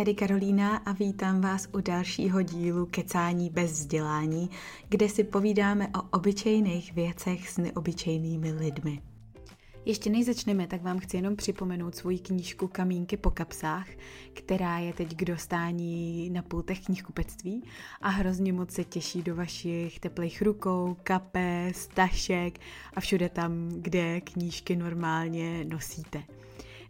tady Karolína a vítám vás u dalšího dílu Kecání bez vzdělání, kde si povídáme o obyčejných věcech s neobyčejnými lidmi. Ještě než začneme, tak vám chci jenom připomenout svoji knížku Kamínky po kapsách, která je teď k dostání na pultech knihkupectví a hrozně moc se těší do vašich teplých rukou, kapes, tašek a všude tam, kde knížky normálně nosíte.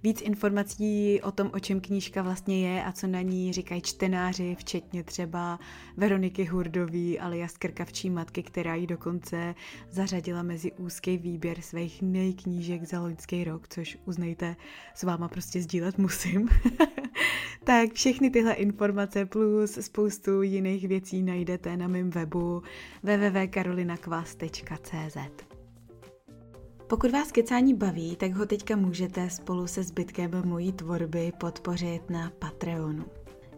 Víc informací o tom, o čem knížka vlastně je a co na ní říkají čtenáři, včetně třeba Veroniky Hurdový alias Krkavčí matky, která ji dokonce zařadila mezi úzký výběr svých nejknížek za loňský rok, což uznejte, s váma prostě sdílet musím. tak všechny tyhle informace plus spoustu jiných věcí najdete na mém webu www.karolinakvas.cz. Pokud vás kecání baví, tak ho teďka můžete spolu se zbytkem mojí tvorby podpořit na Patreonu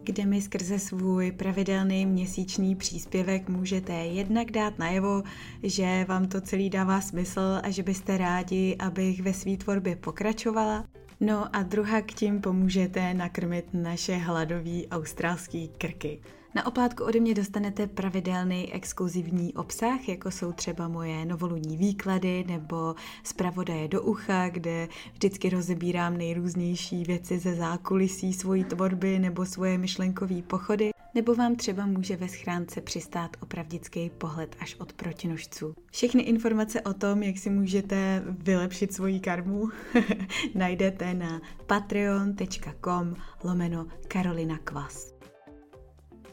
kde mi skrze svůj pravidelný měsíční příspěvek můžete jednak dát najevo, že vám to celý dává smysl a že byste rádi, abych ve své tvorbě pokračovala. No a druhá k tím pomůžete nakrmit naše hladový australský krky. Na oplátku ode mě dostanete pravidelný exkluzivní obsah, jako jsou třeba moje novoluní výklady nebo zpravodaje do ucha, kde vždycky rozebírám nejrůznější věci ze zákulisí svojí tvorby nebo svoje myšlenkové pochody. Nebo vám třeba může ve schránce přistát opravdický pohled až od protinožců. Všechny informace o tom, jak si můžete vylepšit svoji karmu, najdete na patreon.com lomeno Karolina Kvas.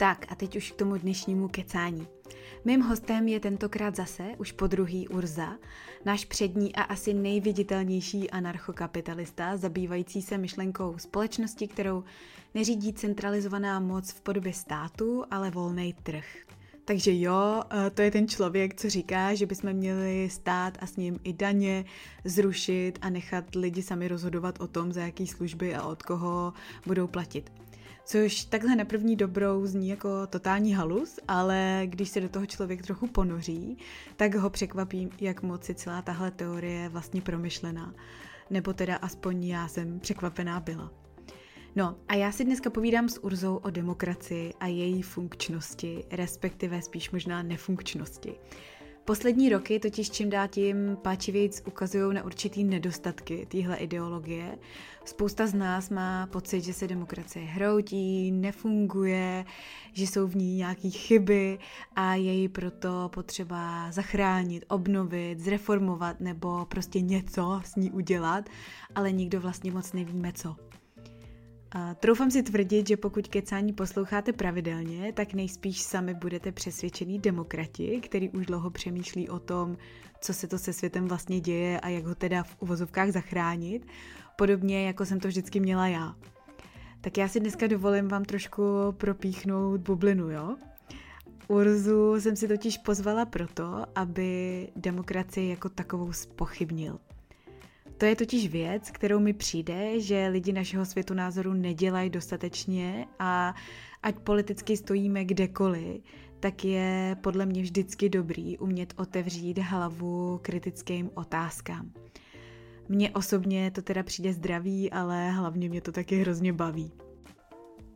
Tak a teď už k tomu dnešnímu kecání. Mým hostem je tentokrát zase, už po druhý Urza, náš přední a asi nejviditelnější anarchokapitalista, zabývající se myšlenkou společnosti, kterou neřídí centralizovaná moc v podobě státu, ale volný trh. Takže jo, eh, to je ten člověk, co říká, že bychom měli stát a s ním i daně zrušit a nechat lidi sami rozhodovat o tom, za jaký služby a od koho budou platit. Což takhle na první dobrou zní jako totální halus, ale když se do toho člověk trochu ponoří, tak ho překvapí, jak moc je celá tahle teorie vlastně promyšlená. Nebo teda aspoň já jsem překvapená byla. No a já si dneska povídám s Urzou o demokracii a její funkčnosti, respektive spíš možná nefunkčnosti. Poslední roky totiž čím dál tím páčivějíc ukazují na určitý nedostatky téhle ideologie. Spousta z nás má pocit, že se demokracie hroutí, nefunguje, že jsou v ní nějaké chyby a je ji proto potřeba zachránit, obnovit, zreformovat nebo prostě něco s ní udělat, ale nikdo vlastně moc nevíme co. A troufám si tvrdit, že pokud kecání posloucháte pravidelně, tak nejspíš sami budete přesvědčený demokrati, který už dlouho přemýšlí o tom, co se to se světem vlastně děje a jak ho teda v uvozovkách zachránit, podobně jako jsem to vždycky měla já. Tak já si dneska dovolím vám trošku propíchnout bublinu, jo? Urzu jsem si totiž pozvala proto, aby demokracii jako takovou spochybnil. To je totiž věc, kterou mi přijde, že lidi našeho světu názoru nedělají dostatečně a ať politicky stojíme kdekoliv, tak je podle mě vždycky dobrý umět otevřít hlavu kritickým otázkám. Mně osobně to teda přijde zdravý, ale hlavně mě to taky hrozně baví.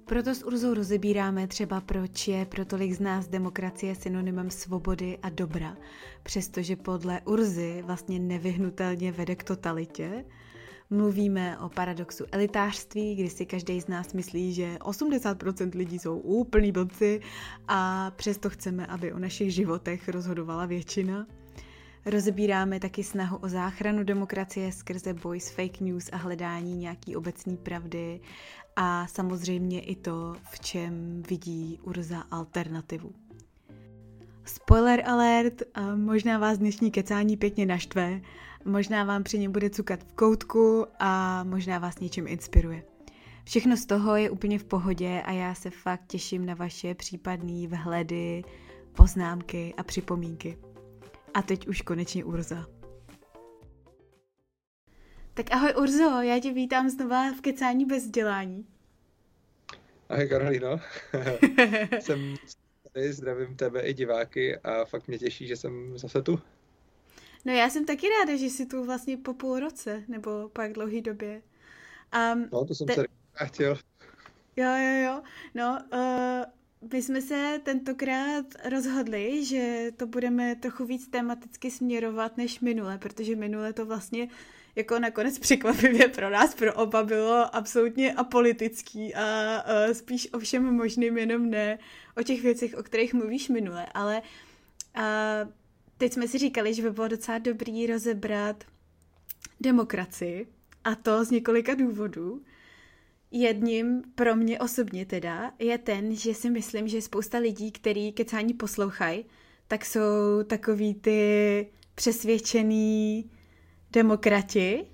Proto s Urzou rozebíráme třeba, proč je pro tolik z nás demokracie synonymem svobody a dobra, přestože podle Urzy vlastně nevyhnutelně vede k totalitě. Mluvíme o paradoxu elitářství, kdy si každý z nás myslí, že 80% lidí jsou úplný blbci a přesto chceme, aby o našich životech rozhodovala většina. Rozebíráme taky snahu o záchranu demokracie skrze boj s fake news a hledání nějaký obecné pravdy a samozřejmě i to, v čem vidí Urza alternativu. Spoiler alert, možná vás dnešní kecání pěkně naštve, možná vám při něm bude cukat v koutku a možná vás něčím inspiruje. Všechno z toho je úplně v pohodě a já se fakt těším na vaše případné vhledy, poznámky a připomínky. A teď už konečně Urza. Tak ahoj Urzo, já tě vítám znova v Kecání bez vzdělání. Ahoj Karolino, jsem tady, zdravím tebe i diváky a fakt mě těší, že jsem zase tu. No já jsem taky ráda, že jsi tu vlastně po půl roce, nebo pak dlouhý době. Um, no to jsem te... se chtěl. Jo, jo, jo. No, uh, my jsme se tentokrát rozhodli, že to budeme trochu víc tematicky směrovat než minule, protože minule to vlastně jako nakonec překvapivě pro nás, pro oba bylo absolutně apolitický a uh, spíš o všem možným, jenom ne o těch věcech, o kterých mluvíš minule, ale uh, teď jsme si říkali, že by bylo docela dobrý rozebrat demokracii a to z několika důvodů. Jedním pro mě osobně teda je ten, že si myslím, že spousta lidí, který kecání poslouchají, tak jsou takový ty přesvědčený demokrati,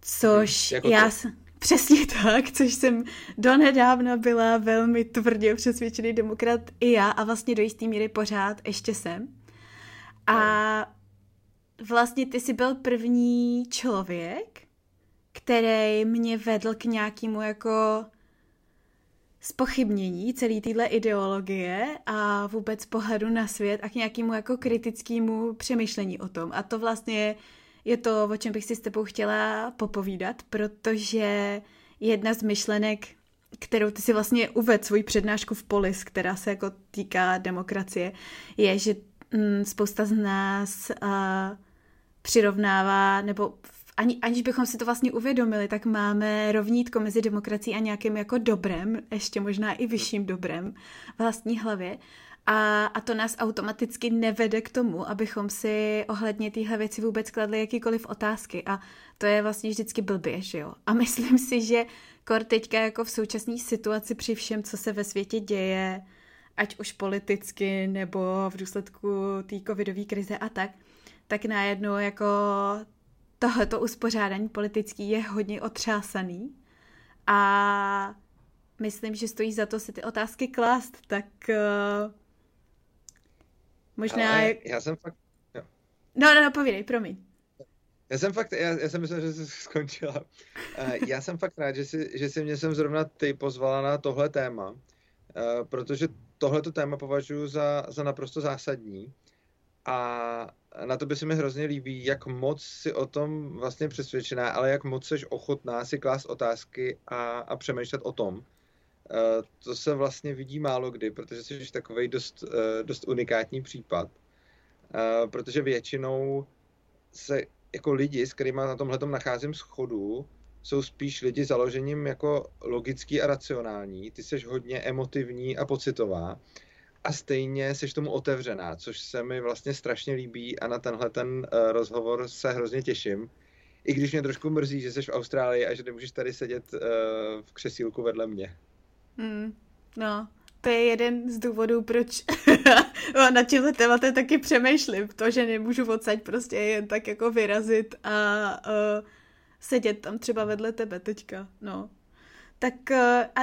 což hmm, jako já... To. Přesně tak, což jsem donedávna byla velmi tvrdě přesvědčený demokrat i já a vlastně do jisté míry pořád ještě jsem. A vlastně ty jsi byl první člověk, který mě vedl k nějakému jako spochybnění celé téhle ideologie a vůbec pohledu na svět a k nějakému jako kritickému přemýšlení o tom. A to vlastně je to, o čem bych si s tebou chtěla popovídat, protože jedna z myšlenek, kterou ty si vlastně uvedl svoji přednášku v Polis, která se jako týká demokracie, je, že mm, spousta z nás uh, přirovnává, nebo ani, aniž bychom si to vlastně uvědomili, tak máme rovnítko mezi demokracií a nějakým jako dobrem, ještě možná i vyšším dobrem vlastní hlavě. A, a to nás automaticky nevede k tomu, abychom si ohledně téhle věci vůbec kladli jakýkoliv otázky. A to je vlastně vždycky blbě, že jo? A myslím si, že kor teďka jako v současné situaci při všem, co se ve světě děje, ať už politicky nebo v důsledku té covidové krize a tak, tak najednou jako tohleto uspořádání politický je hodně otřásaný a myslím, že stojí za to si ty otázky klást, tak uh, možná... Ale já jsem fakt... Jo. No, no, no, povídej, promiň. Já jsem fakt, já, já jsem myslel, že jsi skončila. Uh, já jsem fakt rád, že jsi, že jsi mě jsem zrovna ty pozvala na tohle téma, uh, protože tohleto téma považuji za, za naprosto zásadní a na to by se mi hrozně líbí, jak moc si o tom vlastně přesvědčená, ale jak moc jsi ochotná si klást otázky a, a přemýšlet o tom. Uh, to se vlastně vidí málo kdy, protože jsi takový dost, uh, dost unikátní případ. Uh, protože většinou se jako lidi, s kterými na tomhle nacházím schodu, jsou spíš lidi založením jako logický a racionální. Ty jsi hodně emotivní a pocitová a stejně jsi tomu otevřená, což se mi vlastně strašně líbí a na tenhle ten rozhovor se hrozně těším. I když mě trošku mrzí, že jsi v Austrálii a že nemůžeš tady sedět v křesílku vedle mě. Hmm, no, to je jeden z důvodů, proč na tímhle tématem taky přemýšlím. To, že nemůžu odsaď prostě jen tak jako vyrazit a uh, sedět tam třeba vedle tebe teďka, no. Tak uh, a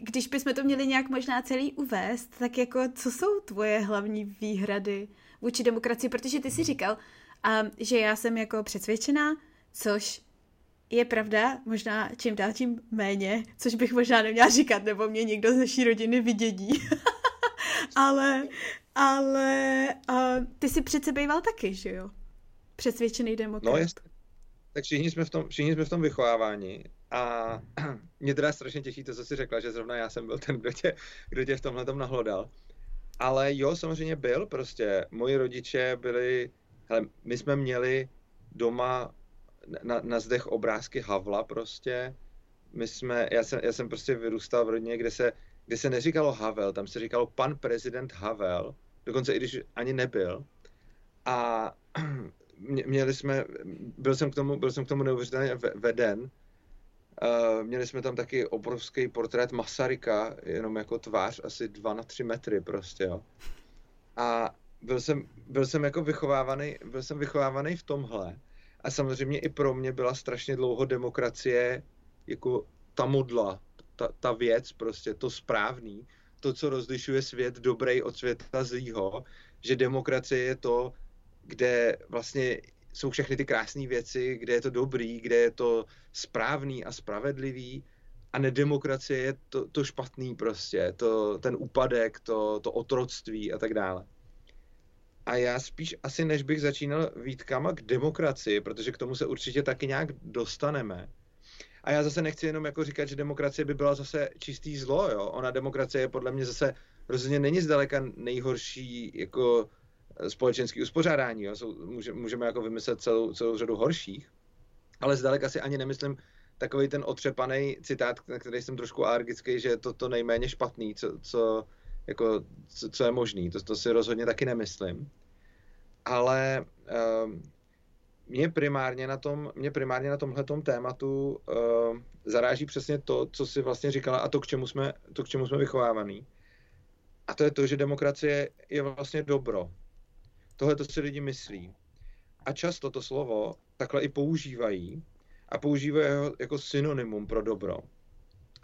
když bychom to měli nějak možná celý uvést, tak jako co jsou tvoje hlavní výhrady vůči demokracii? Protože ty si říkal, a, že já jsem jako přesvědčená, což je pravda, možná čím dál tím méně, což bych možná neměla říkat, nebo mě někdo z naší rodiny vydědí. ale, ale a, ty si přece býval taky, že jo? Přesvědčený demokrat. No jasně. Tak všichni jsme v tom, všichni jsme v tom vychovávání a mě teda strašně těší to, co jsi řekla, že zrovna já jsem byl ten, kdo tě, kdo tě v tomhle tom nahlodal. Ale jo, samozřejmě byl prostě. Moji rodiče byli, hele, my jsme měli doma na, na zdech obrázky Havla prostě. My jsme, já jsem, já jsem prostě vyrůstal v rodině, kde se, kde se neříkalo Havel, tam se říkalo pan prezident Havel, dokonce i když ani nebyl. A měli jsme, byl jsem k tomu, byl jsem k tomu neuvěřitelně veden, Uh, měli jsme tam taky obrovský portrét Masaryka, jenom jako tvář, asi 2 na 3 metry prostě, jo. A byl jsem, byl jsem jako vychovávaný, byl jsem vychovávaný v tomhle. A samozřejmě i pro mě byla strašně dlouho demokracie jako ta modla, ta, ta věc prostě, to správný, to, co rozlišuje svět dobrý od světa zlýho, že demokracie je to, kde vlastně jsou všechny ty krásné věci, kde je to dobrý, kde je to správný a spravedlivý a nedemokracie je to, to špatný prostě, to, ten úpadek, to, to otroctví a tak dále. A já spíš asi, než bych začínal výtkama k demokracii, protože k tomu se určitě taky nějak dostaneme, A já zase nechci jenom jako říkat, že demokracie by byla zase čistý zlo, jo. Ona demokracie je podle mě zase rozhodně není zdaleka nejhorší jako společenský uspořádání, jo. Jsou, může, můžeme jako vymyslet celou, celou řadu horších, ale zdaleka si ani nemyslím takový ten otřepaný citát, na který jsem trošku alergický, že je to to nejméně špatný, co, co, jako, co, co je možný. To, to si rozhodně taky nemyslím. Ale um, mě primárně na tom, mě primárně na tomhletom tématu uh, zaráží přesně to, co si vlastně říkala a to, k čemu jsme, to, k čemu jsme vychovávaný. A to je to, že demokracie je vlastně dobro. Tohle to si lidi myslí. A často to slovo takhle i používají a používají ho jako synonymum pro dobro.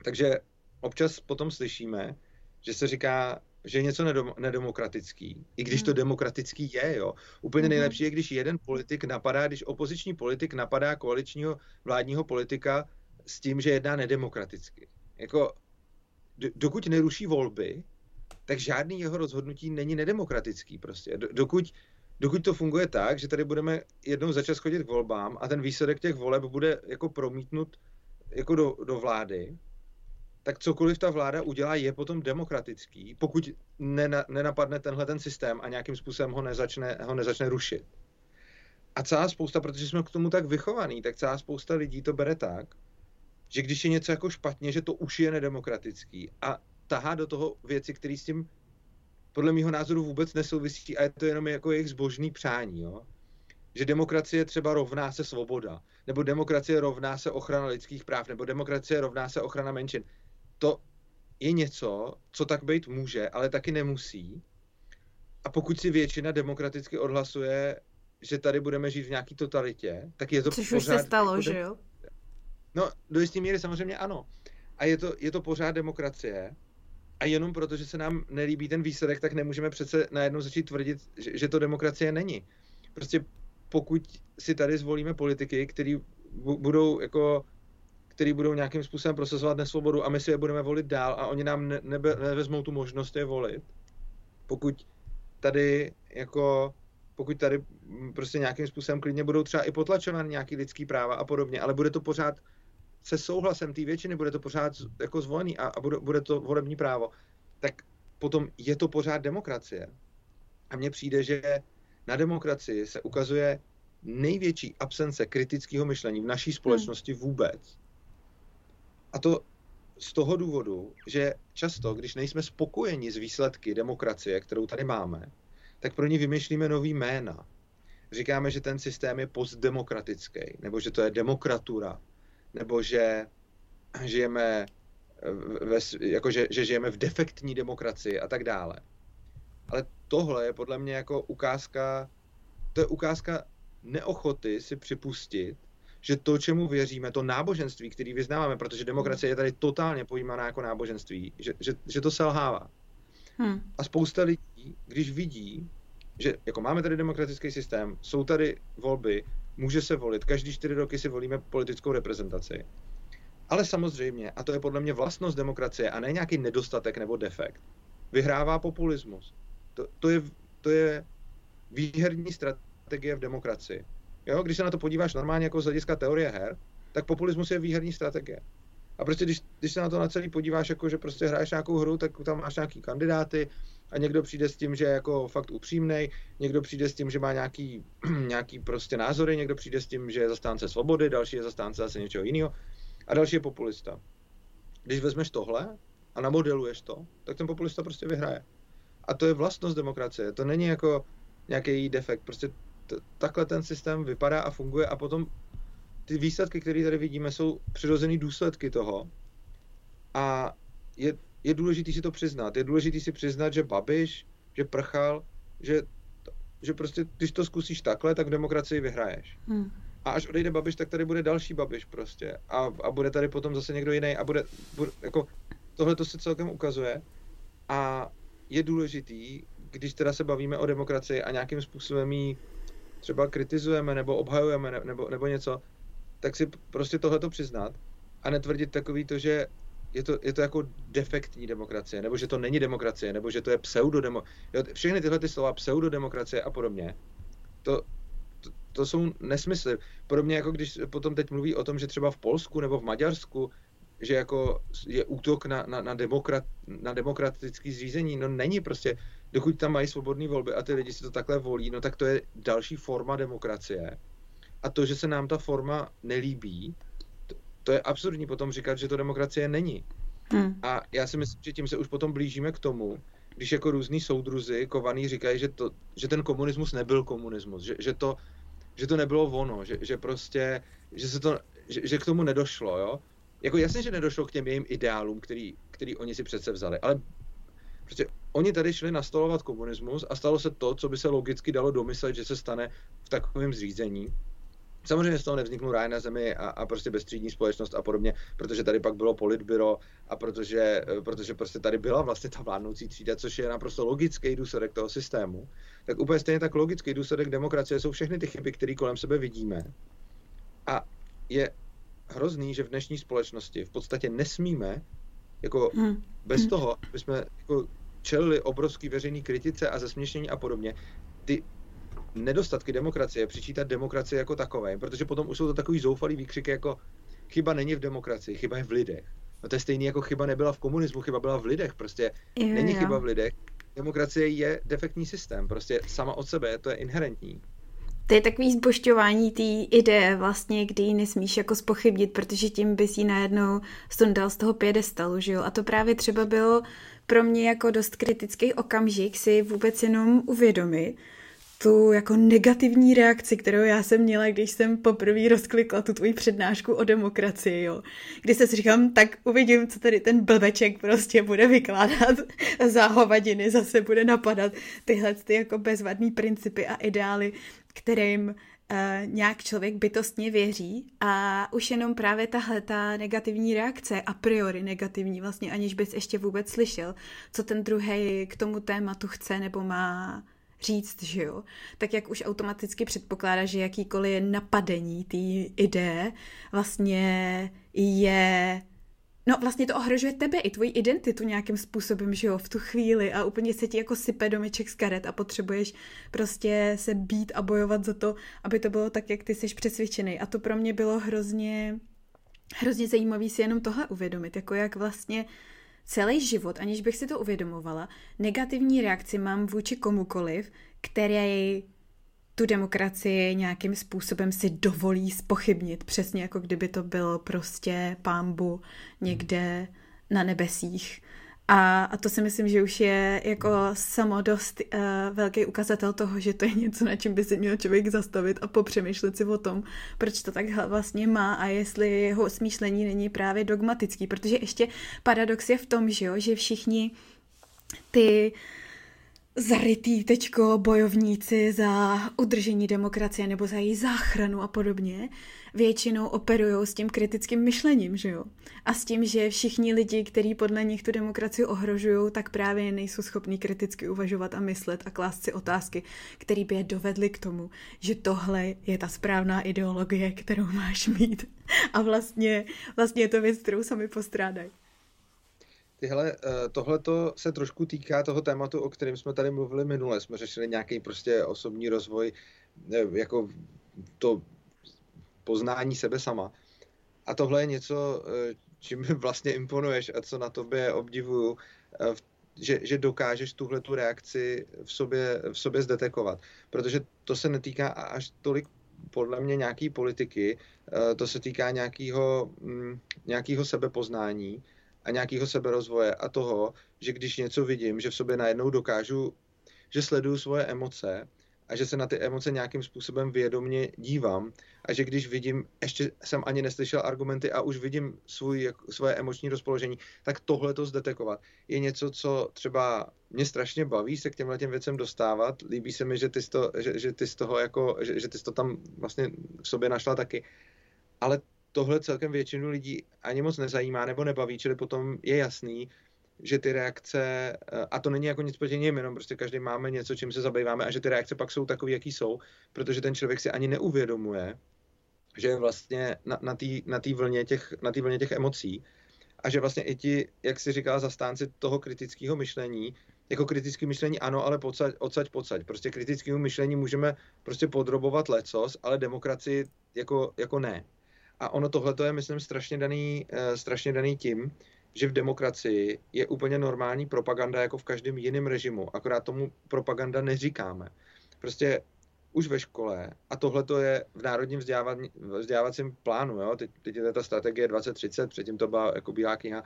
Takže občas potom slyšíme, že se říká, že je něco nedom, nedemokratický, i když to hmm. demokratický je, jo. Úplně mm-hmm. nejlepší je, když jeden politik napadá, když opoziční politik napadá koaličního vládního politika s tím, že jedná nedemokraticky. Jako, dokud neruší volby, tak žádný jeho rozhodnutí není nedemokratický prostě. Dokud, dokud to funguje tak, že tady budeme jednou začat chodit k volbám a ten výsledek těch voleb bude jako promítnut jako do, do vlády, tak cokoliv ta vláda udělá, je potom demokratický, pokud nena, nenapadne tenhle ten systém a nějakým způsobem ho nezačne, ho nezačne rušit. A celá spousta, protože jsme k tomu tak vychovaný, tak celá spousta lidí to bere tak, že když je něco jako špatně, že to už je nedemokratický a tahá do toho věci, které s tím podle mého názoru vůbec nesouvisí a je to jenom jako jejich zbožný přání. Jo? Že demokracie třeba rovná se svoboda, nebo demokracie rovná se ochrana lidských práv, nebo demokracie rovná se ochrana menšin to je něco, co tak být může, ale taky nemusí. A pokud si většina demokraticky odhlasuje, že tady budeme žít v nějaký totalitě, tak je to Což pořád... už se stalo, jako že jo? No, do jisté míry samozřejmě ano. A je to, je to pořád demokracie. A jenom proto, že se nám nelíbí ten výsledek, tak nemůžeme přece najednou začít tvrdit, že, že to demokracie není. Prostě pokud si tady zvolíme politiky, kteří budou jako který budou nějakým způsobem procesovat nesvobodu a my si je budeme volit dál a oni nám ne, nebe, nevezmou tu možnost je volit. Pokud tady jako pokud tady prostě nějakým způsobem klidně budou třeba i potlačovány nějaký lidský práva a podobně, ale bude to pořád se souhlasem té většiny, bude to pořád jako zvolený a, a bude, bude to volební právo, tak potom je to pořád demokracie. A mně přijde, že na demokracii se ukazuje největší absence kritického myšlení v naší společnosti vůbec. A to z toho důvodu, že často, když nejsme spokojeni s výsledky demokracie, kterou tady máme, tak pro ní vymýšlíme nový jména. Říkáme, že ten systém je postdemokratický, nebo že to je demokratura, nebo že žijeme ve, jako že, že žijeme v defektní demokracii a tak dále. Ale tohle je podle mě jako ukázka, to je ukázka neochoty si připustit, že to, čemu věříme, to náboženství, který vyznáváme, protože demokracie je tady totálně pojímaná jako náboženství, že, že, že to selhává. Hmm. A spousta lidí, když vidí, že jako máme tady demokratický systém, jsou tady volby, může se volit, každý čtyři roky si volíme politickou reprezentaci. Ale samozřejmě, a to je podle mě vlastnost demokracie a ne nějaký nedostatek nebo defekt, vyhrává populismus. To, to, je, to je výherní strategie v demokracii. Jo, když se na to podíváš normálně jako z hlediska teorie her, tak populismus je výherní strategie. A prostě když, když se na to na celý podíváš, jako že prostě hraješ nějakou hru, tak tam máš nějaký kandidáty a někdo přijde s tím, že je jako fakt upřímný, někdo přijde s tím, že má nějaký, nějaký prostě názory, někdo přijde s tím, že je zastánce svobody, další je zastánce zase něčeho jiného a další je populista. Když vezmeš tohle a namodeluješ to, tak ten populista prostě vyhraje. A to je vlastnost demokracie. To není jako nějaký defekt. Prostě t- takhle ten systém vypadá a funguje a potom ty výsledky, které tady vidíme, jsou přirozený důsledky toho a je, je důležité si to přiznat. Je důležité si přiznat, že Babiš, že prchal, že, že prostě, když to zkusíš takhle, tak v demokracii vyhraješ. Hmm. A až odejde Babiš, tak tady bude další Babiš prostě. A, a bude tady potom zase někdo jiný a bude, bude jako, tohle to se celkem ukazuje. A je důležitý, když teda se bavíme o demokracii a nějakým způsobem jí třeba kritizujeme nebo obhajujeme nebo, nebo něco, tak si prostě tohleto přiznat a netvrdit takový to, že je to, je to jako defektní demokracie, nebo že to není demokracie, nebo že to je pseudodemo... Jo, všechny tyhle ty slova, pseudodemokracie a podobně, to, to, to jsou nesmysly. Podobně jako když potom teď mluví o tom, že třeba v Polsku nebo v Maďarsku že jako je útok na, na, na, demokrat, na demokratické zřízení. No není prostě, dokud tam mají svobodné volby a ty lidi si to takhle volí, no tak to je další forma demokracie. A to, že se nám ta forma nelíbí, to, to je absurdní potom říkat, že to demokracie není. Hmm. A já si myslím, že tím se už potom blížíme k tomu, když jako různý soudruzy kovaný říkají, že, to, že ten komunismus nebyl komunismus, že, že, to, že to nebylo ono, že, že prostě, že se to, že, že k tomu nedošlo, jo jako jasně, že nedošlo k těm jejím ideálům, který, který oni si přece vzali, ale prostě oni tady šli nastolovat komunismus a stalo se to, co by se logicky dalo domyslet, že se stane v takovém zřízení. Samozřejmě z toho nevzniknul ráj na zemi a, a prostě bezstřídní společnost a podobně, protože tady pak bylo politbyro a protože, protože prostě tady byla vlastně ta vládnoucí třída, což je naprosto logický důsledek toho systému, tak úplně stejně tak logický důsledek demokracie jsou všechny ty chyby, které kolem sebe vidíme. A je hrozný, že v dnešní společnosti v podstatě nesmíme jako hmm. bez hmm. toho, aby jsme jako čelili obrovský veřejný kritice a zesměšnění a podobně, ty nedostatky demokracie přičítat demokracie jako takové, protože potom už jsou to takový zoufalý výkřiky jako chyba není v demokracii, chyba je v lidech. No to je stejný jako chyba nebyla v komunismu, chyba byla v lidech, prostě jo, není jo. chyba v lidech. Demokracie je defektní systém, prostě sama od sebe, to je inherentní. To je takový zbošťování té ideje vlastně, kdy ji nesmíš jako spochybnit, protože tím bys ji najednou stundal z toho pědestalu, že jo? A to právě třeba bylo pro mě jako dost kritický okamžik si vůbec jenom uvědomit, tu jako negativní reakci, kterou já jsem měla, když jsem poprvé rozklikla tu tvoji přednášku o demokracii, jo. Kdy se si říkám, tak uvidím, co tady ten blbeček prostě bude vykládat za hovadiny, zase bude napadat tyhle ty jako bezvadný principy a ideály, kterým uh, nějak člověk bytostně věří a už jenom právě tahle ta negativní reakce, a priori negativní, vlastně aniž bys ještě vůbec slyšel, co ten druhý k tomu tématu chce nebo má říct, že jo, tak jak už automaticky předpokládá, že jakýkoliv napadení té ideje vlastně je No vlastně to ohrožuje tebe i tvoji identitu nějakým způsobem, že jo, v tu chvíli a úplně se ti jako sype domeček z karet a potřebuješ prostě se být a bojovat za to, aby to bylo tak, jak ty jsi přesvědčený. A to pro mě bylo hrozně, hrozně zajímavý si jenom tohle uvědomit, jako jak vlastně celý život, aniž bych si to uvědomovala, negativní reakci mám vůči komukoliv, který tu demokracii nějakým způsobem si dovolí spochybnit, přesně jako kdyby to bylo prostě pámbu někde na nebesích. A, a to si myslím, že už je jako samo dost uh, velký ukazatel toho, že to je něco, na čem by si měl člověk zastavit a popřemýšlet si o tom, proč to takhle vlastně má a jestli jeho smýšlení není právě dogmatický, protože ještě paradox je v tom, že, jo, že všichni ty uh, zarytý tečko bojovníci za udržení demokracie nebo za její záchranu a podobně, většinou operují s tím kritickým myšlením, že jo? A s tím, že všichni lidi, kteří podle nich tu demokracii ohrožují, tak právě nejsou schopní kriticky uvažovat a myslet a klást si otázky, které by je dovedly k tomu, že tohle je ta správná ideologie, kterou máš mít. A vlastně, vlastně je to věc, kterou sami postrádají. Tyhle, eh, tohle se trošku týká toho tématu, o kterém jsme tady mluvili minule. Jsme řešili nějaký prostě osobní rozvoj, eh, jako to poznání sebe sama. A tohle je něco, eh, čím vlastně imponuješ a co na tobě obdivuju, že, že dokážeš tuhle tu reakci v sobě, v sobě zdetekovat. Protože to se netýká až tolik podle mě nějaký politiky, to se týká nějakého, mm, nějakého sebepoznání, a nějakého seberozvoje a toho, že když něco vidím, že v sobě najednou dokážu, že sleduju svoje emoce a že se na ty emoce nějakým způsobem vědomně dívám a že když vidím, ještě jsem ani neslyšel argumenty a už vidím svůj, svoje emoční rozpoložení, tak tohle to zdetekovat je něco, co třeba mě strašně baví se k těmhle těm věcem dostávat. Líbí se mi, že ty z, to, že, že ty z toho jako, že, že ty z to tam vlastně v sobě našla taky. Ale tohle celkem většinu lidí ani moc nezajímá nebo nebaví, čili potom je jasný, že ty reakce, eh, a to není jako nic proti něm, jenom prostě každý máme něco, čím se zabýváme a že ty reakce pak jsou takové, jaký jsou, protože ten člověk si ani neuvědomuje, že je vlastně na, na té na vlně, těch, na vlně těch emocí a že vlastně i ti, jak si říkala, zastánci toho kritického myšlení, jako kritické myšlení ano, ale pocať, odsaď, pocať. Prostě kritickému myšlení můžeme prostě podrobovat lecos, ale demokracii jako, jako ne. A ono tohle je, myslím, strašně daný, uh, strašně daný tím, že v demokracii je úplně normální propaganda jako v každém jiném režimu, akorát tomu propaganda neříkáme. Prostě už ve škole, a tohle to je v národním vzdělávacím plánu, jo? Teď, teď je ta strategie 2030, předtím to byla jako bílá kniha,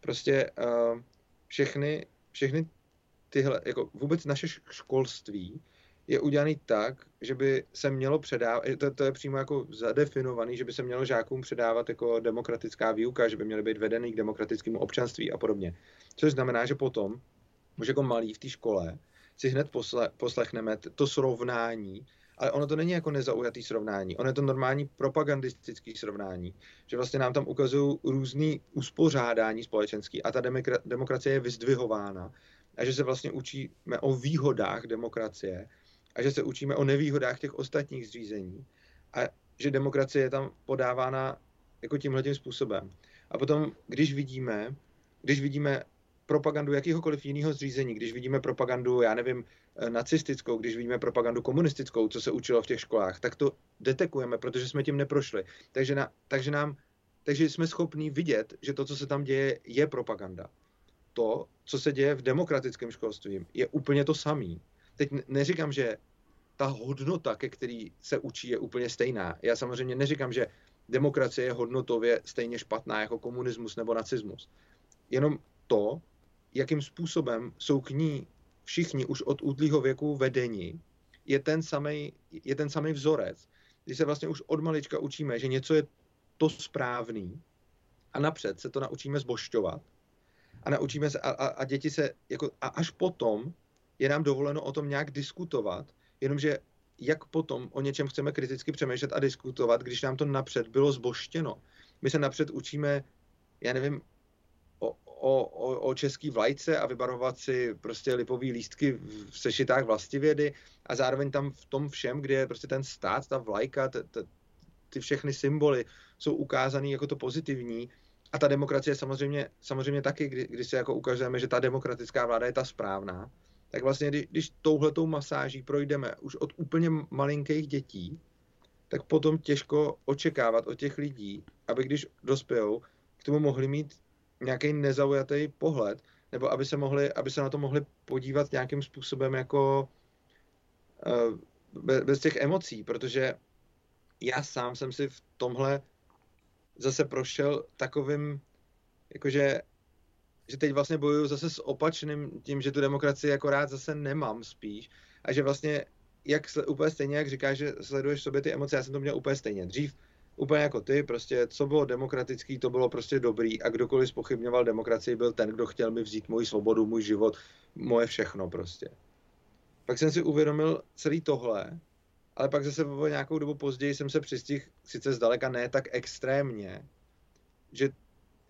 prostě uh, všechny, všechny tyhle, jako vůbec naše školství je udělaný tak, že by se mělo předávat, to, to je přímo jako zadefinovaný, že by se mělo žákům předávat jako demokratická výuka, že by měly být vedený k demokratickému občanství a podobně. Což znamená, že potom, už jako malý v té škole, si hned posle, poslechneme to srovnání, ale ono to není jako nezaujatý srovnání, ono je to normální propagandistický srovnání, že vlastně nám tam ukazují různý uspořádání společenský a ta demokracie je vyzdvihována a že se vlastně učíme o výhodách demokracie a že se učíme o nevýhodách těch ostatních zřízení a že demokracie je tam podávána jako tímhle způsobem. A potom, když vidíme, když vidíme propagandu jakýhokoliv jiného zřízení, když vidíme propagandu, já nevím, nacistickou, když vidíme propagandu komunistickou, co se učilo v těch školách, tak to detekujeme, protože jsme tím neprošli. Takže, na, takže, nám, takže jsme schopní vidět, že to, co se tam děje, je propaganda. To, co se děje v demokratickém školství, je úplně to samé. Teď neříkám, že ta hodnota, ke který se učí, je úplně stejná. Já samozřejmě neříkám, že demokracie je hodnotově stejně špatná jako komunismus nebo nacismus. Jenom to, jakým způsobem jsou k ní všichni už od útlýho věku vedeni, je ten samý je ten vzorec. Když se vlastně už od malička učíme, že něco je to správný a napřed se to naučíme zbošťovat a naučíme se a, a, a děti se jako a až potom je nám dovoleno o tom nějak diskutovat, jenomže jak potom o něčem chceme kriticky přemýšlet a diskutovat, když nám to napřed bylo zboštěno. My se napřed učíme, já nevím, o, o, o český vlajce a vybarovat si prostě lipový lístky v sešitách vlastivědy a zároveň tam v tom všem, kde je prostě ten stát, ta vlajka, t, t, ty všechny symboly jsou ukázaný jako to pozitivní a ta demokracie samozřejmě, samozřejmě taky, kdy, když se jako ukazujeme, že ta demokratická vláda je ta správná, tak vlastně když, touhletou masáží projdeme už od úplně malinkých dětí, tak potom těžko očekávat od těch lidí, aby když dospějou, k tomu mohli mít nějaký nezaujatý pohled, nebo aby se, mohli, aby se na to mohli podívat nějakým způsobem jako uh, bez, bez těch emocí, protože já sám jsem si v tomhle zase prošel takovým, jakože že teď vlastně bojuju zase s opačným tím, že tu demokracii jako rád zase nemám spíš a že vlastně jak úplně stejně, jak říkáš, že sleduješ sobě ty emoce, já jsem to měl úplně stejně. Dřív úplně jako ty, prostě co bylo demokratický, to bylo prostě dobrý a kdokoliv spochybňoval demokracii, byl ten, kdo chtěl mi vzít moji svobodu, můj život, moje všechno prostě. Pak jsem si uvědomil celý tohle, ale pak zase po nějakou dobu později jsem se přistihl, sice zdaleka ne tak extrémně, že,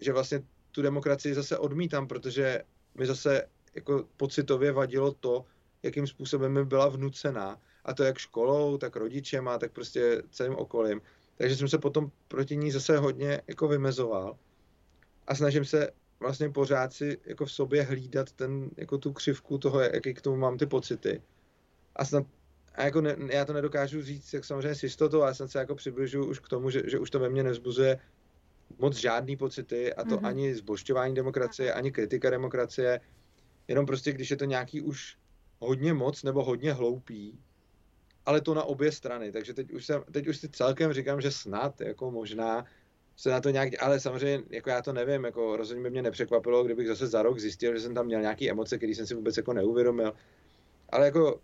že vlastně tu demokracii zase odmítám, protože mi zase jako pocitově vadilo to, jakým způsobem mi byla vnucená. A to jak školou, tak rodičema, tak prostě celým okolím. Takže jsem se potom proti ní zase hodně jako vymezoval a snažím se vlastně pořád si jako v sobě hlídat ten, jako tu křivku toho, jaký k tomu mám ty pocity. A snad a jako ne, já to nedokážu říct jak samozřejmě s jistotou, ale snad se jako přibližuju už k tomu, že, že už to ve mně nezbuzuje moc žádný pocity a to mm-hmm. ani zbošťování demokracie, ani kritika demokracie, jenom prostě když je to nějaký už hodně moc nebo hodně hloupý, ale to na obě strany, takže teď už, jsem, teď už si celkem říkám, že snad, jako možná se na to nějak, ale samozřejmě, jako já to nevím, jako rozhodně by mě nepřekvapilo, kdybych zase za rok zjistil, že jsem tam měl nějaké emoce, které jsem si vůbec jako neuvědomil, ale jako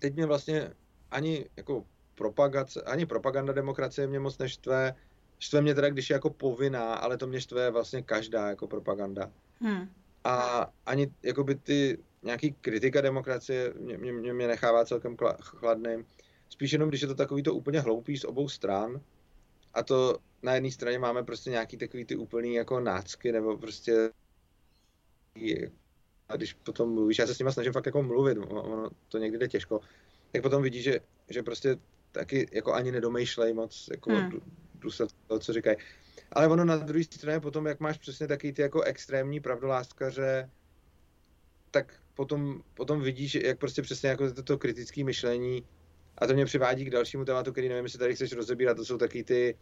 teď mě vlastně ani jako propagace, ani propaganda demokracie mě moc neštve, štve mě teda, když je jako povinná, ale to mě štve vlastně každá jako propaganda. Hmm. A ani jakoby ty nějaký kritika demokracie mě, mě, mě nechává celkem chladným. Spíš jenom, když je to takový to úplně hloupý z obou stran a to na jedné straně máme prostě nějaký takový ty úplný jako nácky nebo prostě a když potom mluvíš, já se s nima snažím fakt jako mluvit, ono to někdy jde těžko, tak potom vidíš, že, že prostě taky jako ani nedomýšlej moc jako hmm. Důsledky toho, co říkají. Ale ono na druhé straně potom, jak máš přesně taky ty jako extrémní pravdoláskaře, tak potom, potom vidíš, jak prostě přesně jako toto kritické myšlení a to mě přivádí k dalšímu tématu, který nevím, jestli tady chceš rozebírat, to jsou taky ty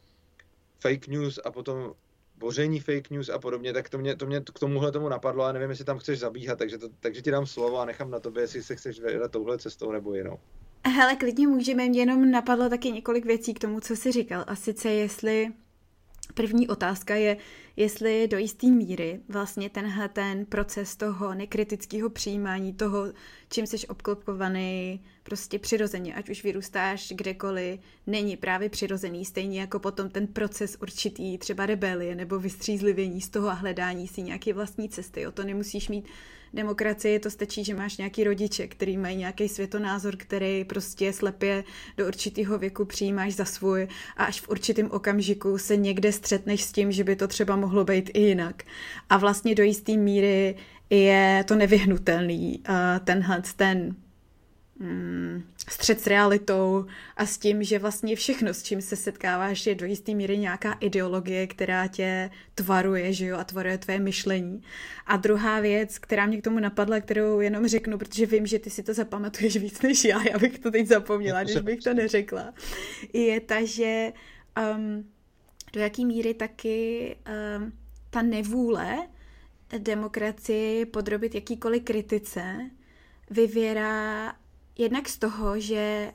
fake news a potom boření fake news a podobně, tak to mě, to mě k tomuhle tomu napadlo a nevím, jestli tam chceš zabíhat, takže, to, takže ti dám slovo a nechám na tobě, jestli se chceš vydat touhle cestou nebo jinou. Hele, klidně můžeme, mě jenom napadlo taky několik věcí k tomu, co jsi říkal. A sice jestli První otázka je, jestli do jisté míry vlastně tenhle ten proces toho nekritického přijímání toho, čím jsi obklopkovaný prostě přirozeně, ať už vyrůstáš kdekoliv, není právě přirozený, stejně jako potom ten proces určitý třeba rebelie nebo vystřízlivění z toho a hledání si nějaké vlastní cesty. O to nemusíš mít demokracie to stačí, že máš nějaký rodiče, který mají nějaký světonázor, který prostě slepě do určitého věku přijímáš za svůj a až v určitém okamžiku se někde střetneš s tím, že by to třeba mohlo být i jinak. A vlastně do jisté míry je to nevyhnutelný, tenhle ten mm, střed s realitou a s tím, že vlastně všechno, s čím se setkáváš, je do jisté míry nějaká ideologie, která tě tvaruje, že jo, a tvaruje tvé myšlení. A druhá věc, která mě k tomu napadla, kterou jenom řeknu, protože vím, že ty si to zapamatuješ víc než já, já bych to teď zapomněla, než bych to neřekla, je ta, že um, do jaký míry taky um, ta nevůle demokracii podrobit jakýkoliv kritice vyvěrá jednak z toho, že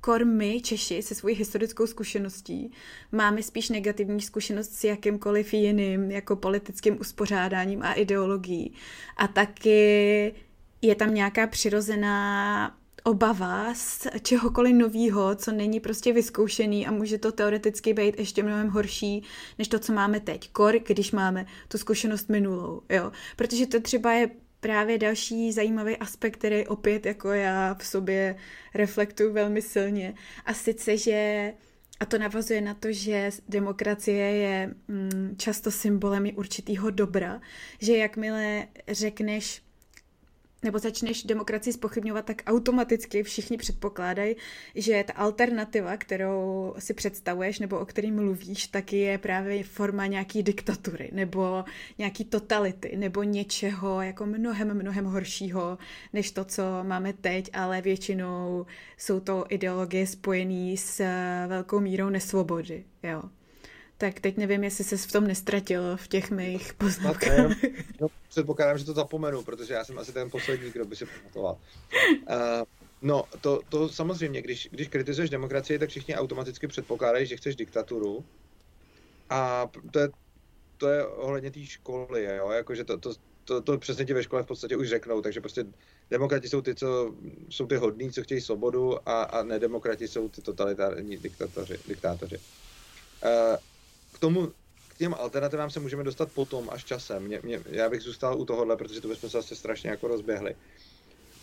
kor my, Češi, se svojí historickou zkušeností, máme spíš negativní zkušenost s jakýmkoliv jiným, jako politickým uspořádáním a ideologií. A taky je tam nějaká přirozená obava z čehokoliv novýho, co není prostě vyzkoušený a může to teoreticky být ještě mnohem horší, než to, co máme teď. Kor, když máme tu zkušenost minulou, jo. Protože to třeba je právě další zajímavý aspekt, který opět jako já v sobě reflektuju velmi silně. A sice, že a to navazuje na to, že demokracie je mm, často symbolem určitého dobra, že jakmile řekneš nebo začneš demokracii spochybňovat, tak automaticky všichni předpokládají, že ta alternativa, kterou si představuješ nebo o který mluvíš, taky je právě forma nějaký diktatury nebo nějaký totality nebo něčeho jako mnohem, mnohem horšího než to, co máme teď, ale většinou jsou to ideologie spojené s velkou mírou nesvobody. Jo tak teď nevím, jestli se v tom nestratil v těch mých poznámkách. No, předpokládám, že to zapomenu, protože já jsem asi ten poslední, kdo by si pamatoval. Uh, no, to, to samozřejmě, když, když kritizuješ demokracii, tak všichni automaticky předpokládají, že chceš diktaturu. A to je, to je ohledně té školy, jo? Jakože to, to, to, to přesně ti ve škole v podstatě už řeknou, takže prostě demokrati jsou ty, co jsou ty hodní, co chtějí svobodu a, a nedemokrati jsou ty totalitární diktátoři. diktátoři. Uh, k tomu, k těm alternativám se můžeme dostat potom, až časem. Mě, mě, já bych zůstal u tohohle, protože to bychom se asi strašně jako rozběhli.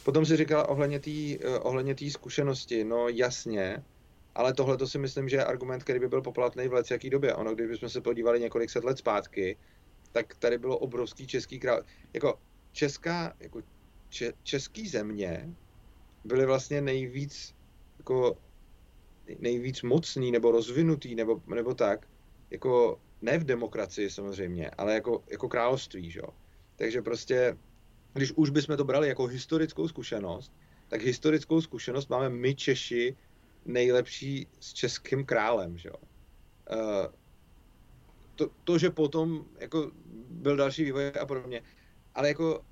Potom si říkala ohledně té uh, ohledně zkušenosti, no jasně, ale tohle to si myslím, že je argument, který by byl poplatný v jaký době. Ono, kdybychom se podívali několik set let zpátky, tak tady bylo obrovský český král. Jako česká, jako če, český země byly vlastně nejvíc jako nejvíc mocný nebo rozvinutý nebo, nebo tak jako ne v demokracii samozřejmě, ale jako, jako království, že? Takže prostě, když už bychom to brali jako historickou zkušenost, tak historickou zkušenost máme my Češi nejlepší s českým králem, že? Uh, to, to, že potom jako byl další vývoj a podobně, ale jako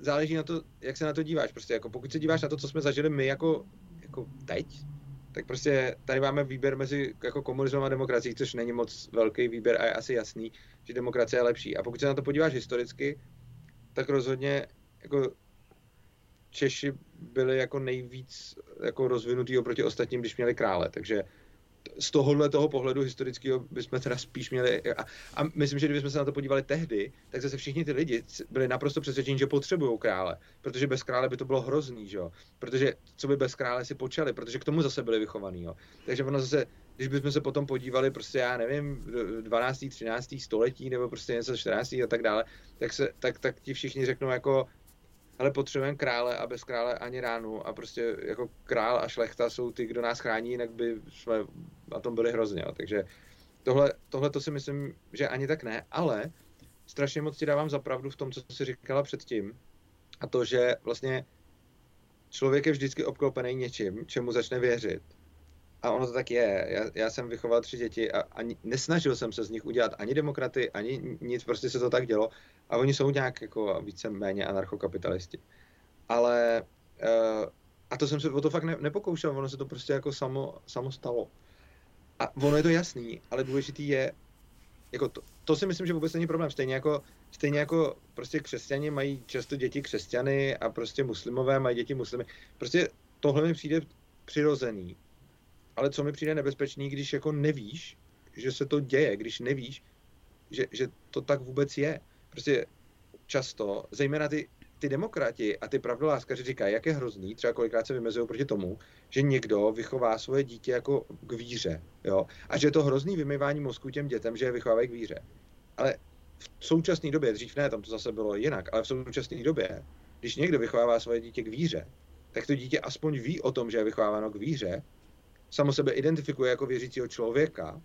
záleží na to, jak se na to díváš. Prostě jako pokud se díváš na to, co jsme zažili my jako, jako teď, tak prostě tady máme výběr mezi jako komunismem a demokracií, což není moc velký výběr a je asi jasný, že demokracie je lepší. A pokud se na to podíváš historicky, tak rozhodně jako Češi byli jako nejvíc jako rozvinutý oproti ostatním, když měli krále. Takže z tohohle toho pohledu historického bychom teda spíš měli, a, a myslím, že kdybychom se na to podívali tehdy, tak zase všichni ty lidi byli naprosto přesvědčeni, že potřebují krále, protože bez krále by to bylo hrozný, že jo? protože co by bez krále si počali, protože k tomu zase byli vychovaný. Jo? Takže ono zase, když bychom se potom podívali, prostě já nevím, 12. 13. století nebo prostě něco 14. a tak dále, tak, se, tak, tak ti všichni řeknou jako, ale potřebujeme krále a bez krále ani ránu a prostě jako král a šlechta jsou ty, kdo nás chrání, jinak by jsme na tom byli hrozně. Jo. Takže tohle, tohle to si myslím, že ani tak ne, ale strašně moc ti dávám za pravdu v tom, co jsi říkala předtím, a to, že vlastně člověk je vždycky obklopený něčím, čemu začne věřit. A ono to tak je. Já, já jsem vychoval tři děti a ani, nesnažil jsem se z nich udělat ani demokraty, ani nic, prostě se to tak dělo. A oni jsou nějak jako více méně anarchokapitalisti. Ale uh, a to jsem se o to fakt ne, nepokoušel, ono se to prostě jako samo, samo stalo. A ono je to jasný, ale důležitý je, jako to, to si myslím, že vůbec není problém. Stejně jako, stejně jako prostě křesťani mají často děti křesťany a prostě muslimové mají děti muslimy. Prostě tohle mi přijde přirozený. Ale co mi přijde nebezpečný, když jako nevíš, že se to děje, když nevíš, že, že to tak vůbec je. Prostě často, zejména ty ty demokrati a ty pravdoláskaři říkají, jak je hrozný, třeba kolikrát se vymezují proti tomu, že někdo vychová svoje dítě jako k víře, jo, a že je to hrozný vymývání mozku těm dětem, že je vychovávají k víře. Ale v současné době, dřív ne, tam to zase bylo jinak, ale v současné době, když někdo vychovává svoje dítě k víře, tak to dítě aspoň ví o tom, že je vychováváno k víře, samo sebe identifikuje jako věřícího člověka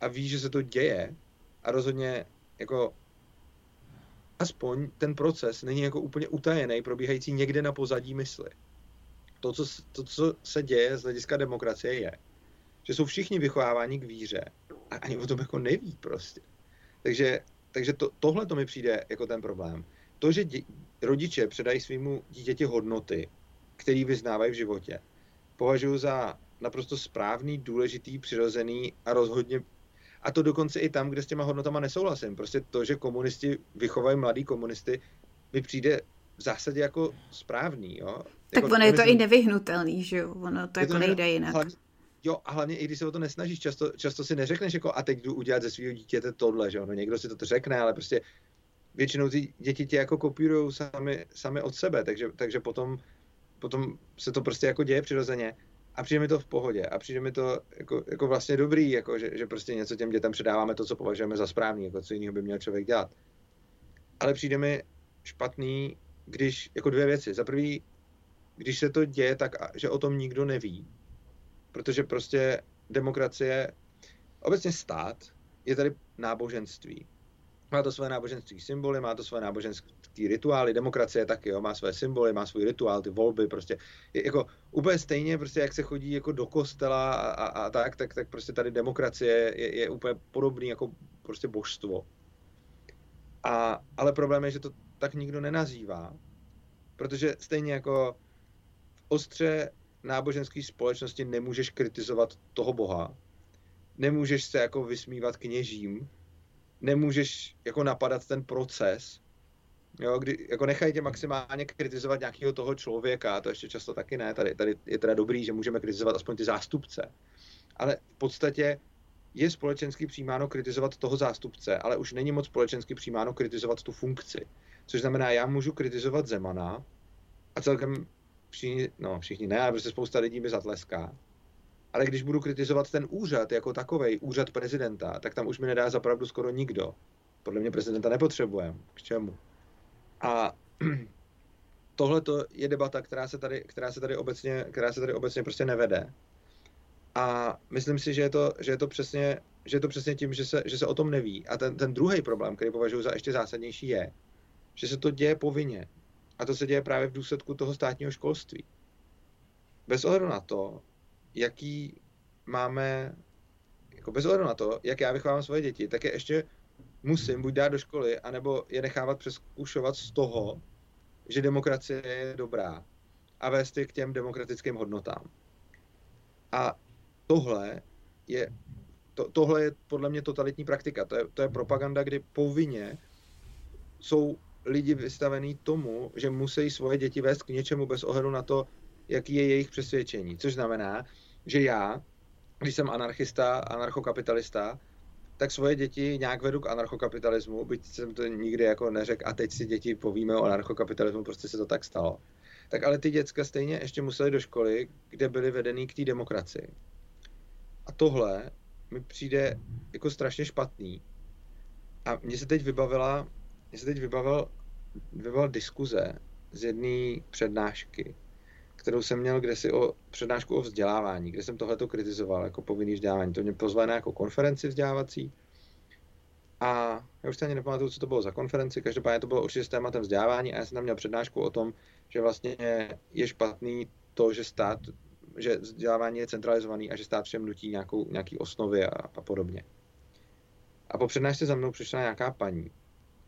a ví, že se to děje a rozhodně jako aspoň ten proces není jako úplně utajený, probíhající někde na pozadí mysli. To co, to, co se děje z hlediska demokracie, je, že jsou všichni vychováváni k víře a ani o tom jako neví prostě. Takže, takže to, tohle to mi přijde jako ten problém. To, že dě, rodiče předají svýmu dítěti hodnoty, které vyznávají v životě, považuji za naprosto správný, důležitý, přirozený a rozhodně a to dokonce i tam, kde s těma hodnotama nesouhlasím. Prostě to, že komunisti vychovají mladý komunisty, mi přijde v zásadě jako správný. Jo? Tak jako, ono je to i nevyhnutelný, že jo? Ono to jako to nejde jinak. Hlavně, jo, a hlavně i když se o to nesnažíš, často, často si neřekneš jako a teď jdu udělat ze svého dítěte tohle, že ono někdo si to řekne, ale prostě většinou ty děti tě jako kopírují sami, sami od sebe, takže, takže potom, potom se to prostě jako děje přirozeně a přijde mi to v pohodě a přijde mi to jako, jako vlastně dobrý, jako že, že prostě něco těm dětem předáváme to, co považujeme za správný, jako co jiného by měl člověk dělat. Ale přijde mi špatný, když, jako dvě věci. Za prvý, když se to děje tak, že o tom nikdo neví, protože prostě demokracie, obecně stát, je tady náboženství. Má to své náboženství symboly, má to své náboženské rituály, demokracie taky, jo, má své symboly, má svůj rituál, ty volby, prostě je, jako úplně stejně, prostě jak se chodí jako do kostela a, a, a tak, tak, tak prostě tady demokracie je, je úplně podobný jako prostě božstvo. A, ale problém je, že to tak nikdo nenazývá, protože stejně jako v ostře náboženské společnosti nemůžeš kritizovat toho boha, nemůžeš se jako vysmívat kněžím, nemůžeš jako napadat ten proces, jo, kdy jako nechají tě maximálně kritizovat nějakého toho člověka, to ještě často taky ne, tady, tady je teda dobrý, že můžeme kritizovat aspoň ty zástupce, ale v podstatě je společensky přijímáno kritizovat toho zástupce, ale už není moc společensky přijímáno kritizovat tu funkci. Což znamená, já můžu kritizovat Zemana a celkem všichni, no všichni ne, ale prostě spousta lidí mi zatleská. Ale když budu kritizovat ten úřad jako takový, úřad prezidenta, tak tam už mi nedá zapravdu skoro nikdo. Podle mě prezidenta nepotřebujeme. K čemu? A tohle je debata, která se, tady, která, se tady obecně, která se tady obecně prostě nevede. A myslím si, že je to, že je to, přesně, že je to přesně tím, že se, že se o tom neví. A ten, ten druhý problém, který považuji za ještě zásadnější, je, že se to děje povinně. A to se děje právě v důsledku toho státního školství. Bez ohledu na to, jaký máme, jako bez ohledu na to, jak já vychovávám svoje děti, tak je ještě musím buď dát do školy, anebo je nechávat přeskušovat z toho, že demokracie je dobrá a vést je k těm demokratickým hodnotám. A tohle je, to, tohle je podle mě totalitní praktika. To je, to je propaganda, kdy povinně jsou lidi vystavení tomu, že musí svoje děti vést k něčemu bez ohledu na to, jaký je jejich přesvědčení. Což znamená, že já, když jsem anarchista, anarchokapitalista, tak svoje děti nějak vedu k anarchokapitalismu, byť jsem to nikdy jako neřekl a teď si děti povíme o anarchokapitalismu, prostě se to tak stalo. Tak ale ty děcka stejně ještě museli do školy, kde byly vedený k té demokracii. A tohle mi přijde jako strašně špatný. A mně se teď vybavila, mně se teď vybavil, vybavil diskuze z jedné přednášky, kterou jsem měl kde si o přednášku o vzdělávání, kde jsem tohleto kritizoval jako povinný vzdělávání. To mě pozvali na jako konferenci vzdělávací A já už se ani nepamatuju, co to bylo za konferenci, každopádně to bylo určitě s tématem vzdělávání a já jsem tam měl přednášku o tom, že vlastně je špatný to, že stát, že vzdělávání je centralizovaný a že stát všem nutí nějakou, nějaký osnovy a, a podobně. A po přednášce za mnou přišla nějaká paní.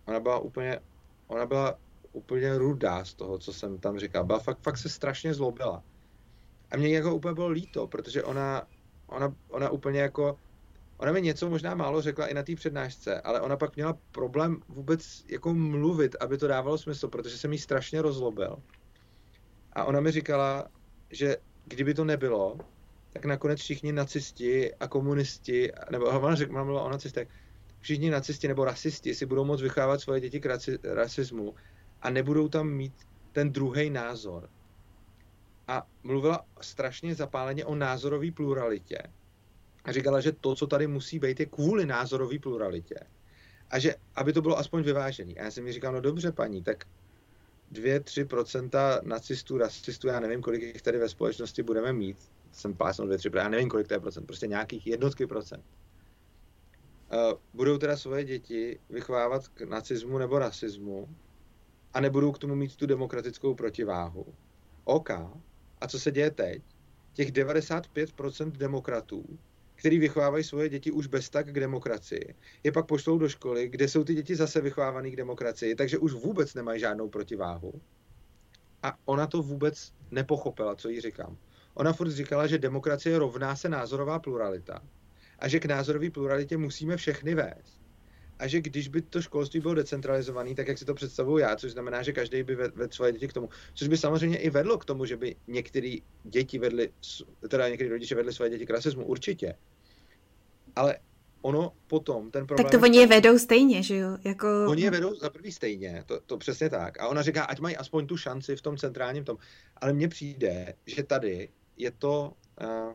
Ona byla úplně, ona byla úplně rudá z toho, co jsem tam říkal. Byla fakt, fakt se strašně zlobila. A mě jako úplně bylo líto, protože ona, ona, ona úplně jako, ona mi něco možná málo řekla i na té přednášce, ale ona pak měla problém vůbec jako mluvit, aby to dávalo smysl, protože jsem jí strašně rozlobil. A ona mi říkala, že kdyby to nebylo, tak nakonec všichni nacisti a komunisti, nebo ona řekla, mluvila o nacistech, všichni nacisti nebo rasisti si budou moct vychávat svoje děti k rasismu a nebudou tam mít ten druhý názor. A mluvila strašně zapáleně o názorové pluralitě. A říkala, že to, co tady musí být, je kvůli názorové pluralitě. A že, aby to bylo aspoň vyvážený. A já jsem mi říkal, no dobře, paní, tak 2-3% nacistů, rasistů, já nevím, kolik jich tady ve společnosti budeme mít. Jsem pásnul 2-3%, já nevím, kolik to je procent, prostě nějakých jednotky procent. Uh, budou teda svoje děti vychovávat k nacismu nebo rasismu a nebudou k tomu mít tu demokratickou protiváhu. OK. A co se děje teď? Těch 95% demokratů, který vychovávají svoje děti už bez tak k demokracii, je pak pošlou do školy, kde jsou ty děti zase vychovávané k demokracii, takže už vůbec nemají žádnou protiváhu. A ona to vůbec nepochopila, co jí říkám. Ona furt říkala, že demokracie rovná se názorová pluralita a že k názorové pluralitě musíme všechny vést a že když by to školství bylo decentralizované, tak jak si to představuju já, což znamená, že každý by vedl svoje děti k tomu, což by samozřejmě i vedlo k tomu, že by některé děti vedly, teda některé rodiče vedli svoje děti k rasismu, určitě. Ale ono potom, ten problém... Tak to oni je vedou stejně, že jo? Jako... Oni je vedou za prvý stejně, to, to přesně tak. A ona říká, ať mají aspoň tu šanci v tom centrálním tom. Ale mně přijde, že tady je to... Uh,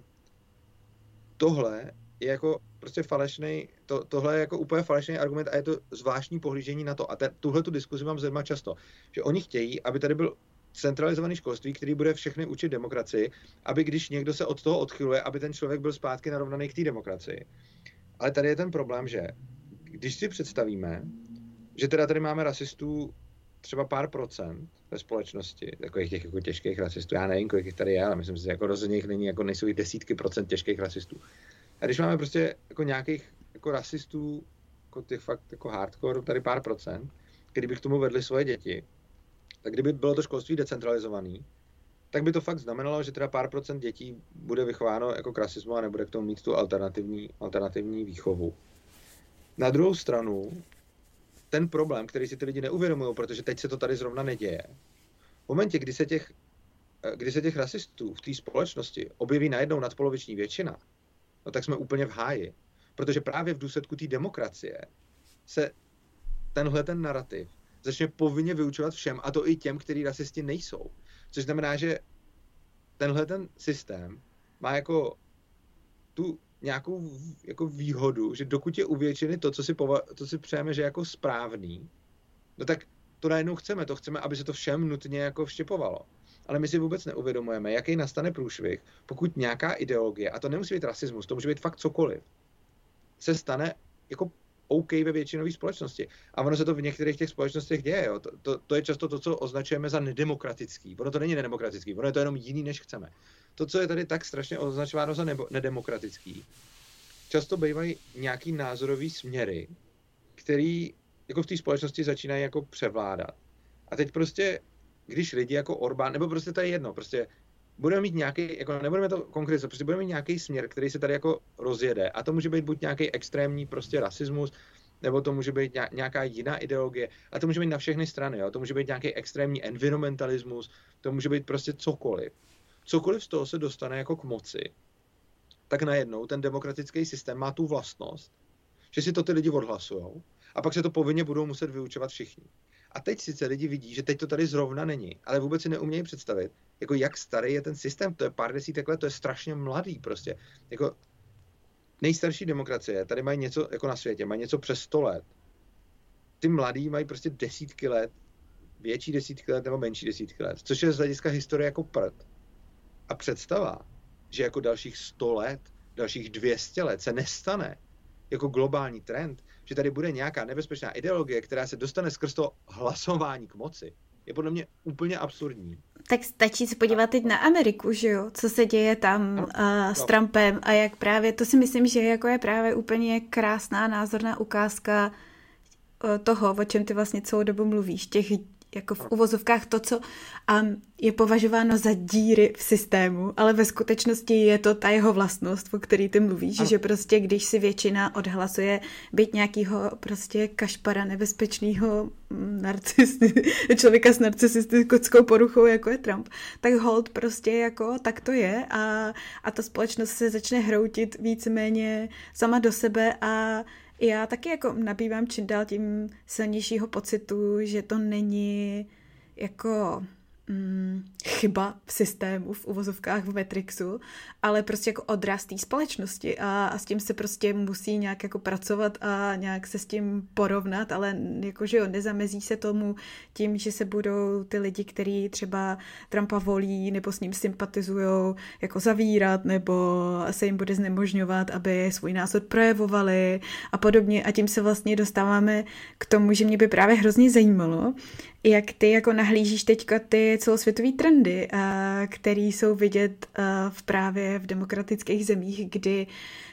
tohle je jako prostě falešný, to, tohle je jako úplně falešný argument a je to zvláštní pohlížení na to. A tuhle tu diskuzi mám zejména často, že oni chtějí, aby tady byl centralizovaný školství, který bude všechny učit demokracii, aby když někdo se od toho odchyluje, aby ten člověk byl zpátky narovnaný k té demokracii. Ale tady je ten problém, že když si představíme, že teda tady máme rasistů třeba pár procent ve společnosti, takových těch jako těžkých rasistů, já nevím, kolik jich tady je, ale myslím si, že jako rozhodně jich není, jako nejsou jich desítky procent těžkých rasistů. A když máme prostě jako nějakých jako rasistů, jako těch fakt jako hardcore, tady pár procent, kdyby k tomu vedli svoje děti, tak kdyby bylo to školství decentralizované, tak by to fakt znamenalo, že teda pár procent dětí bude vychováno jako k rasismu a nebude k tomu mít tu alternativní, alternativní výchovu. Na druhou stranu, ten problém, který si ty lidi neuvědomují, protože teď se to tady zrovna neděje, v momentě, kdy se těch, kdy se těch rasistů v té společnosti objeví najednou nadpoloviční většina, no tak jsme úplně v háji. Protože právě v důsledku té demokracie se tenhle ten narrativ začne povinně vyučovat všem, a to i těm, kteří rasisti nejsou. Což znamená, že tenhle ten systém má jako tu nějakou jako výhodu, že dokud je u to, co si, pova- to si přejeme, že jako správný, no tak to najednou chceme. To chceme, aby se to všem nutně jako vštěpovalo ale my si vůbec neuvědomujeme, jaký nastane průšvih, pokud nějaká ideologie, a to nemusí být rasismus, to může být fakt cokoliv, se stane jako OK ve většinové společnosti. A ono se to v některých těch společnostech děje. Jo. To, to, to je často to, co označujeme za nedemokratický. Ono to není nedemokratický, ono je to jenom jiný, než chceme. To, co je tady tak strašně označováno za nebo, nedemokratický, často bývají nějaký názorový směry, který jako v té společnosti začínají jako převládat. A teď prostě když lidi jako Orbán, nebo prostě to je jedno, prostě budeme mít nějaký, jako nebudeme to konkrétně, prostě budeme mít nějaký směr, který se tady jako rozjede. A to může být buď nějaký extrémní prostě rasismus, nebo to může být nějaká jiná ideologie. A to může být na všechny strany. Jo? To může být nějaký extrémní environmentalismus, to může být prostě cokoliv. Cokoliv z toho se dostane jako k moci, tak najednou ten demokratický systém má tu vlastnost, že si to ty lidi odhlasujou a pak se to povinně budou muset vyučovat všichni. A teď sice lidi vidí, že teď to tady zrovna není, ale vůbec si neumějí představit, jako jak starý je ten systém. To je pár desítek let, to je strašně mladý prostě. Jako nejstarší demokracie, tady mají něco jako na světě, mají něco přes 100 let. Ty mladí mají prostě desítky let, větší desítky let nebo menší desítky let, což je z hlediska historie jako prd. A představa, že jako dalších 100 let, dalších 200 let se nestane, jako globální trend, že tady bude nějaká nebezpečná ideologie, která se dostane skrz to hlasování k moci, je podle mě úplně absurdní. Tak stačí se podívat teď na Ameriku, že jo? Co se děje tam no, uh, s no. Trumpem a jak právě, to si myslím, že jako je právě úplně krásná názorná ukázka uh, toho, o čem ty vlastně celou dobu mluvíš, těch jako v uvozovkách to, co um, je považováno za díry v systému, ale ve skutečnosti je to ta jeho vlastnost, o který ty mluvíš, že prostě když si většina odhlasuje být nějakýho prostě kašpara nebezpečného mm, narcisty, člověka s narcistickou poruchou, jako je Trump, tak hold prostě jako tak to je a, a ta společnost se začne hroutit víceméně sama do sebe a já taky jako nabývám čím dál tím silnějšího pocitu, že to není jako mm, chyba v systému, v uvozovkách v Matrixu, ale prostě jako odraz té společnosti a, a s tím se prostě musí nějak jako pracovat a nějak se s tím porovnat, ale jakože jo, nezamezí se tomu tím, že se budou ty lidi, kteří třeba Trumpa volí nebo s ním sympatizují, jako zavírat nebo se jim bude znemožňovat, aby svůj názor projevovali a podobně. A tím se vlastně dostáváme k tomu, že mě by právě hrozně zajímalo, jak ty jako nahlížíš teďka ty celosvětové trendy, které jsou vidět v právě v demokratických zemích, kdy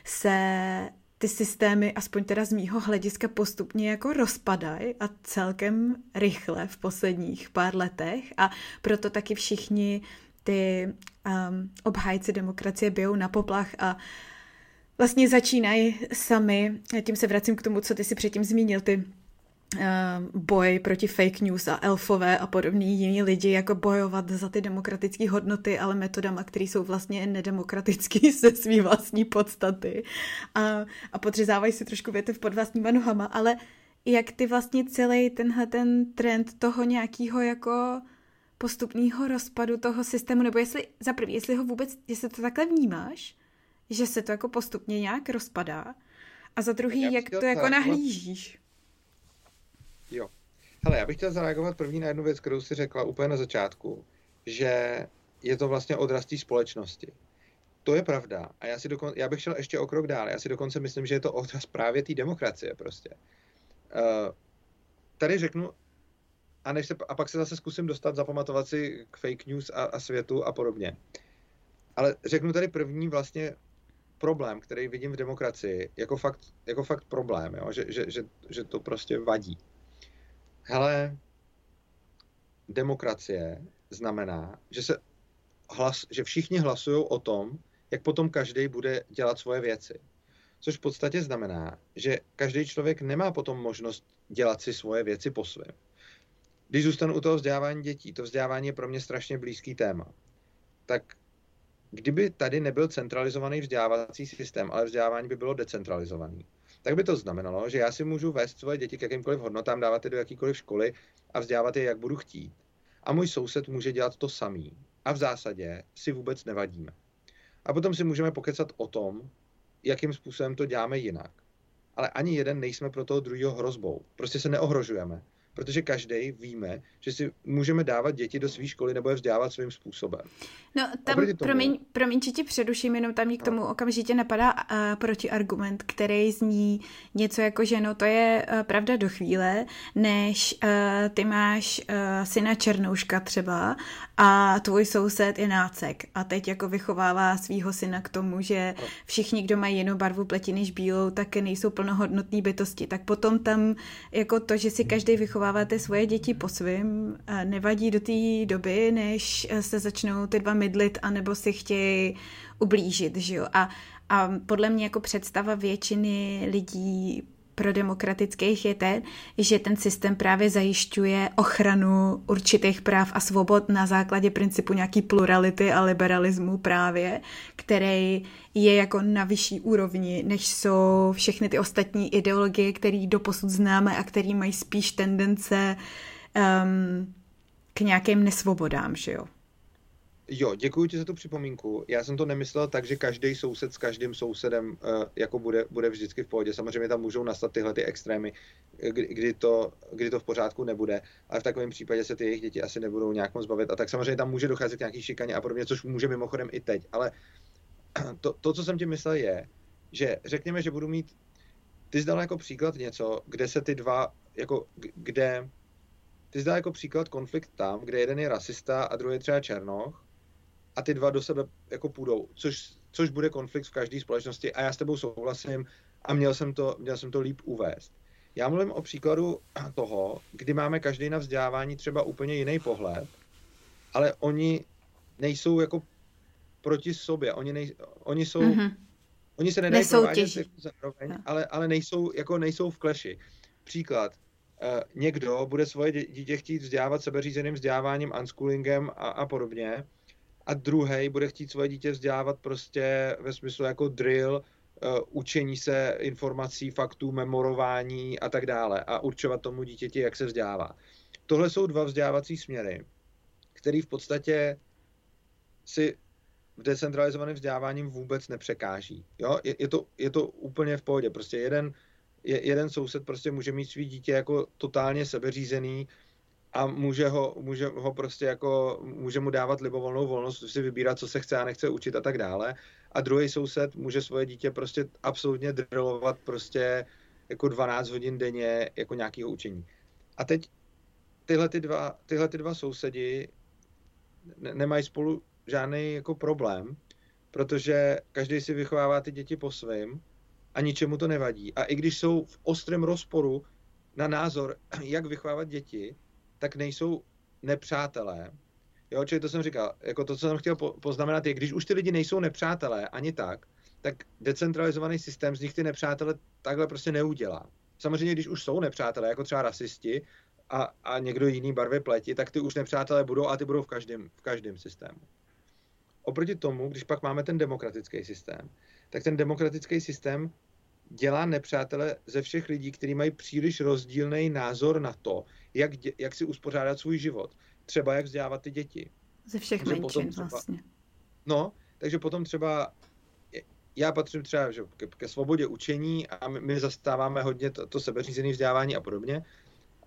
se ty systémy, aspoň teda z mýho hlediska, postupně jako rozpadají a celkem rychle v posledních pár letech. A proto taky všichni ty um, obhájci demokracie bijou na poplach a vlastně začínají sami, tím se vracím k tomu, co ty si předtím zmínil, ty Eh, boj proti fake news a elfové a podobní jiní lidi, jako bojovat za ty demokratické hodnoty, ale metodama, které jsou vlastně nedemokratické ze svý vlastní podstaty a, a podřezávají si trošku větev pod vlastníma nohama, ale jak ty vlastně celý tenhle ten trend toho nějakého jako postupného rozpadu toho systému, nebo jestli, za prvý, jestli ho vůbec, jestli to takhle vnímáš, že se to jako postupně nějak rozpadá, a za druhý, jak to jako nahlížíš? Jo. Hele, já bych chtěl zareagovat první na jednu věc, kterou si řekla úplně na začátku, že je to vlastně odraz té společnosti. To je pravda. A já, si dokon, já bych šel ještě o krok dál. Já si dokonce myslím, že je to odraz právě té demokracie prostě. Uh, tady řeknu, a, než se, a pak se zase zkusím dostat, zapamatovat si k fake news a, a světu a podobně. Ale řeknu tady první vlastně problém, který vidím v demokracii, jako fakt, jako fakt problém, jo? Že, že, že, že to prostě vadí. Hele, demokracie znamená, že se hlas, že všichni hlasují o tom, jak potom každý bude dělat svoje věci. Což v podstatě znamená, že každý člověk nemá potom možnost dělat si svoje věci po svém. Když zůstanu u toho vzdělávání dětí, to vzdělávání je pro mě strašně blízký téma, tak kdyby tady nebyl centralizovaný vzdělávací systém, ale vzdělávání by bylo decentralizovaný, tak by to znamenalo, že já si můžu vést svoje děti k jakýmkoliv hodnotám, dávat je do jakýkoliv školy a vzdělávat je, jak budu chtít. A můj soused může dělat to samý. A v zásadě si vůbec nevadíme. A potom si můžeme pokecat o tom, jakým způsobem to děláme jinak. Ale ani jeden nejsme pro toho druhého hrozbou. Prostě se neohrožujeme protože každý víme, že si můžeme dávat děti do své školy nebo je vzdělávat svým způsobem. No tam, promiň, promiň, že ti předuším, jenom tam mi k tomu no. okamžitě napadá uh, protiargument, který zní něco jako, že no to je uh, pravda do chvíle, než uh, ty máš uh, syna Černouška třeba a tvůj soused je nácek a teď jako vychovává svého syna k tomu, že no. všichni, kdo mají jinou barvu pleti než bílou, tak nejsou plnohodnotní bytosti. Tak potom tam jako to, že si každý vychováváte svoje děti po svým, nevadí do té doby, než se začnou ty dva mydlit, anebo si chtějí ublížit, že jo. A, a podle mě jako představa většiny lidí pro demokratických je ten, že ten systém právě zajišťuje ochranu určitých práv a svobod na základě principu nějaký plurality a liberalismu právě, který je jako na vyšší úrovni, než jsou všechny ty ostatní ideologie, které doposud známe a které mají spíš tendence um, k nějakým nesvobodám, že jo. Jo, děkuji ti za tu připomínku. Já jsem to nemyslel tak, že každý soused s každým sousedem uh, jako bude, bude vždycky v pohodě. Samozřejmě tam můžou nastat tyhle ty extrémy, kdy, kdy, to, kdy to v pořádku nebude, ale v takovém případě se ty jejich děti asi nebudou nějak moc bavit. A tak samozřejmě tam může docházet k nějaký šikaně a podobně, což může mimochodem i teď. Ale to, to co jsem ti myslel, je, že řekněme, že budu mít ty jsi dal jako příklad něco, kde se ty dva, jako kde, ty jsi dal jako příklad konflikt tam, kde jeden je rasista a druhý je třeba černoch a ty dva do sebe jako půjdou, což, což bude konflikt v každé společnosti a já s tebou souhlasím a měl jsem to, měl jsem to líp uvést. Já mluvím o příkladu toho, kdy máme každý na vzdělávání třeba úplně jiný pohled, ale oni nejsou jako proti sobě, oni, nej, oni jsou, mm-hmm. oni se nedají provádět zároveň, no. ale, ale nejsou, jako nejsou v kleši. Příklad, uh, někdo bude svoje dítě chtít vzdělávat sebeřízeným vzděláváním, unschoolingem a, a podobně, a druhý bude chtít svoje dítě vzdělávat prostě ve smyslu jako drill, uh, učení se informací, faktů, memorování a tak dále a určovat tomu dítěti, jak se vzdělává. Tohle jsou dva vzdělávací směry, který v podstatě si v decentralizovaném vzdělávání vůbec nepřekáží. Jo? Je, je, to, je to úplně v pohodě. Prostě jeden, je, jeden soused prostě může mít svý dítě jako totálně sebeřízený a může ho, může ho prostě jako, může mu dávat libovolnou volnost si vybírat, co se chce a nechce učit a tak dále. A druhý soused může svoje dítě prostě absolutně drillovat prostě jako 12 hodin denně jako nějakého učení. A teď tyhle, ty dva, tyhle ty dva sousedi ne, nemají spolu žádný jako problém, protože každý si vychovává ty děti po svém a ničemu to nevadí. A i když jsou v ostrém rozporu na názor, jak vychovávat děti, tak nejsou nepřátelé. Jo, čili to jsem říkal, jako to, co jsem chtěl poznamenat, je, když už ty lidi nejsou nepřátelé ani tak, tak decentralizovaný systém z nich ty nepřátele takhle prostě neudělá. Samozřejmě, když už jsou nepřátelé, jako třeba rasisti a, a někdo jiný barvy pleti, tak ty už nepřátelé budou a ty budou v každém, v každém systému. Oproti tomu, když pak máme ten demokratický systém, tak ten demokratický systém dělá nepřátele ze všech lidí, kteří mají příliš rozdílný názor na to, jak, jak si uspořádat svůj život. Třeba jak vzdělávat ty děti. Ze všech takže menšin třeba, vlastně. No, takže potom třeba já patřím třeba že, ke, ke svobodě učení a my, my zastáváme hodně to, to sebeřízené vzdělávání a podobně.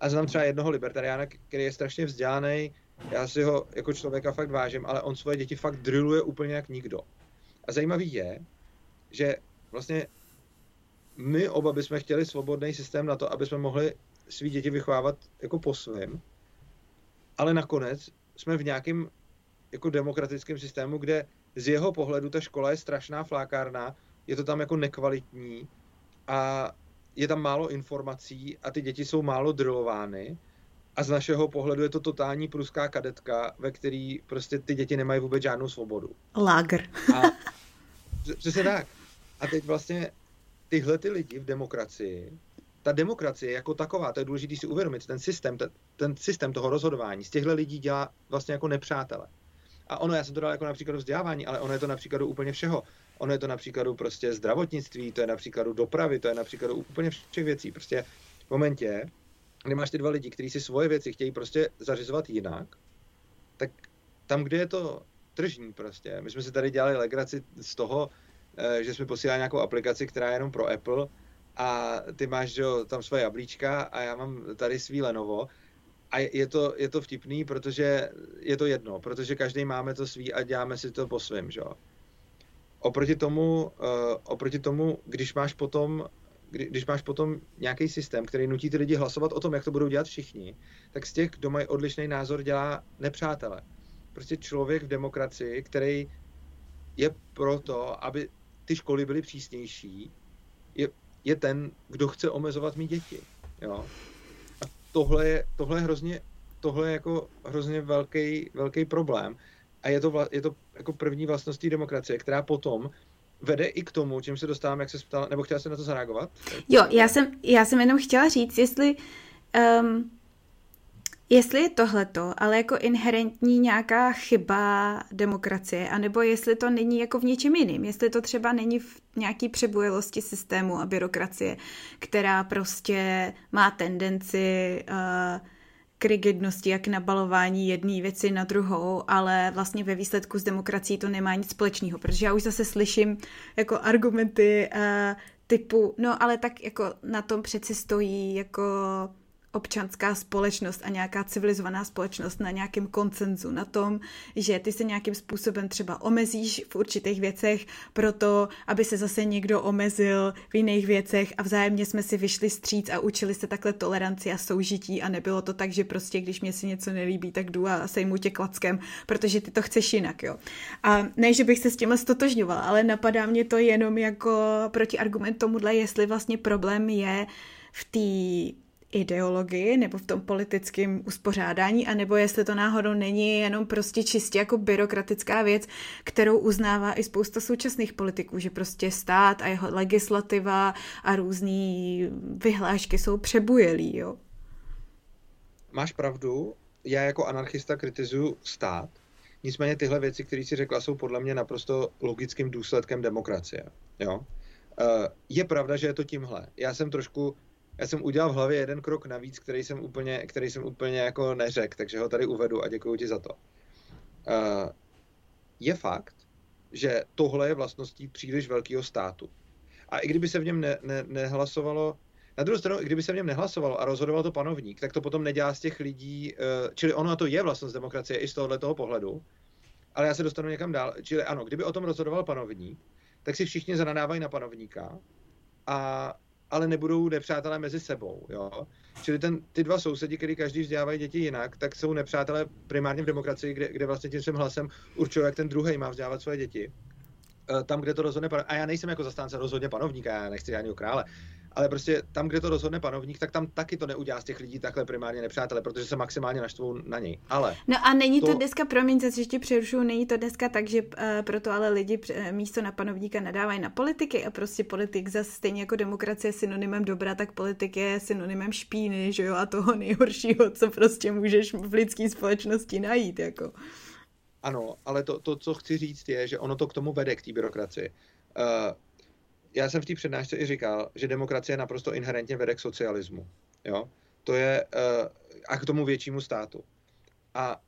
A znám třeba jednoho libertariána, který je strašně vzdělaný, já si ho jako člověka fakt vážím, ale on svoje děti fakt drilluje úplně jak nikdo. A zajímavý je, že vlastně my oba bychom chtěli svobodný systém na to, aby jsme mohli svý děti vychovávat jako po svém, ale nakonec jsme v nějakém jako demokratickém systému, kde z jeho pohledu ta škola je strašná flákárna, je to tam jako nekvalitní a je tam málo informací a ty děti jsou málo drillovány a z našeho pohledu je to totální pruská kadetka, ve který prostě ty děti nemají vůbec žádnou svobodu. Lager. a, přesně tak. A teď vlastně tyhle ty lidi v demokracii, ta demokracie jako taková, to je důležité si uvědomit, ten systém, ten, ten systém toho rozhodování z těchto lidí dělá vlastně jako nepřátele. A ono, já jsem to dal jako například vzdělávání, ale ono je to například úplně všeho. Ono je to například prostě zdravotnictví, to je například dopravy, to je například úplně všech věcí. Prostě v momentě, kdy máš ty dva lidi, kteří si svoje věci chtějí prostě zařizovat jinak, tak tam, kde je to tržní prostě. My jsme si tady dělali legraci z toho, že jsme posílali nějakou aplikaci, která je jenom pro Apple a ty máš jo, tam svoje jablíčka a já mám tady svý Lenovo a je to, je to vtipný, protože je to jedno, protože každý máme to svý a děláme si to po svém, že Oproti tomu, uh, oproti tomu, když máš potom kdy, když máš potom nějaký systém, který nutí ty lidi hlasovat o tom, jak to budou dělat všichni, tak z těch, kdo mají odlišný názor, dělá nepřátele. Prostě člověk v demokracii, který je proto, aby ty školy byly přísnější, je, je ten, kdo chce omezovat mý děti. Jo? A tohle je, tohle je hrozně, tohle je jako hrozně velký, velký problém. A je to, vla, je to jako první vlastností demokracie, která potom vede i k tomu, čím se dostávám, jak se ptala, nebo chtěla jsem na to zareagovat? Jo, já jsem, já jsem jenom chtěla říct, jestli um, jestli je tohleto, ale jako inherentní nějaká chyba demokracie, anebo jestli to není jako v něčem jiným, jestli to třeba není v nějaký přebujelosti systému a byrokracie, která prostě má tendenci uh, k rigidnosti, jak nabalování jedné věci na druhou, ale vlastně ve výsledku s demokracií to nemá nic společného, protože já už zase slyším jako argumenty uh, typu, no ale tak jako na tom přeci stojí jako občanská společnost a nějaká civilizovaná společnost na nějakém koncenzu, na tom, že ty se nějakým způsobem třeba omezíš v určitých věcech proto, aby se zase někdo omezil v jiných věcech a vzájemně jsme si vyšli stříc a učili se takhle toleranci a soužití a nebylo to tak, že prostě když mě si něco nelíbí, tak jdu a sejmu tě klackem, protože ty to chceš jinak, jo. A ne, že bych se s tímhle stotožňovala, ale napadá mě to jenom jako protiargument tomuhle, jestli vlastně problém je v té ideologii nebo v tom politickém uspořádání, anebo jestli to náhodou není jenom prostě čistě jako byrokratická věc, kterou uznává i spousta současných politiků, že prostě stát a jeho legislativa a různý vyhlášky jsou přebujelý, jo. Máš pravdu, já jako anarchista kritizuju stát, nicméně tyhle věci, které si řekla, jsou podle mě naprosto logickým důsledkem demokracie, jo. Eh, je pravda, že je to tímhle. Já jsem trošku já jsem udělal v hlavě jeden krok navíc, který jsem úplně, který jsem úplně jako neřekl, takže ho tady uvedu a děkuji ti za to. Uh, je fakt, že tohle je vlastností příliš velkého státu. A i kdyby se v něm ne, ne, nehlasovalo, na druhou stranu, i kdyby se v něm nehlasovalo a rozhodoval to panovník, tak to potom nedělá z těch lidí, uh, čili ono to je vlastnost demokracie i z tohohle toho pohledu, ale já se dostanu někam dál. Čili ano, kdyby o tom rozhodoval panovník, tak si všichni zanadávají na panovníka a ale nebudou nepřátelé mezi sebou. Jo? Čili ten, ty dva sousedi, kteří každý vzdělávají děti jinak, tak jsou nepřátelé primárně v demokracii, kde, kde vlastně tím svým hlasem určují, jak ten druhý má vzdělávat svoje děti. E, tam, kde to rozhodne, a já nejsem jako zastánce rozhodně panovníka, já nechci žádného krále, ale prostě tam, kde to rozhodne panovník, tak tam taky to neudělá z těch lidí takhle primárně nepřátelé, protože se maximálně naštvou na něj. Ale no a není to, to dneska, promiň, že ještě přerušu, není to dneska tak, že uh, proto ale lidi místo na panovníka nadávají na politiky a prostě politik zase stejně jako demokracie je synonymem dobra, tak politik je synonymem špíny, že jo, a toho nejhoršího, co prostě můžeš v lidské společnosti najít, jako. Ano, ale to, to, co chci říct, je, že ono to k tomu vede, k té byrokracii. Uh, já jsem v té přednášce i říkal, že demokracie naprosto inherentně vede k socialismu. Jo? To je uh, a k tomu většímu státu. A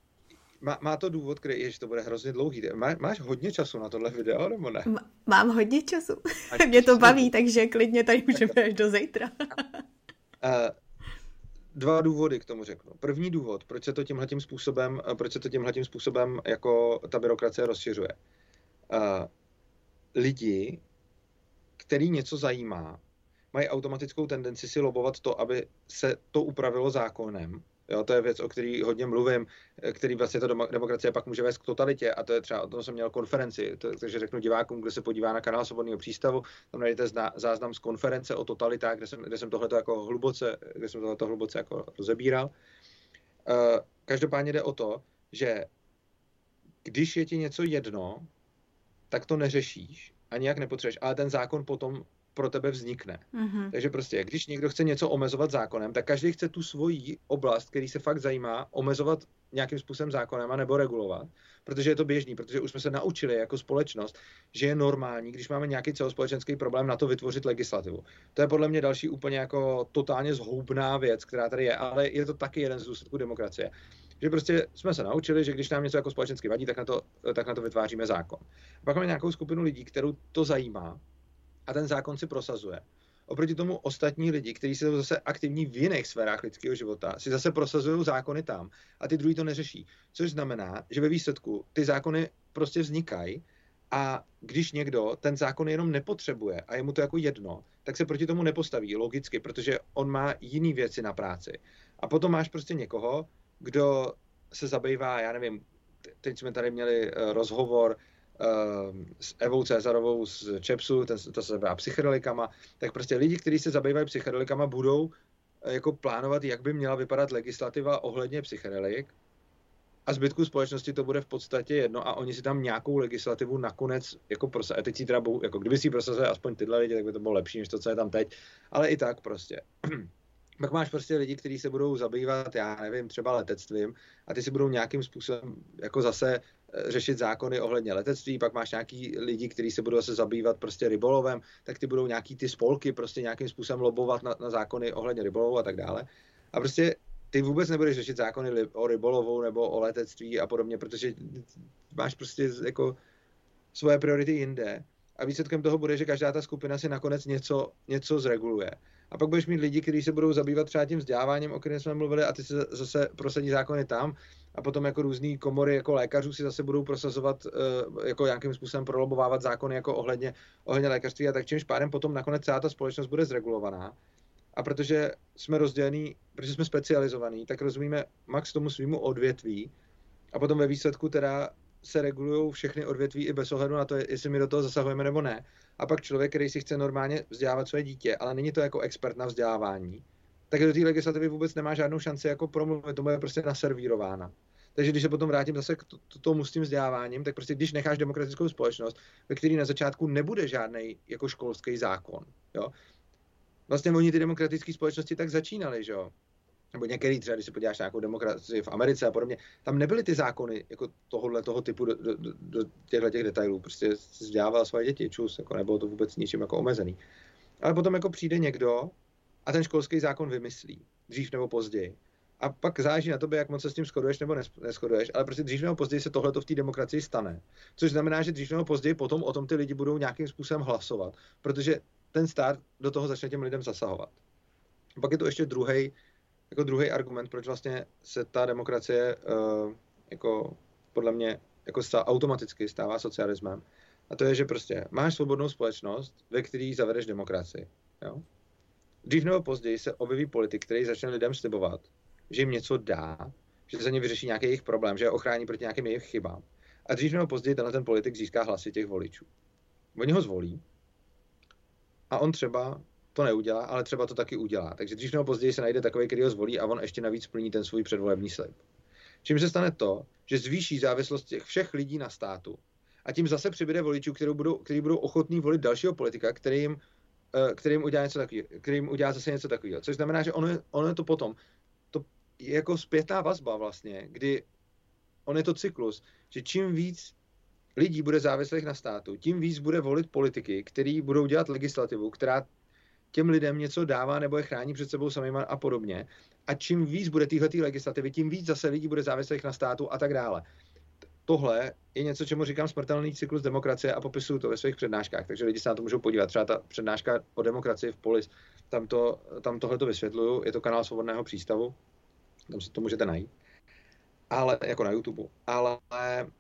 má, má to důvod, který je, že to bude hrozně dlouhý. Má, máš hodně času na tohle video, nebo ne? M- mám hodně času. Mě to baví, takže klidně tady můžeme až do zítra. uh, dva důvody k tomu řeknu. První důvod, proč se to tímhletím způsobem, proč se to tímhletím způsobem jako ta byrokracie rozšiřuje. Uh, lidi který něco zajímá, mají automatickou tendenci si lobovat to, aby se to upravilo zákonem. Jo, to je věc, o který hodně mluvím, který vlastně ta demokracie pak může vést k totalitě a to je třeba, o tom jsem měl konferenci, to, takže řeknu divákům, kdo se podívá na kanál Svobodného přístavu, tam najdete zna, záznam z konference o totalitách, kde jsem, kde jsem tohleto jako hluboce, kde jsem tohleto hluboce jako rozebíral. Uh, každopádně jde o to, že když je ti něco jedno, tak to neřešíš a nijak nepotřebuješ, ale ten zákon potom pro tebe vznikne. Mm-hmm. Takže prostě, když někdo chce něco omezovat zákonem, tak každý chce tu svoji oblast, který se fakt zajímá, omezovat nějakým způsobem zákonem a nebo regulovat, protože je to běžný, protože už jsme se naučili jako společnost, že je normální, když máme nějaký celospolečenský problém, na to vytvořit legislativu. To je podle mě další úplně jako totálně zhoubná věc, která tady je, ale je to taky jeden z důsledků demokracie že prostě jsme se naučili, že když nám něco jako společensky vadí, tak na to, tak na to vytváříme zákon. Pak máme nějakou skupinu lidí, kterou to zajímá a ten zákon si prosazuje. Oproti tomu ostatní lidi, kteří jsou zase aktivní v jiných sférách lidského života, si zase prosazují zákony tam a ty druhý to neřeší. Což znamená, že ve výsledku ty zákony prostě vznikají a když někdo ten zákon jenom nepotřebuje a je mu to jako jedno, tak se proti tomu nepostaví logicky, protože on má jiný věci na práci. A potom máš prostě někoho, kdo se zabývá, já nevím, teď jsme tady měli eh, rozhovor uh, s Evou Cezarovou z Čepsu, ten, to se zabývá psychedelikama, tak prostě lidi, kteří se zabývají psychedelikama, budou eh, jako plánovat, jak by měla vypadat legislativa ohledně psychedelik a zbytku společnosti to bude v podstatě jedno a oni si tam nějakou legislativu nakonec jako prosadí. Teď si teda, jako kdyby si prosazovali aspoň tyhle lidi, tak by to bylo lepší, než to, co je tam teď, ale i tak prostě. Pak máš prostě lidi, kteří se budou zabývat, já nevím, třeba letectvím a ty si budou nějakým způsobem jako zase eh, řešit zákony ohledně letectví, pak máš nějaký lidi, kteří se budou zase zabývat prostě rybolovem, tak ty budou nějaký ty spolky prostě nějakým způsobem lobovat na, na zákony ohledně rybolovu a tak dále. A prostě ty vůbec nebudeš řešit zákony o rybolovu nebo o letectví a podobně, protože máš prostě jako svoje priority jinde a výsledkem toho bude, že každá ta skupina si nakonec něco, něco zreguluje. A pak budeš mít lidi, kteří se budou zabývat třeba tím vzděláváním, o kterém jsme mluvili, a ty se zase prosadí zákony tam, a potom jako různý komory jako lékařů si zase budou prosazovat, uh, jako nějakým způsobem prolobovávat zákony jako ohledně, ohledně lékařství a tak čímž pádem potom nakonec celá ta společnost bude zregulovaná. A protože jsme rozdělení, protože jsme specializovaní, tak rozumíme max tomu svýmu odvětví a potom ve výsledku teda se regulují všechny odvětví i bez ohledu na to, jestli my do toho zasahujeme nebo ne. A pak člověk, který si chce normálně vzdělávat své dítě, ale není to jako expert na vzdělávání, tak do té legislativy vůbec nemá žádnou šanci jako promluvit, tomu je prostě naservírována. Takže když se potom vrátím zase k tomu s tím vzděláváním, tak prostě když necháš demokratickou společnost, ve které na začátku nebude žádný jako školský zákon, jo, vlastně oni ty demokratické společnosti tak začínaly, že jo, nebo některý třeba, když se podíváš na nějakou demokracii v Americe a podobně, tam nebyly ty zákony jako tohohle toho typu do, do, do, těchto těch detailů. Prostě vzdělával svoje děti, čus, jako nebylo to vůbec ničím jako omezený. Ale potom jako přijde někdo a ten školský zákon vymyslí, dřív nebo později. A pak záleží na tobě, jak moc se s tím shoduješ nebo neschoduješ, ale prostě dřív nebo později se tohle v té demokracii stane. Což znamená, že dřív nebo později potom o tom ty lidi budou nějakým způsobem hlasovat, protože ten stát do toho začne těm lidem zasahovat. Pak je to ještě druhý jako druhý argument, proč vlastně se ta demokracie uh, jako podle mě jako stá, automaticky stává socialismem. A to je, že prostě máš svobodnou společnost, ve které zavedeš demokracii. Jo? Dřív nebo později se objeví politik, který začne lidem slibovat, že jim něco dá, že za ně vyřeší nějaký jejich problém, že je ochrání proti nějakým jejich chybám. A dřív nebo později tenhle ten politik získá hlasy těch voličů. Oni ho zvolí a on třeba to neudělá, ale třeba to taky udělá. Takže dřív nebo později se najde takový, který ho zvolí a on ještě navíc plní ten svůj předvolební slib. Čím se stane to, že zvýší závislost těch všech lidí na státu a tím zase přibude voličů, který budou, který budou ochotní volit dalšího politika, který jim, eh, který jim udělá něco takového, který jim udělá zase něco takového. Což znamená, že ono je, ono je to potom, to je jako zpětná vazba vlastně, kdy on je to cyklus, že čím víc lidí bude závislých na státu, tím víc bude volit politiky, který budou dělat legislativu, která těm lidem něco dává nebo je chrání před sebou samým a podobně. A čím víc bude téhle legislativy, tím víc zase lidí bude závislých na státu a tak dále. Tohle je něco, čemu říkám smrtelný cyklus demokracie a popisuju to ve svých přednáškách, takže lidi se na to můžou podívat. Třeba ta přednáška o demokracii v Polis, tam, to, tam tohle to vysvětluju, je to kanál Svobodného přístavu, tam si to můžete najít, ale jako na YouTube. Ale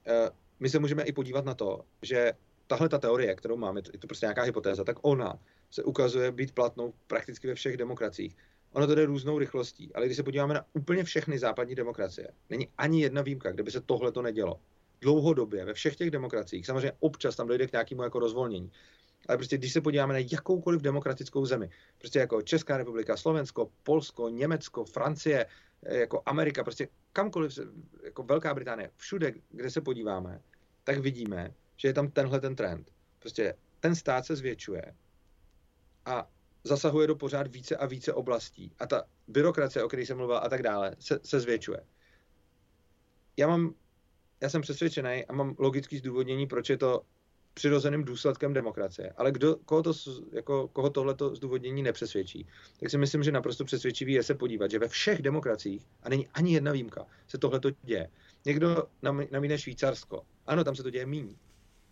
e, my se můžeme i podívat na to, že tahle ta teorie, kterou máme, je to prostě nějaká hypotéza, tak ona se ukazuje být platnou prakticky ve všech demokraciích. Ono to jde různou rychlostí, ale když se podíváme na úplně všechny západní demokracie, není ani jedna výjimka, kde by se tohle to nedělo. Dlouhodobě ve všech těch demokraciích, samozřejmě občas tam dojde k nějakému jako rozvolnění. Ale prostě když se podíváme na jakoukoliv demokratickou zemi, prostě jako Česká republika, Slovensko, Polsko, Německo, Francie, eh, jako Amerika, prostě kamkoliv, jako Velká Británie, všude, kde se podíváme, tak vidíme, že je tam tenhle ten trend. Prostě ten stát se zvětšuje, a zasahuje do pořád více a více oblastí. A ta byrokracie, o které jsem mluvil a tak dále, se, se zvětšuje. Já mám, já jsem přesvědčený a mám logický zdůvodnění, proč je to přirozeným důsledkem demokracie. Ale kdo, koho, to, jako, koho tohleto zdůvodnění nepřesvědčí, tak si myslím, že naprosto přesvědčivý je se podívat, že ve všech demokraciích, a není ani jedna výjimka, se tohleto děje. Někdo namíne Švýcarsko. Ano, tam se to děje míň.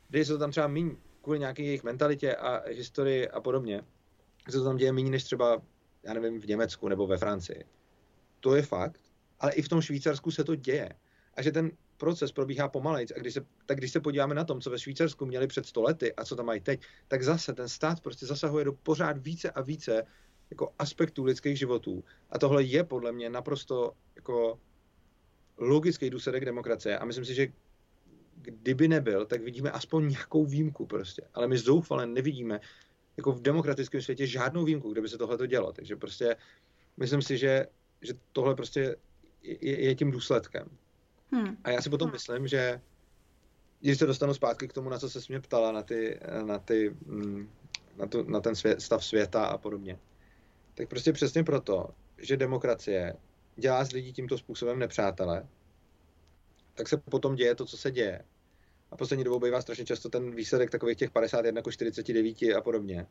Děje se to tam třeba míň kvůli nějaké jejich mentalitě a historii a podobně se to tam děje méně než třeba, já nevím, v Německu nebo ve Francii. To je fakt, ale i v tom Švýcarsku se to děje. A že ten proces probíhá pomalejc. A když se, tak když se podíváme na tom, co ve Švýcarsku měli před stolety a co tam mají teď, tak zase ten stát prostě zasahuje do pořád více a více jako aspektů lidských životů. A tohle je podle mě naprosto jako logický důsledek demokracie. A myslím si, že kdyby nebyl, tak vidíme aspoň nějakou výjimku prostě. Ale my zoufale nevidíme jako v demokratickém světě žádnou výjimku, kde by se tohle to dělo. Takže prostě myslím si, že, že tohle prostě je, je tím důsledkem. Hmm. A já si potom hmm. myslím, že když se dostanu zpátky k tomu, na co se mě ptala, na, ty, na, ty, mm, na, tu, na ten svět, stav světa a podobně, tak prostě přesně proto, že demokracie dělá z lidí tímto způsobem nepřátele, tak se potom děje to, co se děje a poslední dobou bývá strašně často ten výsledek takových těch 51 k 49 a podobně.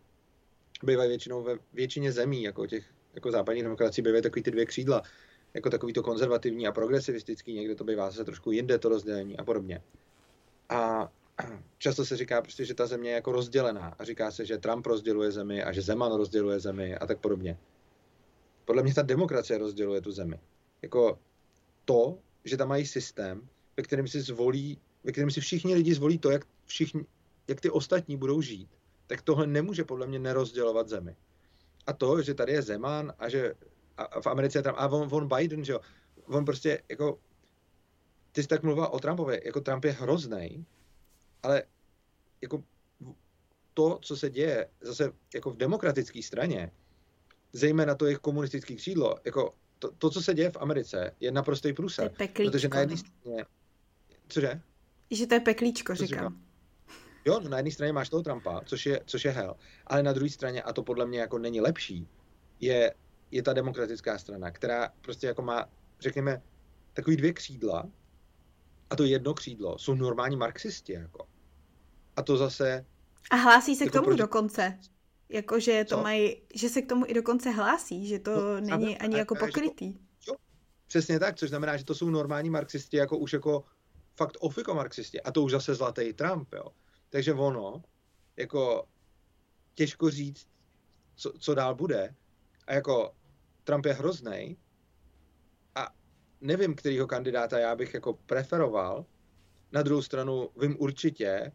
Bývají většinou ve většině zemí, jako těch jako západních demokracií, bývají takový ty dvě křídla, jako takový to konzervativní a progresivistický, někde to bývá zase trošku jinde to rozdělení a podobně. A, často se říká prostě, že ta země je jako rozdělená a říká se, že Trump rozděluje zemi a že Zeman rozděluje zemi a tak podobně. Podle mě ta demokracie rozděluje tu zemi. Jako to, že tam mají systém, ve kterém si zvolí, ve kterém si všichni lidi zvolí to, jak, všichni, jak ty ostatní budou žít, tak tohle nemůže podle mě nerozdělovat zemi. A to, že tady je Zeman a že a v Americe je tam, a on, on Biden, že jo, on prostě jako, ty jsi tak mluvil o Trumpovi, jako Trump je hrozný, ale jako to, co se děje zase jako v demokratické straně, zejména to jejich komunistické křídlo, jako to, to, co se děje v Americe, je naprostý průser. Protože na jedné straně... Cože? Že to je peklíčko, říkám. říkám. Jo, no na jedné straně máš toho Trumpa, což je, což je hell, ale na druhé straně, a to podle mě jako není lepší, je, je ta demokratická strana, která prostě jako má, řekněme, takový dvě křídla, a to jedno křídlo jsou normální marxisti, jako. A to zase... A hlásí se jako k tomu proti... dokonce. Jako, že to Co? mají, že se k tomu i dokonce hlásí, že to no, není ani jako pokrytý. To, jo, přesně tak, což znamená, že to jsou normální marxisti, jako už jako fakt ofiko marxisti. A to už zase zlatý Trump, jo. Takže ono, jako těžko říct, co, co dál bude. A jako Trump je hrozný a nevím, kterýho kandidáta já bych jako preferoval. Na druhou stranu vím určitě,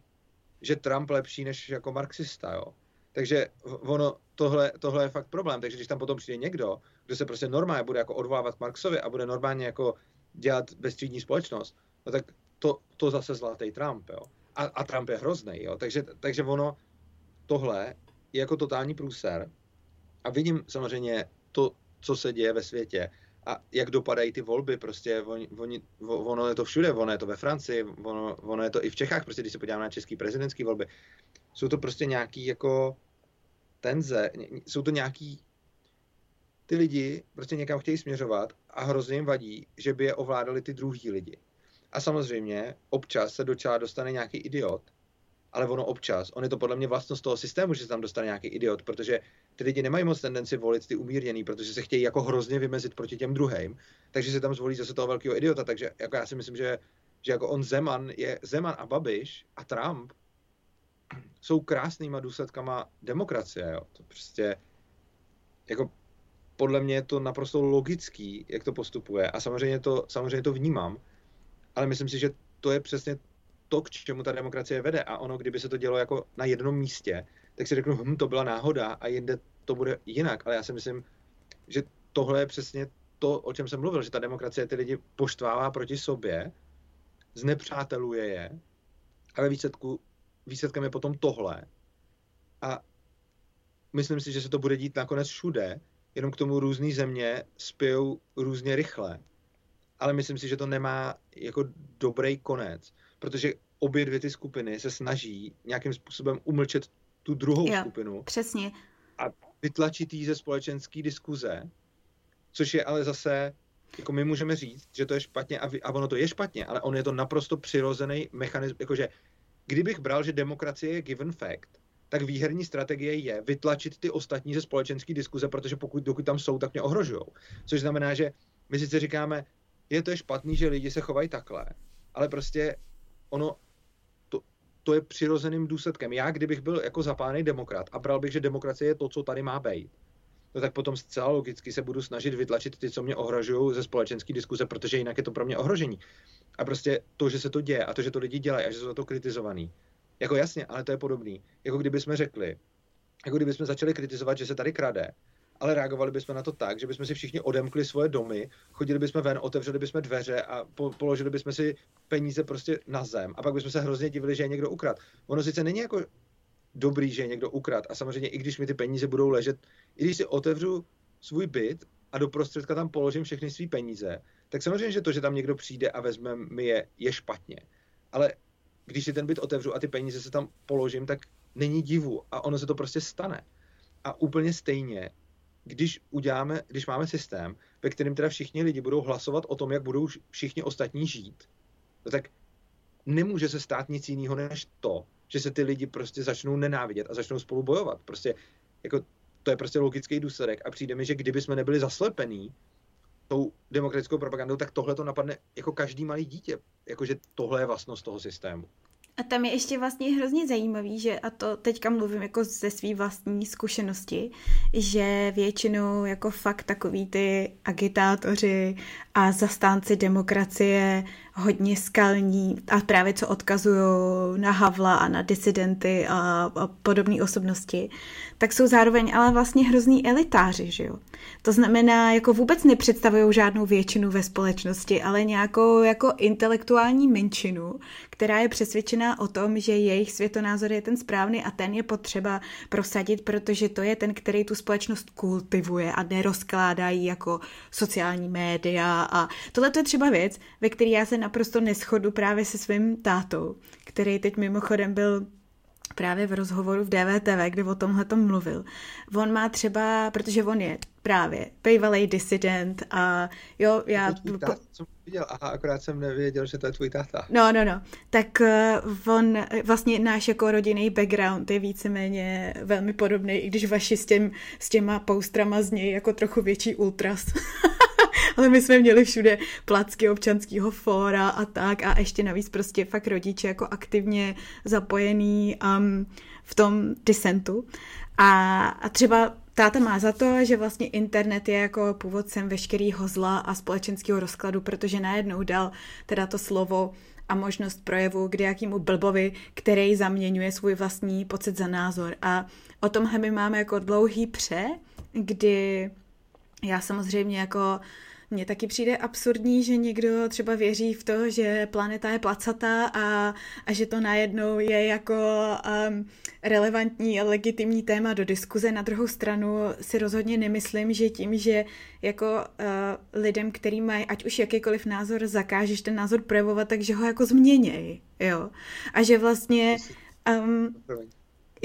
že Trump lepší než jako marxista, jo. Takže ono, tohle, tohle je fakt problém. Takže když tam potom přijde někdo, kdo se prostě normálně bude jako odvolávat Marxovi a bude normálně jako dělat bezstřídní společnost, no tak to, to zase zlatý Trump, jo. A, a Trump je hrozný, jo. Takže, takže ono, tohle je jako totální průser. A vidím samozřejmě to, co se děje ve světě a jak dopadají ty volby, prostě oni, oni, ono je to všude, ono je to ve Francii, ono, ono je to i v Čechách, prostě když se podíváme na český prezidentský volby, jsou to prostě nějaký jako tenze, jsou to nějaký ty lidi prostě někam chtějí směřovat a hrozně jim vadí, že by je ovládali ty druhý lidi. A samozřejmě občas se do čela dostane nějaký idiot, ale ono občas, on je to podle mě vlastnost toho systému, že se tam dostane nějaký idiot, protože ty lidi nemají moc tendenci volit ty umírněný, protože se chtějí jako hrozně vymezit proti těm druhým, takže se tam zvolí zase toho velkého idiota, takže jako já si myslím, že, že jako on Zeman je Zeman a Babiš a Trump jsou krásnýma důsledkama demokracie, jo. To prostě jako podle mě je to naprosto logický, jak to postupuje a samozřejmě to, samozřejmě to vnímám, ale myslím si, že to je přesně to, k čemu ta demokracie vede a ono, kdyby se to dělo jako na jednom místě, tak si řeknu, hm, to byla náhoda a jinde to bude jinak, ale já si myslím, že tohle je přesně to, o čem jsem mluvil, že ta demokracie ty lidi poštvává proti sobě, znepřáteluje je a ve výsledku výsledkem je potom tohle. A myslím si, že se to bude dít nakonec všude, jenom k tomu různé země spijou různě rychle. Ale myslím si, že to nemá jako dobrý konec, protože obě dvě ty skupiny se snaží nějakým způsobem umlčet tu druhou jo, skupinu. Přesně. A vytlačit jí ze společenské diskuze, což je ale zase, jako my můžeme říct, že to je špatně a, vy, a ono to je špatně, ale on je to naprosto přirozený mechanismus, jakože kdybych bral, že demokracie je given fact, tak výherní strategie je vytlačit ty ostatní ze společenské diskuze, protože pokud dokud tam jsou, tak mě ohrožují. Což znamená, že my sice říkáme, je to je špatný, že lidi se chovají takhle, ale prostě ono, to, to je přirozeným důsledkem. Já, kdybych byl jako zapálený demokrat a bral bych, že demokracie je to, co tady má být, no tak potom zcela logicky se budu snažit vytlačit ty, co mě ohrožují ze společenské diskuze, protože jinak je to pro mě ohrožení. A prostě to, že se to děje a to, že to lidi dělají a že jsou za to kritizovaný. Jako jasně, ale to je podobný. Jako kdyby jsme řekli, jako kdyby jsme začali kritizovat, že se tady krade, ale reagovali bychom na to tak, že bychom si všichni odemkli svoje domy, chodili bychom ven, otevřeli bychom dveře a po, položili bychom si peníze prostě na zem a pak bychom se hrozně divili, že je někdo ukrad. Ono sice není jako dobrý, že je někdo ukrad a samozřejmě i když mi ty peníze budou ležet, i když si otevřu svůj byt a do prostředka tam položím všechny své peníze, tak samozřejmě, že to, že tam někdo přijde a vezme mi je, je špatně. Ale když si ten byt otevřu a ty peníze se tam položím, tak není divu a ono se to prostě stane. A úplně stejně, když uděláme, když máme systém, ve kterém teda všichni lidi budou hlasovat o tom, jak budou všichni ostatní žít, no tak nemůže se stát nic jiného než to, že se ty lidi prostě začnou nenávidět a začnou spolu bojovat. Prostě jako to je prostě logický důsledek a přijde mi, že kdyby jsme nebyli zaslepení tou demokratickou propagandou, tak tohle to napadne jako každý malý dítě. Jakože tohle je vlastnost toho systému. A tam je ještě vlastně hrozně zajímavý, že, a to teďka mluvím jako ze své vlastní zkušenosti, že většinou jako fakt takový ty agitátoři a zastánci demokracie hodně skalní a právě co odkazují na Havla a na disidenty a, a podobné osobnosti, tak jsou zároveň ale vlastně hrozný elitáři, že jo. To znamená, jako vůbec nepředstavují žádnou většinu ve společnosti, ale nějakou jako intelektuální menšinu, která je přesvědčená o tom, že jejich světonázor je ten správný a ten je potřeba prosadit, protože to je ten, který tu společnost kultivuje a nerozkládají jako sociální média a tohle to je třeba věc, ve které já se naprosto neschodu právě se svým tátou, který teď mimochodem byl právě v rozhovoru v DVTV, kde o tomhle tom mluvil. On má třeba, protože on je právě bývalý disident a jo, já... Táta, jsem viděl, aha, akorát jsem nevěděl, že to je tvůj táta. No, no, no. Tak uh, on, vlastně náš jako rodinný background je víceméně velmi podobný, i když vaši s, těm, s těma poustrama z něj jako trochu větší ultras. ale my jsme měli všude placky občanského fóra a tak a ještě navíc prostě fakt rodiče jako aktivně zapojený um, v tom disentu. A, a třeba táta má za to, že vlastně internet je jako původcem veškerého zla a společenského rozkladu, protože najednou dal teda to slovo a možnost projevu k nějakému blbovi, který zaměňuje svůj vlastní pocit za názor. A o tomhle my máme jako dlouhý pře, kdy já samozřejmě jako mně taky přijde absurdní, že někdo třeba věří v to, že planeta je placatá a, a že to najednou je jako um, relevantní a legitimní téma do diskuze. Na druhou stranu si rozhodně nemyslím, že tím, že jako uh, lidem, který mají ať už jakýkoliv názor, zakážeš ten názor projevovat, takže ho jako změněj, jo. A že vlastně um,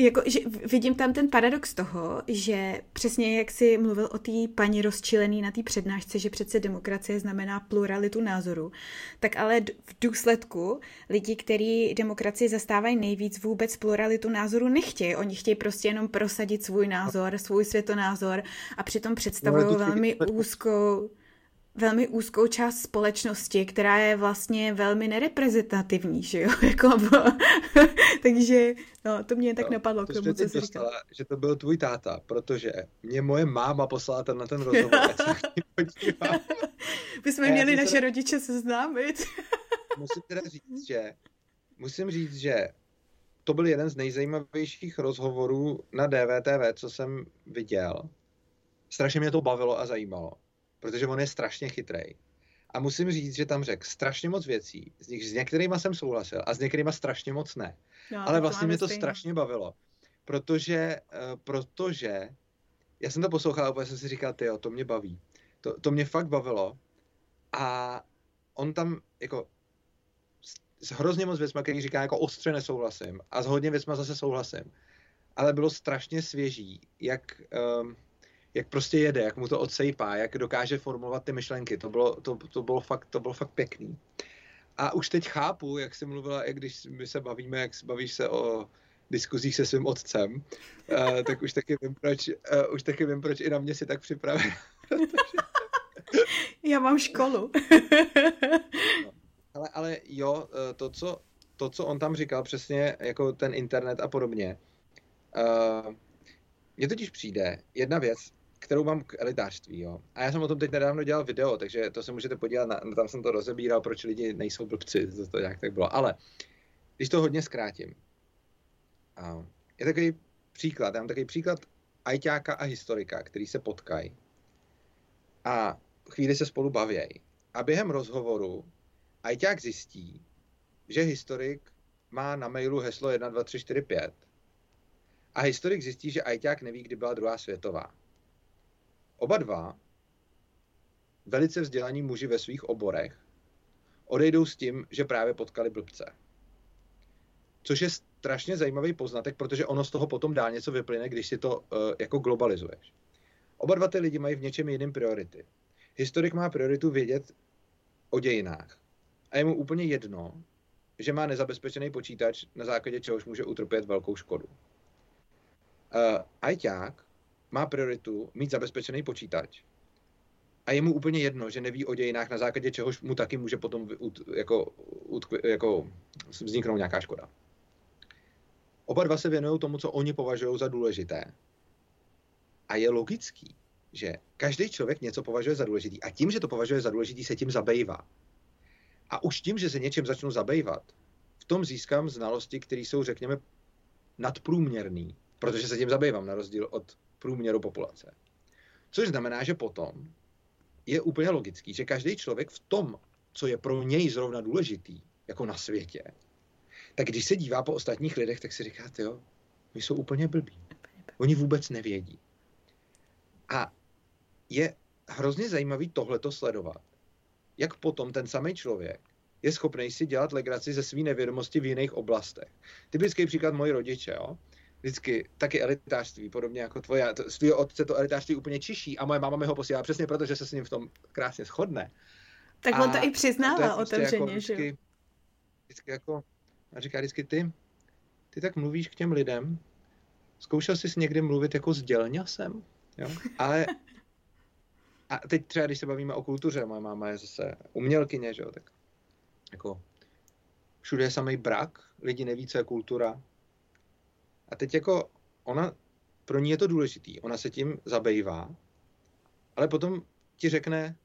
jako, že vidím tam ten paradox toho, že přesně jak si mluvil o té paní rozčilený na té přednášce, že přece demokracie znamená pluralitu názoru, tak ale v důsledku lidi, kteří demokracii zastávají nejvíc, vůbec pluralitu názoru nechtějí. Oni chtějí prostě jenom prosadit svůj názor, svůj světonázor a přitom představují no, velmi úzkou velmi úzkou část společnosti, která je vlastně velmi nereprezentativní, že jo? Jako, takže no, to mě tak no, napadlo k tomu, co jsi dostala, že to byl tvůj táta, protože mě moje máma poslala ten na ten rozhovor, My jsme měli naše teda... rodiče seznámit. musím teda říct, že musím říct, že to byl jeden z nejzajímavějších rozhovorů na DVTV, co jsem viděl. Strašně mě to bavilo a zajímalo protože on je strašně chytrý. A musím říct, že tam řekl strašně moc věcí, z nich s některýma jsem souhlasil a s některýma strašně moc ne. No, Ale vlastně mě to stejný. strašně bavilo, protože, uh, protože já jsem to poslouchal a úplně jsem si říkal, ty to mě baví. To, to mě fakt bavilo a on tam jako s hrozně moc věcma, který říká jako ostře nesouhlasím a s hodně věcma zase souhlasím. Ale bylo strašně svěží, jak um, jak prostě jede, jak mu to odsejpá, jak dokáže formulovat ty myšlenky. To bylo, to, to bylo, fakt, to bylo fakt pěkný. A už teď chápu, jak jsi mluvila, jak když my se bavíme, jak bavíš se o diskuzích se svým otcem, uh, tak už taky vím, proč, uh, už taky vím, proč i na mě si tak připravil. Já mám školu. no. ale, ale jo, eh, to co, to, co on tam říkal, přesně jako ten internet a podobně, uh, mně totiž přijde jedna věc, kterou mám k elitářství, jo. A já jsem o tom teď nedávno dělal video, takže to se můžete podívat, na, tam jsem to rozebíral, proč lidi nejsou blbci, to, to nějak tak bylo. Ale když to hodně zkrátím, a je takový příklad, já mám takový příklad ajťáka a historika, který se potkají a chvíli se spolu bavějí. A během rozhovoru ajťák zjistí, že historik má na mailu heslo 12345 a historik zjistí, že ajťák neví, kdy byla druhá světová. Oba dva, velice vzdělaní muži ve svých oborech, odejdou s tím, že právě potkali blbce. Což je strašně zajímavý poznatek, protože ono z toho potom dál něco vyplyne, když si to uh, jako globalizuješ. Oba dva ty lidi mají v něčem jiném priority. Historik má prioritu vědět o dějinách. A je mu úplně jedno, že má nezabezpečený počítač, na základě čehož může utrpět velkou škodu. Uh, ajťák má prioritu mít zabezpečený počítač, a je mu úplně jedno, že neví o dějinách, na základě čehož mu taky může potom jako, jako vzniknout nějaká škoda. Oba dva se věnují tomu, co oni považují za důležité. A je logický, že každý člověk něco považuje za důležitý a tím, že to považuje za důležitý, se tím zabývá. A už tím, že se něčím začnu zabývat, v tom získám znalosti, které jsou, řekněme, nadprůměrný, protože se tím zabývám, na rozdíl od průměru populace. Což znamená, že potom je úplně logický, že každý člověk v tom, co je pro něj zrovna důležitý, jako na světě, tak když se dívá po ostatních lidech, tak si říká, jo, oni jsou úplně blbí. Oni vůbec nevědí. A je hrozně zajímavý tohleto sledovat. Jak potom ten samý člověk je schopný si dělat legraci ze své nevědomosti v jiných oblastech. Typický příklad moji rodiče, jo? Vždycky taky elitářství, podobně jako tvoje. Z tvého otce to elitářství úplně čiší a moje máma mi ho posílá přesně proto, že se s ním v tom krásně shodne. Tak a on to i přiznává to prostě otevřeně, jako vždycky, že Vždycky jako, a říká vždycky ty, ty tak mluvíš k těm lidem, zkoušel jsi někdy mluvit jako s dělňasem, jo? Ale a teď třeba, když se bavíme o kultuře, moje máma je zase umělkyně, že jo, tak jako všude je samý brak, lidi neví, co je kultura. A teď jako ona, pro ní je to důležitý, ona se tím zabývá, ale potom ti řekne,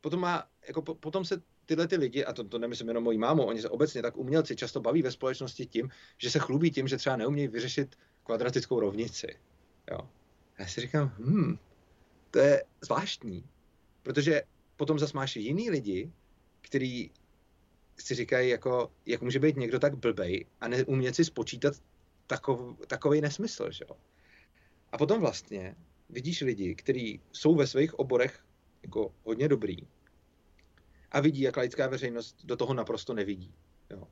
potom má, jako po, potom se tyhle ty lidi, a to, to nemyslím jenom mojí mámu, oni se obecně tak umělci často baví ve společnosti tím, že se chlubí tím, že třeba neumějí vyřešit kvadratickou rovnici. Jo. A já si říkám, hm, to je zvláštní, protože potom zase máš jiný lidi, který si říkají, jako, jak může být někdo tak blbej a neumět si spočítat takov, takový nesmysl, že jo. A potom vlastně vidíš lidi, kteří jsou ve svých oborech jako hodně dobrý a vidí, jak laická veřejnost do toho naprosto nevidí. Jo.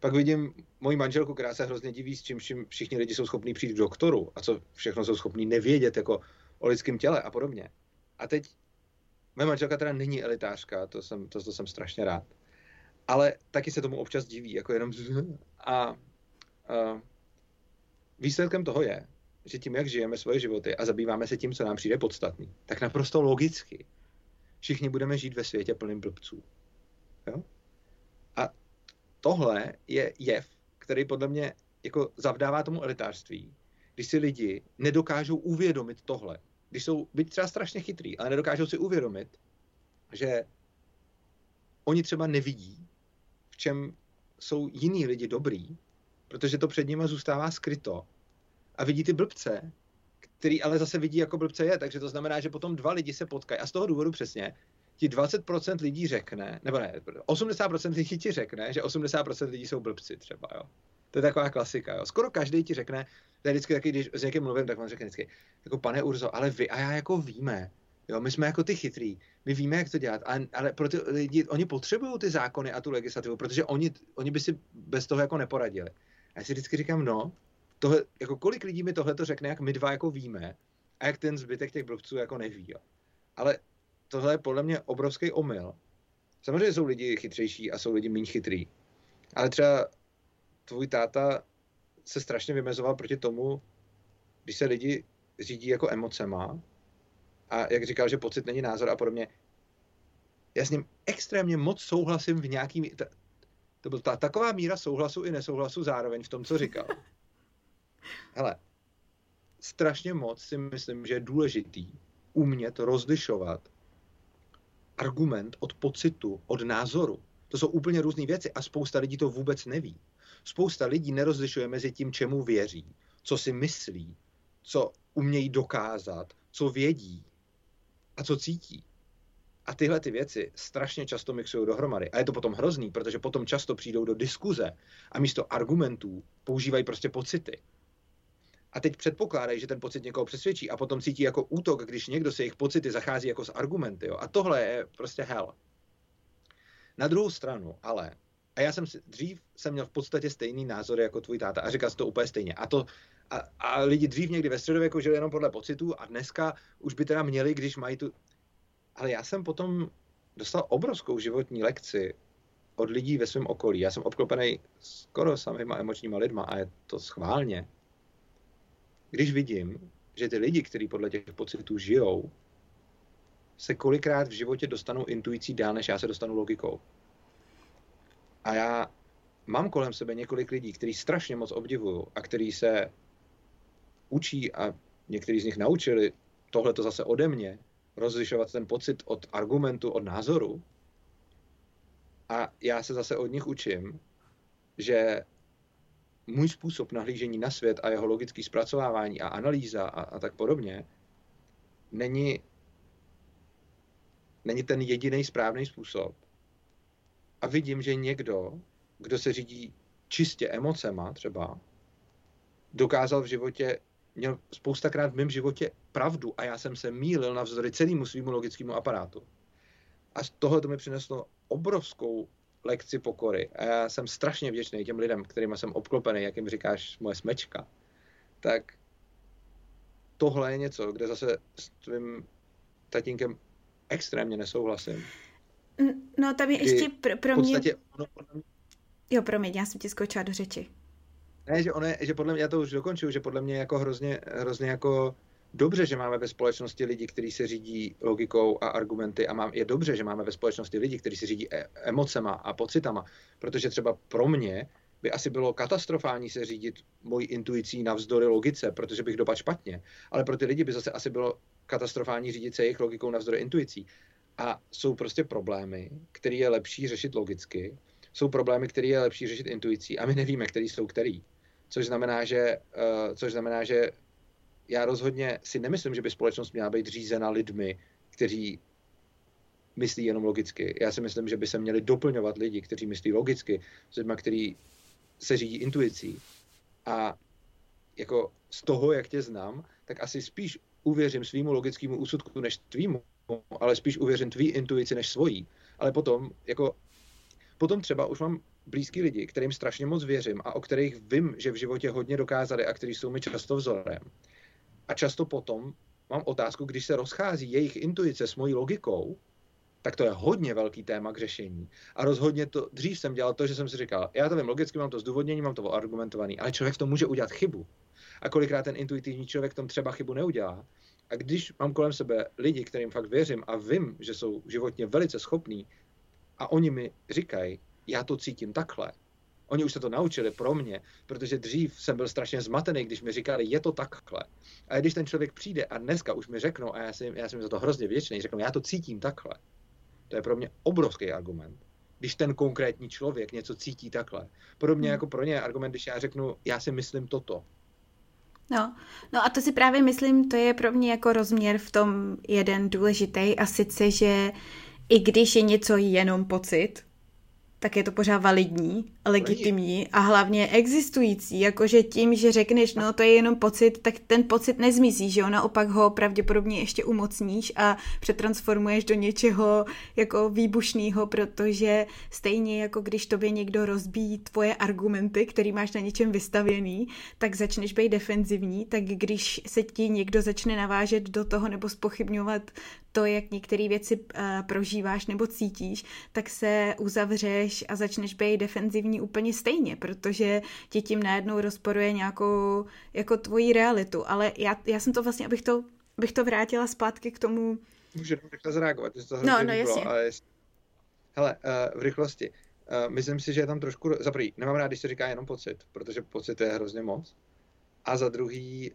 Pak vidím moji manželku, která se hrozně diví, s čím, čím všichni lidi jsou schopní přijít k doktoru a co všechno jsou schopní nevědět jako o lidském těle a podobně. A teď moje manželka teda není elitářka, to jsem, to, to jsem strašně rád ale taky se tomu občas diví, jako jenom a, a výsledkem toho je, že tím, jak žijeme svoje životy a zabýváme se tím, co nám přijde podstatný, tak naprosto logicky všichni budeme žít ve světě plným blbců. Jo? A tohle je jev, který podle mě jako zavdává tomu elitářství, když si lidi nedokážou uvědomit tohle, když jsou být třeba strašně chytrý, ale nedokážou si uvědomit, že oni třeba nevidí, v čem jsou jiní lidi dobrý, protože to před nimi zůstává skryto. A vidí ty blbce, který ale zase vidí, jako blbce je, takže to znamená, že potom dva lidi se potkají. A z toho důvodu přesně, ti 20% lidí řekne, nebo ne, 80% lidí ti řekne, že 80% lidí jsou blbci třeba, jo. To je taková klasika, jo. Skoro každý ti řekne, to je vždycky taky, když s někým mluvím, tak on řekne vždycky, jako pane Urzo, ale vy a já jako víme, Jo, my jsme jako ty chytrý, my víme, jak to dělat, ale, ale pro ty lidi, oni potřebují ty zákony a tu legislativu, protože oni, oni by si bez toho jako neporadili. A já si vždycky říkám, no, tohle, jako kolik lidí mi tohle to řekne, jak my dva jako víme, a jak ten zbytek těch blbců jako neví. Jo. Ale tohle je podle mě obrovský omyl. Samozřejmě jsou lidi chytřejší a jsou lidi méně chytrý. Ale třeba tvůj táta se strašně vymezoval proti tomu, když se lidi řídí jako emocema, a jak říkal, že pocit není názor a podobně. Já s ním extrémně moc souhlasím v nějaký... To byla ta, taková míra souhlasu i nesouhlasu zároveň v tom, co říkal. Hele, strašně moc si myslím, že je důležitý umět rozlišovat argument od pocitu, od názoru. To jsou úplně různé věci a spousta lidí to vůbec neví. Spousta lidí nerozlišuje mezi tím, čemu věří, co si myslí, co umějí dokázat, co vědí a co cítí. A tyhle ty věci strašně často mixují dohromady. A je to potom hrozný, protože potom často přijdou do diskuze a místo argumentů používají prostě pocity. A teď předpokládají, že ten pocit někoho přesvědčí a potom cítí jako útok, když někdo se jejich pocity zachází jako s argumenty. Jo. A tohle je prostě hell. Na druhou stranu, ale, a já jsem si, dřív jsem měl v podstatě stejný názor jako tvůj táta a říkal jsi to úplně stejně. A to a, a lidi dřív někdy ve středověku žili jenom podle pocitů a dneska už by teda měli, když mají tu... Ale já jsem potom dostal obrovskou životní lekci od lidí ve svém okolí. Já jsem obklopený skoro samýma emočníma lidma a je to schválně. Když vidím, že ty lidi, kteří podle těch pocitů žijou, se kolikrát v životě dostanu intuicí dál, než já se dostanu logikou. A já mám kolem sebe několik lidí, kteří strašně moc obdivuju a kteří se učí a někteří z nich naučili tohle to zase ode mě, rozlišovat ten pocit od argumentu, od názoru. A já se zase od nich učím, že můj způsob nahlížení na svět a jeho logický zpracovávání a analýza a, a tak podobně není, není ten jediný správný způsob. A vidím, že někdo, kdo se řídí čistě emocema třeba, dokázal v životě, měl spoustakrát v mém životě pravdu a já jsem se mýlil navzdory celému svýmu logickému aparátu. A z toho to mi přineslo obrovskou lekci pokory. A já jsem strašně vděčný těm lidem, kterými jsem obklopený, jak jim říkáš, moje smečka. Tak tohle je něco, kde zase s tvým tatínkem extrémně nesouhlasím. No tam je ještě pro, pro mě... V podstatě ono... Jo, promiň, já jsem ti skočila do řeči. Ne, že, ono je, že podle mě, já to už dokončuju, že podle mě jako hrozně, hrozně jako dobře, že máme ve společnosti lidi, kteří se řídí logikou a argumenty a mám, je dobře, že máme ve společnosti lidi, kteří se řídí e- emocema a pocitama, protože třeba pro mě by asi bylo katastrofální se řídit mojí intuicí navzdory logice, protože bych dopadl špatně. Ale pro ty lidi by zase asi bylo katastrofální řídit se jejich logikou navzdory intuicí. A jsou prostě problémy, které je lepší řešit logicky, jsou problémy, které je lepší řešit intuicí a my nevíme, který jsou který. Což znamená, že, uh, což znamená, že já rozhodně si nemyslím, že by společnost měla být řízena lidmi, kteří myslí jenom logicky. Já si myslím, že by se měli doplňovat lidi, kteří myslí logicky, s lidmi, kteří se řídí intuicí. A jako z toho, jak tě znám, tak asi spíš uvěřím svýmu logickému úsudku než tvýmu, ale spíš uvěřím tvý intuici než svojí. Ale potom, jako, potom třeba už mám blízký lidi, kterým strašně moc věřím a o kterých vím, že v životě hodně dokázali a kteří jsou mi často vzorem. A často potom mám otázku, když se rozchází jejich intuice s mojí logikou, tak to je hodně velký téma k řešení. A rozhodně to, dřív jsem dělal to, že jsem si říkal, já to vím logicky, mám to zdůvodnění, mám to argumentovaný, ale člověk to může udělat chybu. A kolikrát ten intuitivní člověk tom třeba chybu neudělá. A když mám kolem sebe lidi, kterým fakt věřím a vím, že jsou životně velice schopní a oni mi říkají, já to cítím takhle, Oni už se to naučili pro mě, protože dřív jsem byl strašně zmatený, když mi říkali, je to takhle. A když ten člověk přijde a dneska už mi řeknou, a já jsem, já jsem za to hrozně vděčný, řeknou, já to cítím takhle. To je pro mě obrovský argument. Když ten konkrétní člověk něco cítí takhle. Podobně hmm. jako pro ně argument, když já řeknu, já si myslím toto. No, no a to si právě myslím, to je pro mě jako rozměr v tom jeden důležitý a sice, že i když je něco jenom pocit, tak je to pořád validní, legitimní a hlavně existující, jakože tím, že řekneš, no to je jenom pocit, tak ten pocit nezmizí, že jo, naopak ho pravděpodobně ještě umocníš a přetransformuješ do něčeho jako výbušného, protože stejně jako když tobě někdo rozbíjí tvoje argumenty, který máš na něčem vystavěný, tak začneš být defenzivní, tak když se ti někdo začne navážet do toho nebo spochybňovat to, jak některé věci uh, prožíváš nebo cítíš, tak se uzavřeš a začneš být defenzivní úplně stejně, protože ti tím najednou rozporuje nějakou jako tvoji realitu. Ale já, já jsem to vlastně, abych to, abych to vrátila zpátky k tomu... Můžu takhle zareagovat, že to no, no, jasně. Ale Hele, uh, v rychlosti. Uh, myslím si, že je tam trošku, za prvý, nemám rád, když se říká jenom pocit, protože pocit je hrozně moc. A za druhý,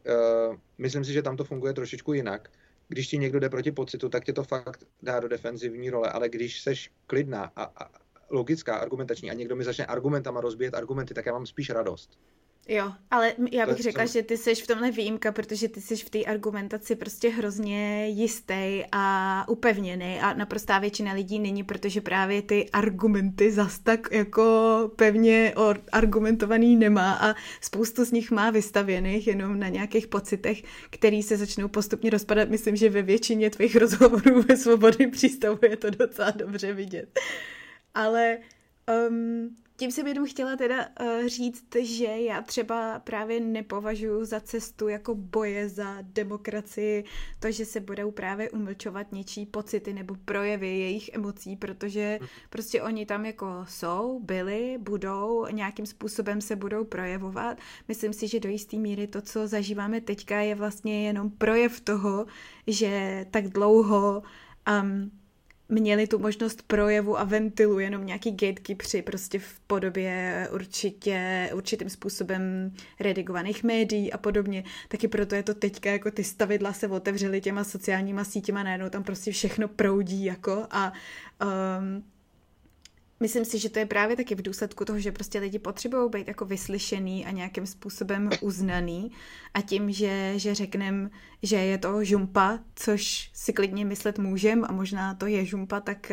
uh, myslím si, že tam to funguje trošičku jinak když ti někdo jde proti pocitu, tak tě to fakt dá do defenzivní role, ale když seš klidná a, a logická, argumentační a někdo mi začne argumentama rozbíjet argumenty, tak já mám spíš radost. Jo, ale já bych řekla, že ty jsi v tomhle výjimka, protože ty jsi v té argumentaci prostě hrozně jistý a upevněný a naprostá většina lidí není, protože právě ty argumenty zas tak jako pevně argumentovaný nemá a spoustu z nich má vystavěných jenom na nějakých pocitech, který se začnou postupně rozpadat. Myslím, že ve většině tvých rozhovorů ve Svobody přístavu je to docela dobře vidět. Ale um, tím jsem jenom chtěla teda uh, říct, že já třeba právě nepovažuji za cestu jako boje za demokracii to, že se budou právě umlčovat něčí pocity nebo projevy jejich emocí, protože mhm. prostě oni tam jako jsou, byli, budou, nějakým způsobem se budou projevovat. Myslím si, že do jisté míry to, co zažíváme teďka, je vlastně jenom projev toho, že tak dlouho um, měli tu možnost projevu a ventilu jenom nějaký gatekeepři prostě v podobě určitě určitým způsobem redigovaných médií a podobně, taky proto je to teďka jako ty stavidla se otevřely těma sociálníma sítěma, najednou tam prostě všechno proudí jako a um, Myslím si, že to je právě taky v důsledku toho, že prostě lidi potřebují být jako vyslyšený a nějakým způsobem uznaný a tím, že, že řekneme, že je to žumpa, což si klidně myslet můžem a možná to je žumpa, tak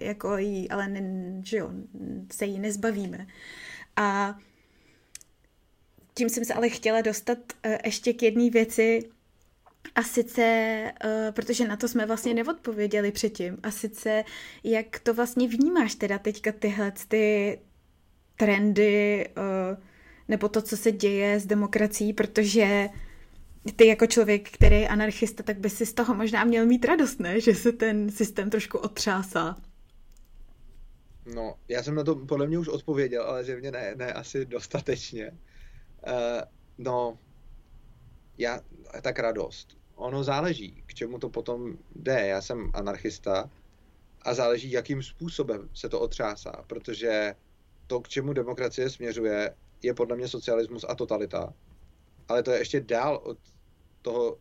jako jí, ale ne, že jo, se jí nezbavíme. A tím jsem se ale chtěla dostat e, ještě k jedné věci, a sice, uh, protože na to jsme vlastně neodpověděli předtím, a sice, jak to vlastně vnímáš teda teďka tyhle ty trendy, uh, nebo to, co se děje s demokracií, protože ty jako člověk, který je anarchista, tak by si z toho možná měl mít radost, ne? Že se ten systém trošku otřásá. No, já jsem na to podle mě už odpověděl, ale mě ne, ne asi dostatečně. Uh, no, já, tak radost. Ono záleží, k čemu to potom jde. Já jsem anarchista a záleží, jakým způsobem se to otřásá, protože to, k čemu demokracie směřuje, je podle mě socialismus a totalita. Ale to je ještě dál od toho,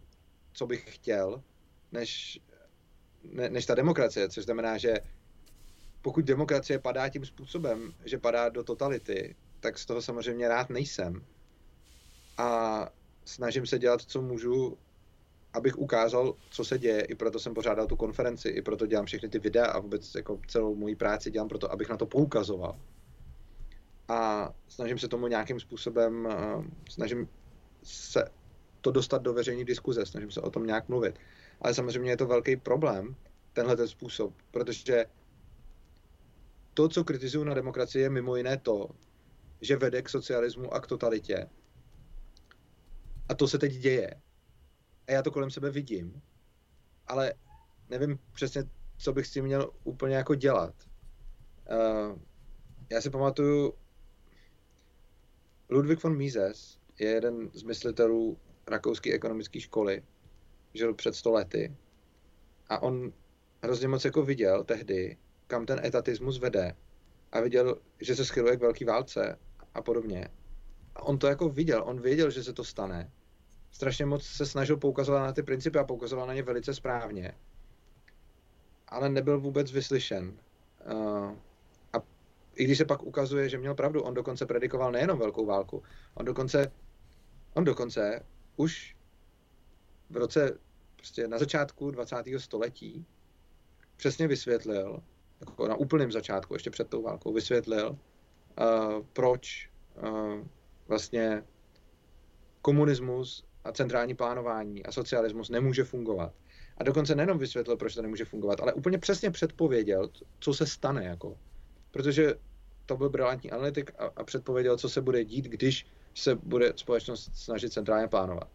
co bych chtěl, než, ne, než ta demokracie, což znamená, že pokud demokracie padá tím způsobem, že padá do totality, tak z toho samozřejmě rád nejsem. A snažím se dělat, co můžu, abych ukázal, co se děje. I proto jsem pořádal tu konferenci, i proto dělám všechny ty videa a vůbec jako celou moji práci dělám proto, abych na to poukazoval. A snažím se tomu nějakým způsobem, uh, snažím se to dostat do veřejné diskuze, snažím se o tom nějak mluvit. Ale samozřejmě je to velký problém, tenhle ten způsob, protože to, co kritizuju na demokracii, je mimo jiné to, že vede k socialismu a k totalitě a to se teď děje. A já to kolem sebe vidím. Ale nevím přesně, co bych s tím měl úplně jako dělat. Uh, já si pamatuju, Ludwig von Mises je jeden z myslitelů rakouské ekonomické školy. Žil před sto lety. A on hrozně moc jako viděl tehdy, kam ten etatismus vede. A viděl, že se schyluje k velké válce a podobně. A on to jako viděl, on věděl, že se to stane strašně moc se snažil poukazovat na ty principy a poukazoval na ně velice správně. Ale nebyl vůbec vyslyšen. Uh, a i když se pak ukazuje, že měl pravdu, on dokonce predikoval nejenom velkou válku, on dokonce, on dokonce už v roce, prostě na začátku 20. století přesně vysvětlil, jako na úplném začátku, ještě před tou válkou, vysvětlil, uh, proč uh, vlastně komunismus a centrální plánování a socialismus nemůže fungovat. A dokonce nejenom vysvětlil, proč to nemůže fungovat, ale úplně přesně předpověděl, co se stane. Jako. Protože to byl brilantní analytik a, a předpověděl, co se bude dít, když se bude společnost snažit centrálně plánovat.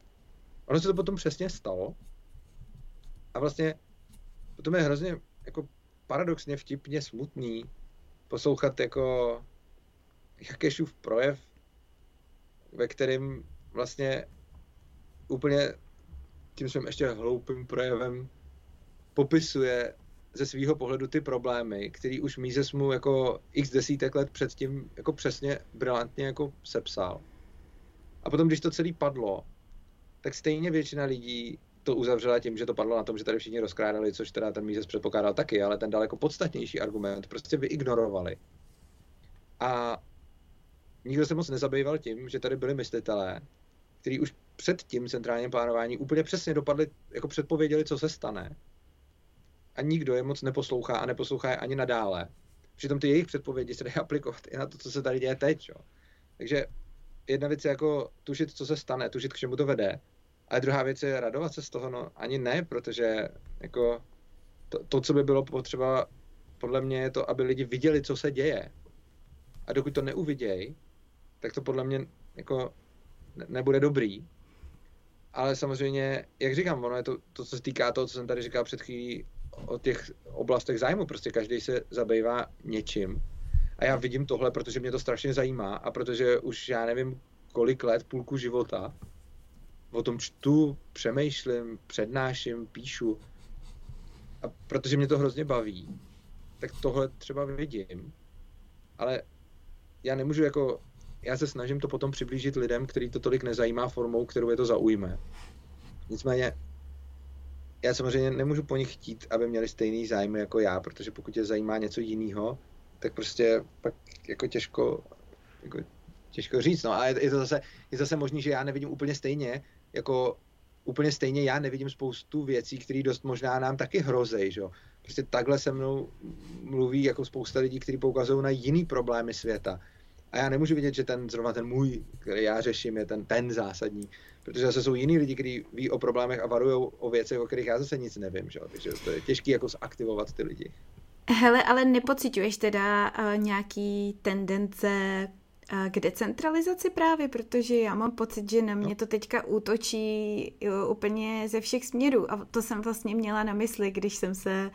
Ono se to potom přesně stalo a vlastně potom je hrozně jako paradoxně vtipně smutný poslouchat jako Jakešův projev, ve kterém vlastně úplně tím svým ještě hloupým projevem popisuje ze svého pohledu ty problémy, který už Mises mu jako x desítek let předtím jako přesně brilantně jako sepsal. A potom, když to celé padlo, tak stejně většina lidí to uzavřela tím, že to padlo na tom, že tady všichni rozkrádali, což teda ten Mises předpokládal taky, ale ten daleko podstatnější argument prostě vyignorovali. A nikdo se moc nezabýval tím, že tady byli myslitelé, kteří už před tím centrálním plánování úplně přesně dopadli, jako předpověděli, co se stane. A nikdo je moc neposlouchá a neposlouchá je ani nadále. Přitom ty jejich předpovědi se dají aplikovat i na to, co se tady děje teď. Jo. Takže jedna věc je jako tušit, co se stane, tušit, k čemu to vede. Ale druhá věc je radovat se z toho, no ani ne, protože jako to, to, co by bylo potřeba, podle mě je to, aby lidi viděli, co se děje. A dokud to neuvidějí, tak to podle mě jako nebude dobrý ale samozřejmě, jak říkám, ono je to, to, co se týká toho, co jsem tady říkal před chvílí o těch oblastech zájmu, prostě každý se zabývá něčím. A já vidím tohle, protože mě to strašně zajímá a protože už já nevím kolik let, půlku života, o tom čtu, přemýšlím, přednáším, píšu. a protože mě to hrozně baví, tak tohle třeba vidím. Ale já nemůžu jako, já se snažím to potom přiblížit lidem, který to tolik nezajímá formou, kterou je to zaujme. Nicméně já samozřejmě nemůžu po nich chtít, aby měli stejný zájmy jako já, protože pokud je zajímá něco jiného, tak prostě pak jako těžko, jako těžko říct, no a je, to zase, je zase možný, že já nevidím úplně stejně, jako úplně stejně já nevidím spoustu věcí, které dost možná nám taky hrozej, že Prostě takhle se mnou mluví jako spousta lidí, kteří poukazují na jiný problémy světa. A já nemůžu vidět, že ten zrovna ten můj, který já řeším, je ten, ten zásadní. Protože zase jsou jiní lidi, kteří ví o problémech a varují o věcech, o kterých já zase nic nevím. Že? Takže to je těžké jako zaktivovat ty lidi. Hele, ale nepocituješ teda uh, nějaký tendence uh, k decentralizaci právě, protože já mám pocit, že na mě no. to teďka útočí uh, úplně ze všech směrů a to jsem vlastně měla na mysli, když jsem se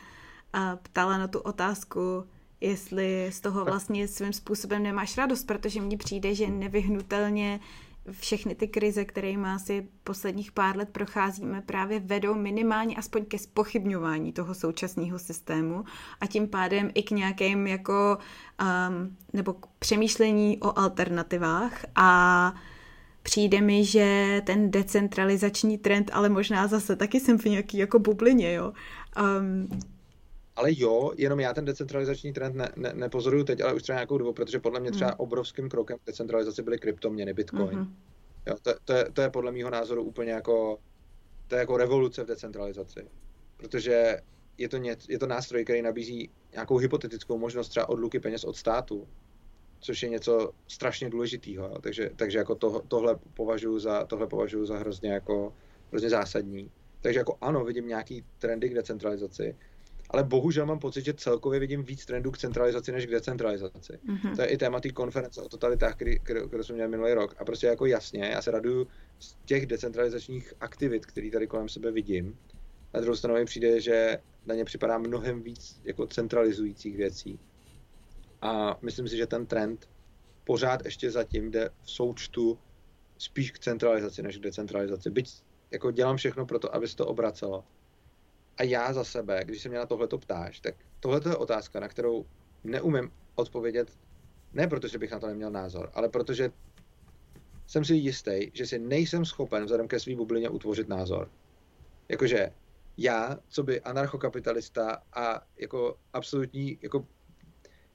uh, ptala na tu otázku, jestli z toho vlastně svým způsobem nemáš radost, protože mně přijde, že nevyhnutelně všechny ty krize, kterými asi posledních pár let procházíme, právě vedou minimálně aspoň ke spochybňování toho současného systému a tím pádem i k nějakým jako um, nebo k přemýšlení o alternativách. A přijde mi, že ten decentralizační trend, ale možná zase taky jsem v nějaký jako bublině, jo, um, ale jo, jenom já ten decentralizační trend ne, ne, nepozoruju teď, ale už třeba nějakou dobu, protože podle mě třeba mm. obrovským krokem k decentralizaci byly kryptoměny, bitcoin. Mm-hmm. Jo, to, to, je, to je podle mého názoru úplně jako, to je jako revoluce v decentralizaci. Protože je to, něc, je to nástroj, který nabízí nějakou hypotetickou možnost třeba odluky peněz od státu, což je něco strašně důležitého. Takže, takže jako to, tohle, považuji za, tohle považuji za hrozně, jako, hrozně zásadní. Takže jako ano, vidím nějaký trendy k decentralizaci, ale bohužel mám pocit, že celkově vidím víc trendů k centralizaci než k decentralizaci. Mm-hmm. To je i téma té konference o totalitách, kterou jsme měli minulý rok. A prostě jako jasně, já se raduju z těch decentralizačních aktivit, které tady kolem sebe vidím. Na druhou stranu mi přijde, že na ně připadá mnohem víc jako centralizujících věcí. A myslím si, že ten trend pořád ještě zatím jde v součtu spíš k centralizaci než k decentralizaci. Byť jako dělám všechno pro to, aby se to obracelo a já za sebe, když se mě na tohleto ptáš, tak tohle je otázka, na kterou neumím odpovědět, ne protože bych na to neměl názor, ale protože jsem si jistý, že si nejsem schopen vzhledem ke své bublině utvořit názor. Jakože já, co by anarchokapitalista a jako absolutní, jako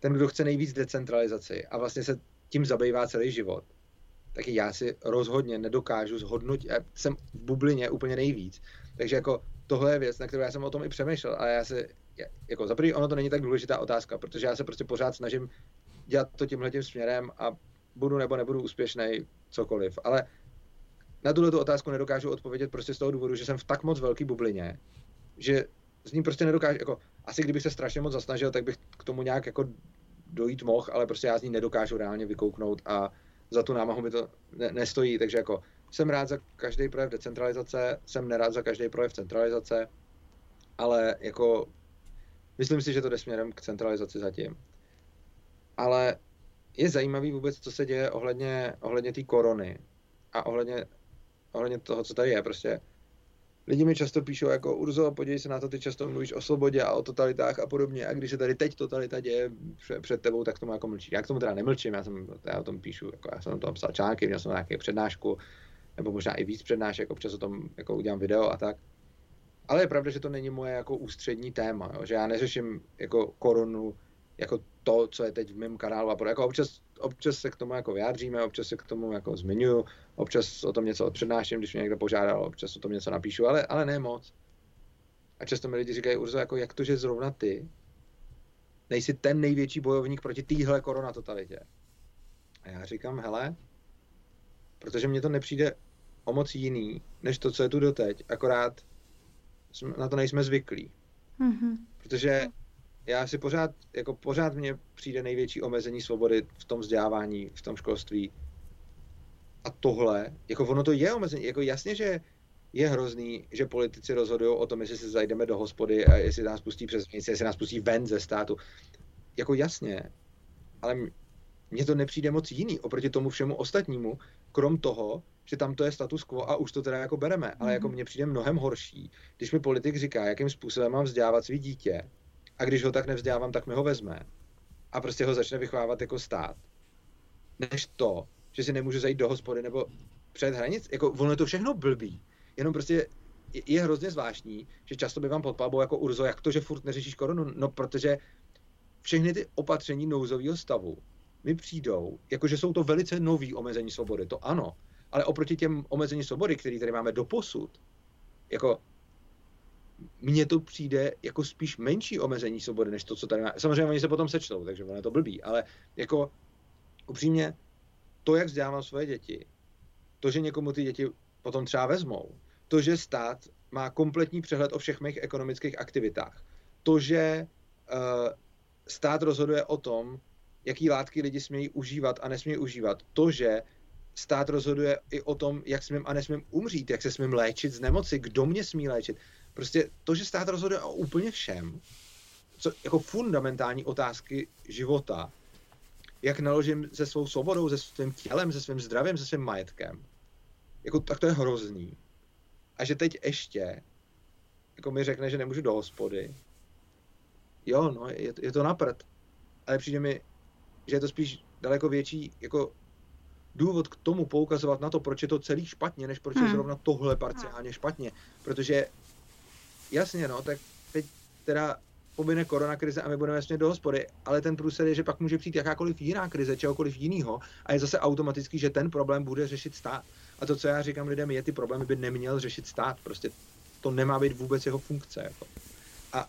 ten, kdo chce nejvíc decentralizaci a vlastně se tím zabývá celý život, tak já si rozhodně nedokážu zhodnotit, já jsem v bublině úplně nejvíc. Takže jako tohle je věc, na kterou já jsem o tom i přemýšlel, ale já se, jako za prvý, ono to není tak důležitá otázka, protože já se prostě pořád snažím dělat to tímhle tím směrem a budu nebo nebudu úspěšný, cokoliv. Ale na tuhle tu otázku nedokážu odpovědět prostě z toho důvodu, že jsem v tak moc velký bublině, že s ním prostě nedokážu, jako asi kdybych se strašně moc zasnažil, tak bych k tomu nějak jako dojít mohl, ale prostě já z ní nedokážu reálně vykouknout a za tu námahu mi to ne, nestojí, takže jako jsem rád za každý projev decentralizace, jsem nerád za každý projev centralizace, ale jako myslím si, že to jde směrem k centralizaci zatím. Ale je zajímavý vůbec, co se děje ohledně, ohledně té korony a ohledně, ohledně toho, co tady je. Prostě lidi mi často píšou jako Urzo, podívej se na to, ty často mluvíš o svobodě a o totalitách a podobně a když se tady teď totalita děje před tebou, tak tomu jako mlčí. Já k tomu teda nemlčím, já, jsem, já o tom píšu, jako já jsem o tom psal články, měl jsem nějaké přednášku, nebo možná i víc přednášek, občas o tom jako udělám video a tak. Ale je pravda, že to není moje jako ústřední téma, jo? že já neřeším jako korunu jako to, co je teď v mém kanálu a jako občas, občas se k tomu jako vyjádříme, občas se k tomu jako zmiňuju, občas o tom něco přednáším, když mě někdo požádal, občas o tom něco napíšu, ale, ale ne moc. A často mi lidi říkají, Urzo, jako jak to, že zrovna ty nejsi ten největší bojovník proti téhle koronatotalitě. A já říkám, hele, protože mně to nepřijde o moc jiný, než to, co je tu doteď, akorát na to nejsme zvyklí. Mm-hmm. Protože já si pořád, jako pořád mně přijde největší omezení svobody v tom vzdělávání, v tom školství. A tohle, jako ono to je omezení, jako jasně, že je hrozný, že politici rozhodují o tom, jestli se zajdeme do hospody a jestli nás pustí přes hranice, jestli nás pustí ven ze státu. Jako jasně, ale mně to nepřijde moc jiný oproti tomu všemu ostatnímu, krom toho, že tam to je status quo a už to teda jako bereme, ale jako mně přijde mnohem horší, když mi politik říká, jakým způsobem mám vzdělávat svý dítě. A když ho tak nevzdělávám, tak mi ho vezme. A prostě ho začne vychovávat jako stát, než to, že si nemůžu zajít do hospody nebo před hranic, jako ono je to všechno blbý, jenom prostě je, je hrozně zvláštní, že často bývám pod palbou jako Urzo, jak to, že furt neřešíš korunu, no protože všechny ty opatření nouzového stavu mi přijdou, jakože jsou to velice nový omezení svobody, to ano, ale oproti těm omezení svobody, které tady máme do posud, jako mně to přijde jako spíš menší omezení svobody, než to, co tady máme. Samozřejmě oni se potom sečtou, takže ono je to blbý, ale jako upřímně, to, jak vzdělávám svoje děti, to, že někomu ty děti potom třeba vezmou, to, že stát má kompletní přehled o všech mých ekonomických aktivitách, to, že uh, stát rozhoduje o tom, jaký látky lidi smějí užívat a nesmějí užívat, to, že stát rozhoduje i o tom, jak smím a nesmím umřít, jak se smím léčit z nemoci, kdo mě smí léčit. Prostě to, že stát rozhoduje o úplně všem, co, jako fundamentální otázky života, jak naložím se svou svobodou, se svým tělem, se svým zdravím, se svým majetkem, jako, tak to je hrozný. A že teď ještě jako mi řekne, že nemůžu do hospody, jo, no, je, je to napřed. Ale přijde mi, že je to spíš daleko větší jako důvod k tomu poukazovat na to, proč je to celý špatně, než proč je hmm. zrovna tohle parciálně špatně. Protože jasně, no, tak teď teda pobyne korona krize a my budeme smět do hospody, ale ten průsed je, že pak může přijít jakákoliv jiná krize, čehokoliv jiného a je zase automatický, že ten problém bude řešit stát. A to, co já říkám lidem, je, ty problémy by neměl řešit stát. Prostě to nemá být vůbec jeho funkce. Jako. A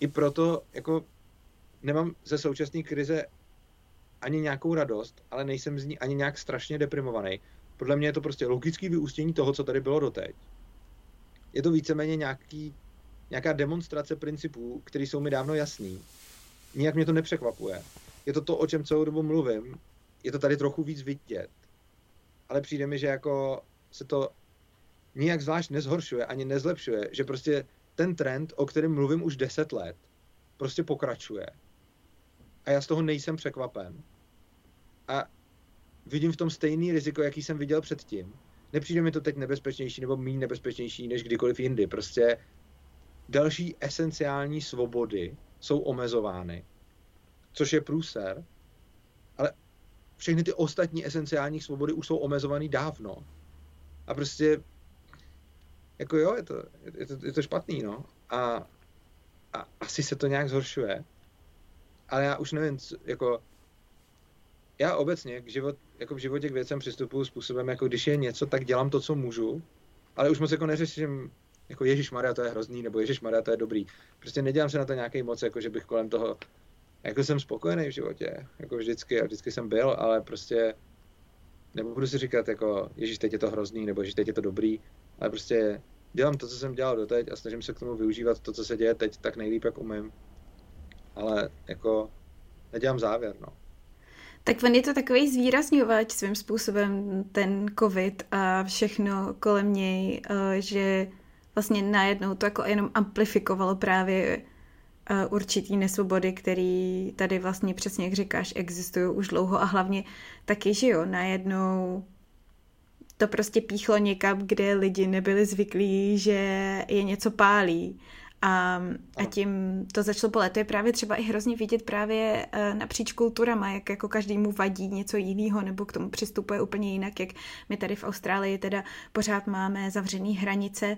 i proto jako nemám ze současné krize ani nějakou radost, ale nejsem z ní ani nějak strašně deprimovaný. Podle mě je to prostě logický vyústění toho, co tady bylo doteď. Je to víceméně nějaký, nějaká demonstrace principů, které jsou mi dávno jasný. Nijak mě to nepřekvapuje. Je to to, o čem celou dobu mluvím. Je to tady trochu víc vidět. Ale přijde mi, že jako se to nijak zvlášť nezhoršuje, ani nezlepšuje. Že prostě ten trend, o kterém mluvím už deset let, prostě pokračuje. A já z toho nejsem překvapen. A vidím v tom stejný riziko, jaký jsem viděl předtím. Nepřijde mi to teď nebezpečnější nebo méně nebezpečnější než kdykoliv jindy. Prostě další esenciální svobody jsou omezovány, což je průser, ale všechny ty ostatní esenciální svobody už jsou omezované dávno. A prostě jako jo, je to, je to, je to špatný, no. A, a asi se to nějak zhoršuje. Ale já už nevím, co, jako já obecně k, život, jako v životě k věcem přistupuju způsobem, jako když je něco, tak dělám to, co můžu, ale už moc jako neřeším, jako Ježíš Maria, to je hrozný, nebo Ježíš Maria, to je dobrý. Prostě nedělám se na to nějaký moc, jako že bych kolem toho, jako jsem spokojený v životě, jako vždycky a vždycky jsem byl, ale prostě nebudu si říkat, jako Ježíš, teď je to hrozný, nebo Ježíš, teď je to dobrý, ale prostě dělám to, co jsem dělal doteď a snažím se k tomu využívat to, co se děje teď, tak nejlíp, jak umím. Ale jako nedělám závěr, no. Tak on je to takový zvýrazňovač svým způsobem, ten covid a všechno kolem něj, eh, že vlastně najednou to jako jenom amplifikovalo právě eh, určitý nesvobody, který tady vlastně přesně, jak říkáš, existují už dlouho a hlavně taky, že jo, najednou to prostě píchlo někam, kde lidi nebyli zvyklí, že je něco pálí. A, a tím to začalo bolet. To je právě třeba i hrozně vidět právě uh, napříč kulturama, jak jako každému vadí něco jiného, nebo k tomu přistupuje úplně jinak, jak my tady v Austrálii teda pořád máme zavřený hranice,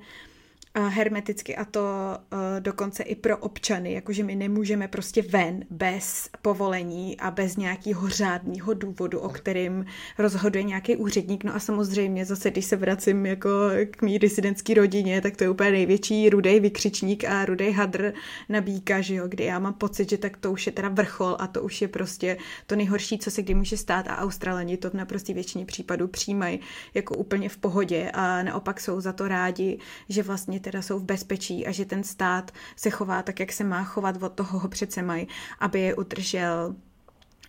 hermeticky a to uh, dokonce i pro občany, jakože my nemůžeme prostě ven bez povolení a bez nějakého řádného důvodu, o kterým rozhoduje nějaký úředník. No a samozřejmě zase, když se vracím jako k mý disidentský rodině, tak to je úplně největší rudej vykřičník a rudej hadr na bíka, že jo, kdy já mám pocit, že tak to už je teda vrchol a to už je prostě to nejhorší, co se kdy může stát a Australani to v naprostý většině případů přijímají jako úplně v pohodě a naopak jsou za to rádi, že vlastně teda jsou v bezpečí a že ten stát se chová tak, jak se má chovat, od toho ho přece mají, aby je udržel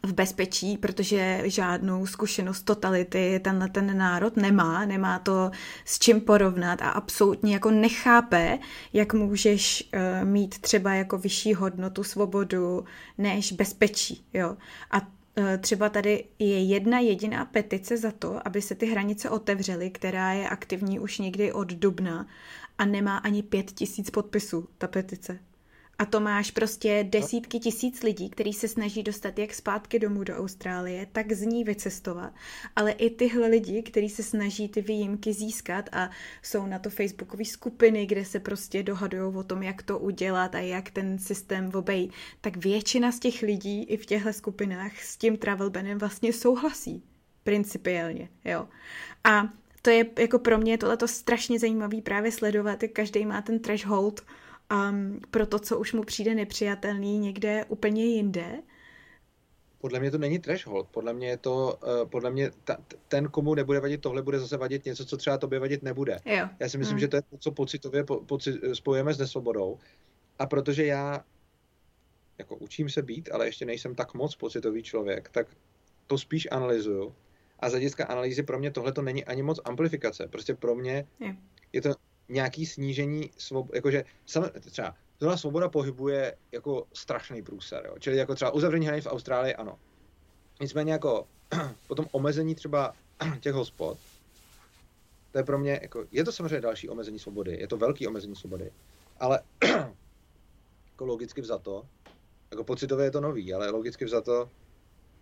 v bezpečí, protože žádnou zkušenost totality tenhle ten národ nemá, nemá to s čím porovnat a absolutně jako nechápe, jak můžeš uh, mít třeba jako vyšší hodnotu svobodu než bezpečí, jo. A e, třeba tady je jedna jediná petice za to, aby se ty hranice otevřely, která je aktivní už někdy od dubna a nemá ani pět tisíc podpisů, ta petice. A to máš prostě desítky tisíc lidí, kteří se snaží dostat jak zpátky domů do Austrálie, tak z ní vycestovat. Ale i tyhle lidi, kteří se snaží ty výjimky získat a jsou na to facebookové skupiny, kde se prostě dohadují o tom, jak to udělat a jak ten systém obejít, tak většina z těch lidí i v těchto skupinách s tím travel banem vlastně souhlasí. Principiálně, jo. A to je jako pro mě tohleto strašně zajímavý právě sledovat, jak každý má ten threshold, um, pro to, co už mu přijde nepřijatelný někde úplně jinde? Podle mě to není threshold. Podle mě je to, uh, podle mě ta, ten, komu nebude vadit tohle, bude zase vadit něco, co třeba tobě vadit nebude. Jo. Já si myslím, mm. že to je to, co pocitově po, poci, spojujeme s nesvobodou. A protože já jako učím se být, ale ještě nejsem tak moc pocitový člověk, tak to spíš analyzuju. A z hlediska analýzy pro mě tohle to není ani moc amplifikace. Prostě pro mě je, je to nějaký snížení svobody, jakože sam, třeba tohle svoboda pohybuje jako strašný průser, jo? čili jako třeba uzavření hranic v Austrálii, ano. Nicméně jako potom omezení třeba těch hospod, to je pro mě, jako, je to samozřejmě další omezení svobody, je to velký omezení svobody, ale jako logicky vzato, jako pocitově je to nový, ale logicky vzato,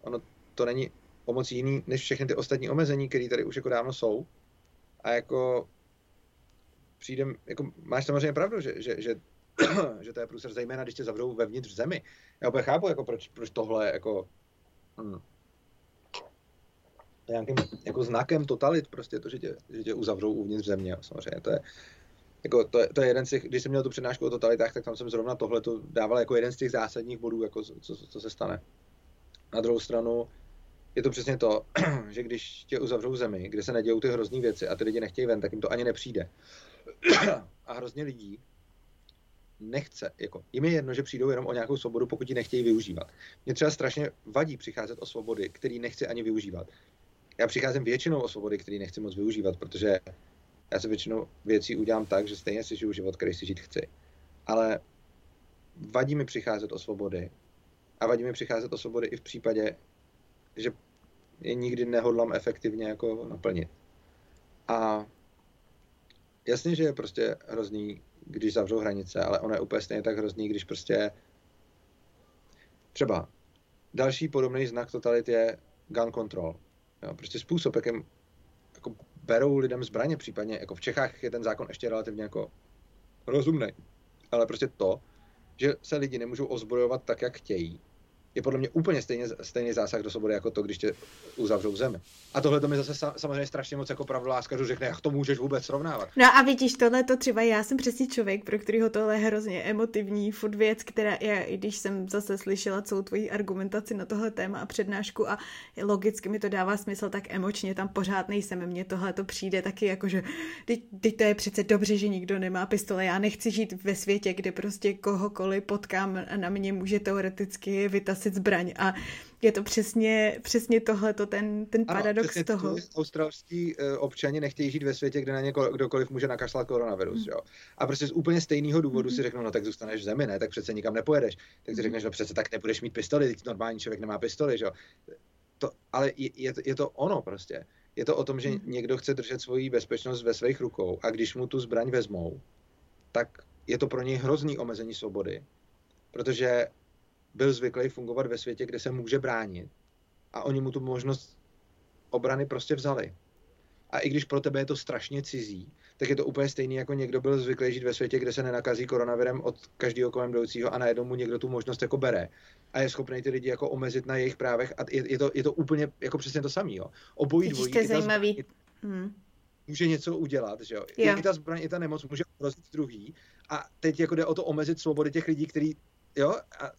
ono to není o moc jiný, než všechny ty ostatní omezení, které tady už jako dávno jsou. A jako přijde, jako máš samozřejmě pravdu, že, že, že, že to je průser, zejména když tě zavřou vevnitř zemi. Já úplně chápu, jako proč, proč tohle jako, hmm, nějakým jako znakem totalit, prostě to, že tě, že tě uzavřou uvnitř země, samozřejmě, to je, jako to, je, to je jeden z těch, když jsem měl tu přednášku o totalitách, tak tam jsem zrovna tohle to dával jako jeden z těch zásadních bodů, jako co, co se stane. Na druhou stranu, je to přesně to, že když tě uzavřou zemi, kde se nedějou ty hrozný věci a ty lidi nechtějí ven, tak jim to ani nepřijde. a hrozně lidí nechce, jako, jim je jedno, že přijdou jenom o nějakou svobodu, pokud ji nechtějí využívat. Mě třeba strašně vadí přicházet o svobody, který nechci ani využívat. Já přicházím většinou o svobody, které nechci moc využívat, protože já se většinou věcí udělám tak, že stejně si žiju život, který si žít chci. Ale vadí mi přicházet o svobody a vadí mi přicházet o svobody i v případě, že je nikdy nehodlám efektivně jako naplnit. A jasně, že je prostě hrozný, když zavřou hranice, ale ono je úplně stejně tak hrozný, když prostě třeba další podobný znak totalit je gun control. Jo, prostě způsob, jakým jako berou lidem zbraně, případně jako v Čechách je ten zákon ještě relativně jako rozumný. Ale prostě to, že se lidi nemůžou ozbrojovat tak, jak chtějí, je podle mě úplně stejně, stejný zásah do svobody jako to, když tě uzavřou zemi. A tohle to mi zase samozřejmě strašně moc jako pravdoláskařů řekne, jak to můžeš vůbec srovnávat. No a vidíš, tohle to třeba já jsem přesně člověk, pro kterého tohle je hrozně emotivní furt věc, která já, i když jsem zase slyšela celou tvoji argumentaci na tohle téma a přednášku a logicky mi to dává smysl, tak emočně tam pořád nejsem. Mně tohle to přijde taky jako, že teď to je přece dobře, že nikdo nemá pistole. Já nechci žít ve světě, kde prostě kohokoliv potkám a na mě může teoreticky vytas nosit zbraň a je to přesně, přesně tohleto, ten, ten ano, paradox toho. australští uh, občani nechtějí žít ve světě, kde na ně kdokoliv může nakašlat koronavirus, mm. jo. A prostě z úplně stejného důvodu mm. si řeknou, no tak zůstaneš v zemi, ne, tak přece nikam nepojedeš. Tak si mm. řekneš, no přece tak nebudeš mít pistoli, teď normální člověk nemá pistoli, jo. To, ale je, je, to, je to ono prostě. Je to o tom, že mm. někdo chce držet svoji bezpečnost ve svých rukou a když mu tu zbraň vezmou, tak je to pro něj hrozný omezení svobody, protože byl zvyklý fungovat ve světě, kde se může bránit. A oni mu tu možnost obrany prostě vzali. A i když pro tebe je to strašně cizí, tak je to úplně stejný, jako někdo byl zvyklý žít ve světě, kde se nenakazí koronavirem od každého kolem jdoucího a najednou mu někdo tu možnost jako bere. A je schopný ty lidi jako omezit na jejich právech a je, je, to, je to úplně jako přesně to samé. Obojí dvojí. To je zajímavý. Hmm. Může něco udělat, že jo? jo. I ta zbraň, i ta nemoc může ohrozit druhý. A teď jako jde o to omezit svobody těch lidí, kteří jo, a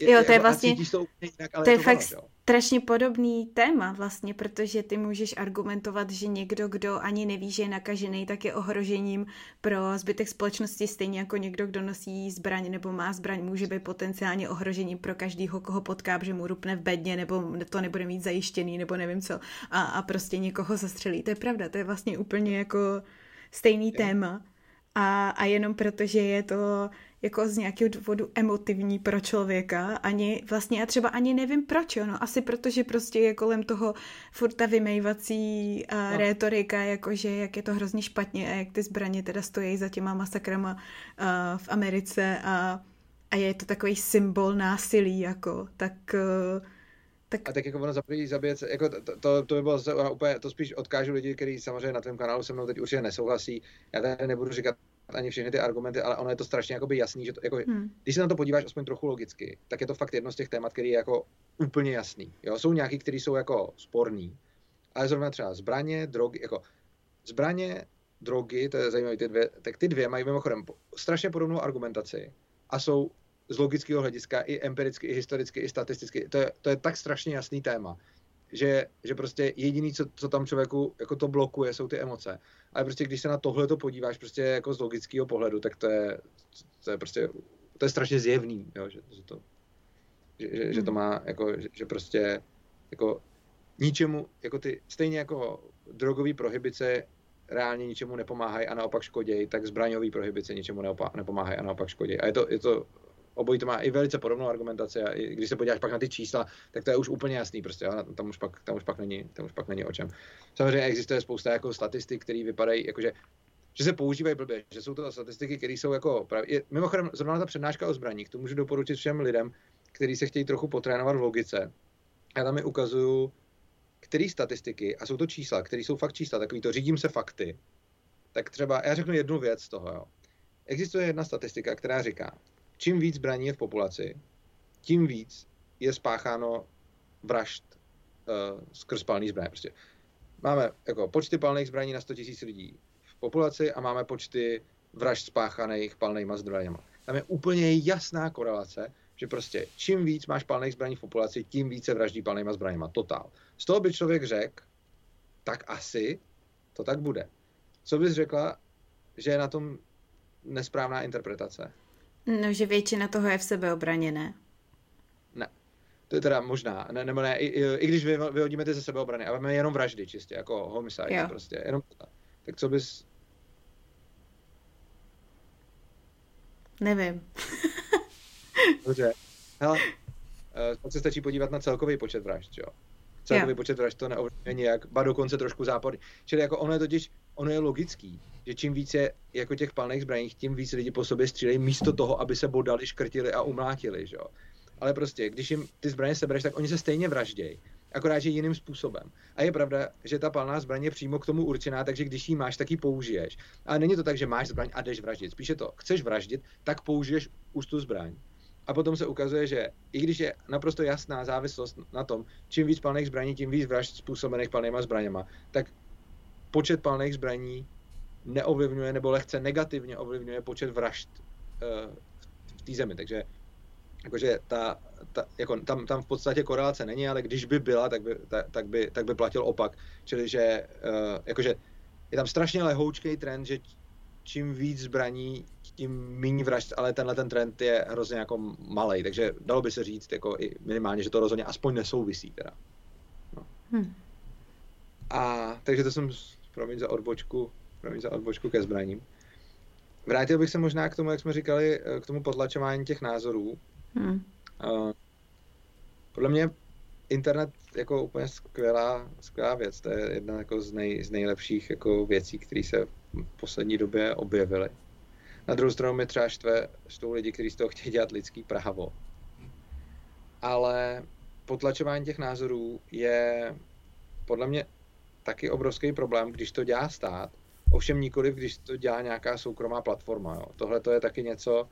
je, jo, to je vlastně, to, jinak, ale to je to fakt ono, strašně podobný téma vlastně, protože ty můžeš argumentovat, že někdo, kdo ani neví, že je nakažený, tak je ohrožením pro zbytek společnosti, stejně jako někdo, kdo nosí zbraň nebo má zbraň, může být potenciálně ohrožením pro každýho, koho potká, že mu rupne v bedně, nebo to nebude mít zajištěný, nebo nevím co, a, a prostě někoho zastřelí. To je pravda, to je vlastně úplně jako stejný je. téma. A, a jenom protože je to jako z nějakého důvodu emotivní pro člověka, ani vlastně já třeba ani nevím proč, no asi protože prostě je kolem toho furt ta vymejvací uh, no. rétorika, jakože jak je to hrozně špatně a jak ty zbraně teda stojí za těma masakrama uh, v Americe a, a je to takový symbol násilí, jako, tak uh, tak... A tak jako ono zaprvé zabíjet, jako to, to, to by bylo zase úplně, to spíš odkážu lidi, kteří samozřejmě na tvém kanálu se mnou teď určitě nesouhlasí. Já tady nebudu říkat ani všechny ty argumenty, ale ono je to strašně jakoby jasný, že to, jako, hmm. když se na to podíváš aspoň trochu logicky, tak je to fakt jedno z těch témat, který je jako úplně jasný. Jo? Jsou nějaký, který jsou jako sporný, ale zrovna třeba zbraně, drogy, jako zbraně, drogy, to je zajímavé, ty dvě, tak ty dvě mají mimochodem strašně podobnou argumentaci a jsou z logického hlediska i empiricky, i historicky, i statisticky. To je, to je tak strašně jasný téma, že, že prostě jediný, co, co tam člověku jako to blokuje, jsou ty emoce. Ale prostě když se na tohle to podíváš prostě jako z logického pohledu, tak to je, to je prostě, to je strašně zjevný, jo, že, že to, že, že, že to má, jako, že, že prostě jako ničemu, jako ty, stejně jako drogový prohibice reálně ničemu nepomáhají a naopak škodějí, tak zbraňový prohibice ničemu nepomáhají a naopak škodějí. A je to, je to obojí to má i velice podobnou argumentaci a i když se podíváš pak na ty čísla, tak to je už úplně jasný prostě, jo? tam už pak, tam už pak není, tam už pak není o čem. Samozřejmě existuje spousta jako statistik, které vypadají jakože že se používají blbě, že jsou to statistiky, které jsou jako právě, mimochodem zrovna ta přednáška o zbraních, to můžu doporučit všem lidem, kteří se chtějí trochu potrénovat v logice. Já tam mi ukazuju, které statistiky, a jsou to čísla, které jsou fakt čísla, takový to řídím se fakty, tak třeba, já řeknu jednu věc z toho, jo. Existuje jedna statistika, která říká, čím víc zbraní je v populaci, tím víc je spácháno vražd uh, skrz palný zbraně. Prostě máme jako počty palných zbraní na 100 000 lidí v populaci a máme počty vražd spáchaných palnýma zbraněma. Tam je úplně jasná korelace, že prostě čím víc máš palných zbraní v populaci, tím více vraždí palnýma zbraněma. Totál. Z toho by člověk řekl, tak asi to tak bude. Co bys řekla, že je na tom nesprávná interpretace? No, že většina toho je v sebeobraně, ne? Ne. To je teda možná, ne, nebo ne, i, i, i když vy, vyhodíme ty ze sebeobrany, ale máme jenom vraždy čistě, jako homicide jo. prostě, jenom tak co bys... Nevím. Dobře. Hele, uh, pak se stačí podívat na celkový počet vražd, jo. Celkový jo. počet vražd to neovlivňuje nijak, ba dokonce trošku zápory. Čili jako ono je totiž, ono je logický, že čím více jako těch palných zbraní, tím víc lidi po sobě střílejí místo toho, aby se bodali, škrtili a umlátili, že jo. Ale prostě, když jim ty zbraně sebereš, tak oni se stejně vraždějí akorát, že jiným způsobem. A je pravda, že ta palná zbraň je přímo k tomu určená, takže když ji máš, tak ji použiješ. Ale není to tak, že máš zbraň a jdeš vraždit. Spíše to, chceš vraždit, tak použiješ už tu zbraň. A potom se ukazuje, že i když je naprosto jasná závislost na tom, čím víc palných zbraní, tím víc vražd způsobených palnýma zbraněma, tak počet palných zbraní neovlivňuje nebo lehce negativně ovlivňuje počet vražd uh, v té zemi. Takže jakože ta, ta, jako tam, tam v podstatě korelace není, ale když by byla, tak by, ta, tak by, tak by platil opak. Čili, že uh, jakože je tam strašně lehoučký trend, že čím víc zbraní, tím méně vražd, ale tenhle ten trend je hrozně jako malý, takže dalo by se říct jako i minimálně, že to rozhodně aspoň nesouvisí teda. No. Hmm. A takže to jsem, promiň za odbočku, promiň za odbočku ke zbraním. Vrátil bych se možná k tomu, jak jsme říkali, eh, k tomu potlačování těch názorů. Hmm. Uh, podle mě internet jako úplně skvělá, skvělá věc. To je jedna jako z, nej, z nejlepších jako věcí, které se v poslední době objevily. Na druhou stranu mi třeba štve, štvou lidi, kteří z toho chtějí dělat lidský právo. Ale potlačování těch názorů je podle mě taky obrovský problém, když to dělá stát, ovšem nikoliv, když to dělá nějaká soukromá platforma. Tohle to je taky něco,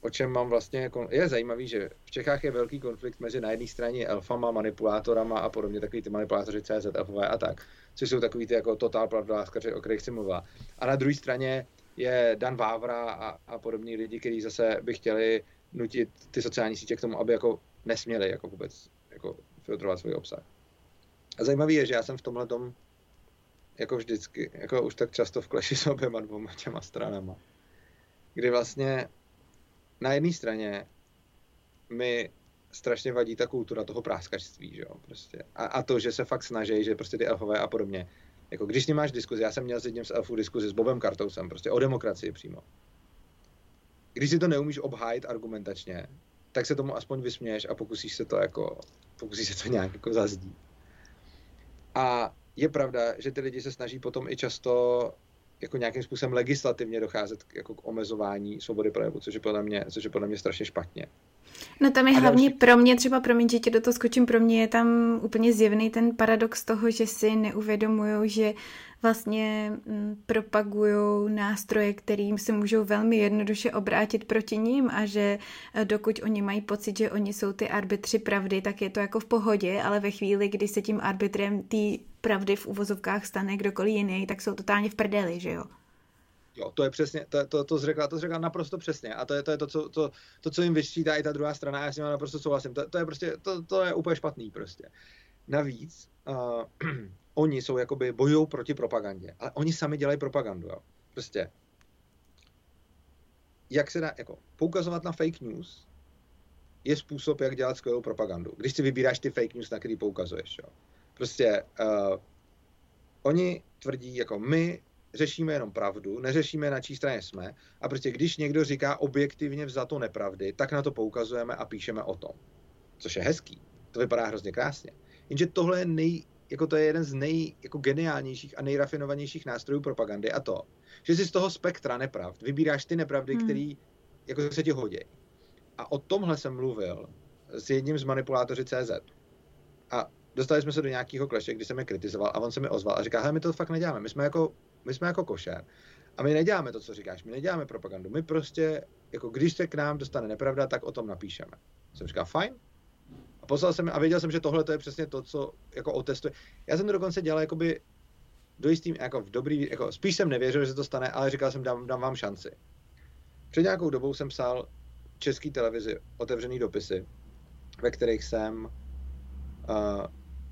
o čem mám vlastně, jako, je zajímavý, že v Čechách je velký konflikt mezi na jedné straně elfama, manipulátorama a podobně, takový ty manipulátoři CZ, elfové a tak, což jsou takový ty jako totál pravdoláskaři, o kterých si mluvila. A na druhé straně je Dan Vávra a, a podobní lidi, kteří zase by chtěli nutit ty sociální sítě k tomu, aby jako nesměli jako vůbec jako filtrovat svůj obsah. A zajímavé je, že já jsem v tomhle tom jako vždycky, jako už tak často v kleši s oběma dvoma těma stranama. Kdy vlastně na jedné straně mi strašně vadí ta kultura toho práskačství, že jo, prostě. A, a to, že se fakt snaží, že prostě ty elfové a podobně Jako když s ním máš diskuzi, já jsem měl s jedním z elfů diskuzi s Bobem Kartousem, prostě o demokracii přímo. Když si to neumíš obhájit argumentačně, tak se tomu aspoň vysměješ a pokusíš se to jako, pokusíš se to nějak jako zazdít. A je pravda, že ty lidi se snaží potom i často jako nějakým způsobem legislativně docházet jako k omezování svobody projevu, což je podle mě, což je podle mě strašně špatně. No tam je a hlavně další... pro mě, třeba pro mě, že tě do toho skočím, pro mě je tam úplně zjevný ten paradox toho, že si neuvědomují, že vlastně mm, propagují nástroje, kterým se můžou velmi jednoduše obrátit proti ním a že eh, dokud oni mají pocit, že oni jsou ty arbitři pravdy, tak je to jako v pohodě, ale ve chvíli, kdy se tím arbitrem té pravdy v uvozovkách stane kdokoliv jiný, tak jsou totálně v prdeli, že jo? Jo, to je přesně, to, to, to, řekla, to řekla naprosto přesně a to je to, je to, co, to, to, co jim vyščítá i ta druhá strana a já s nimi naprosto souhlasím. To, to je prostě, to, to je úplně špatný prostě. Navíc, uh, oni jsou jakoby bojují proti propagandě, ale oni sami dělají propagandu, jo. Prostě, jak se dá, jako, poukazovat na fake news je způsob, jak dělat skvělou propagandu. Když si vybíráš ty fake news, na který poukazuješ, jo. Prostě, uh, oni tvrdí, jako my řešíme jenom pravdu, neřešíme, na čí straně jsme a prostě když někdo říká objektivně vzato nepravdy, tak na to poukazujeme a píšeme o tom. Což je hezký. To vypadá hrozně krásně. Jenže tohle je nej, jako to je jeden z nej, jako geniálnějších a nejrafinovanějších nástrojů propagandy a to, že si z toho spektra nepravd vybíráš ty nepravdy, hmm. které jako se ti hodí. A o tomhle jsem mluvil s jedním z manipulátoři CZ. A dostali jsme se do nějakého kleše, kdy jsem je kritizoval a on se mi ozval a říká, hele, my to fakt neděláme, my jsme jako, my jsme jako košer. A my neděláme to, co říkáš, my neděláme propagandu, my prostě, jako když se k nám dostane nepravda, tak o tom napíšeme. Jsem říkal, fajn. Poslal jsem a věděl jsem, že tohle to je přesně to, co jako otestuje. Já jsem to dokonce dělal jakoby do jistým, jako v dobrý, jako spíš jsem nevěřil, že se to stane, ale říkal jsem, dám, dám vám šanci. Před nějakou dobou jsem psal český televizi otevřený dopisy, ve kterých jsem uh,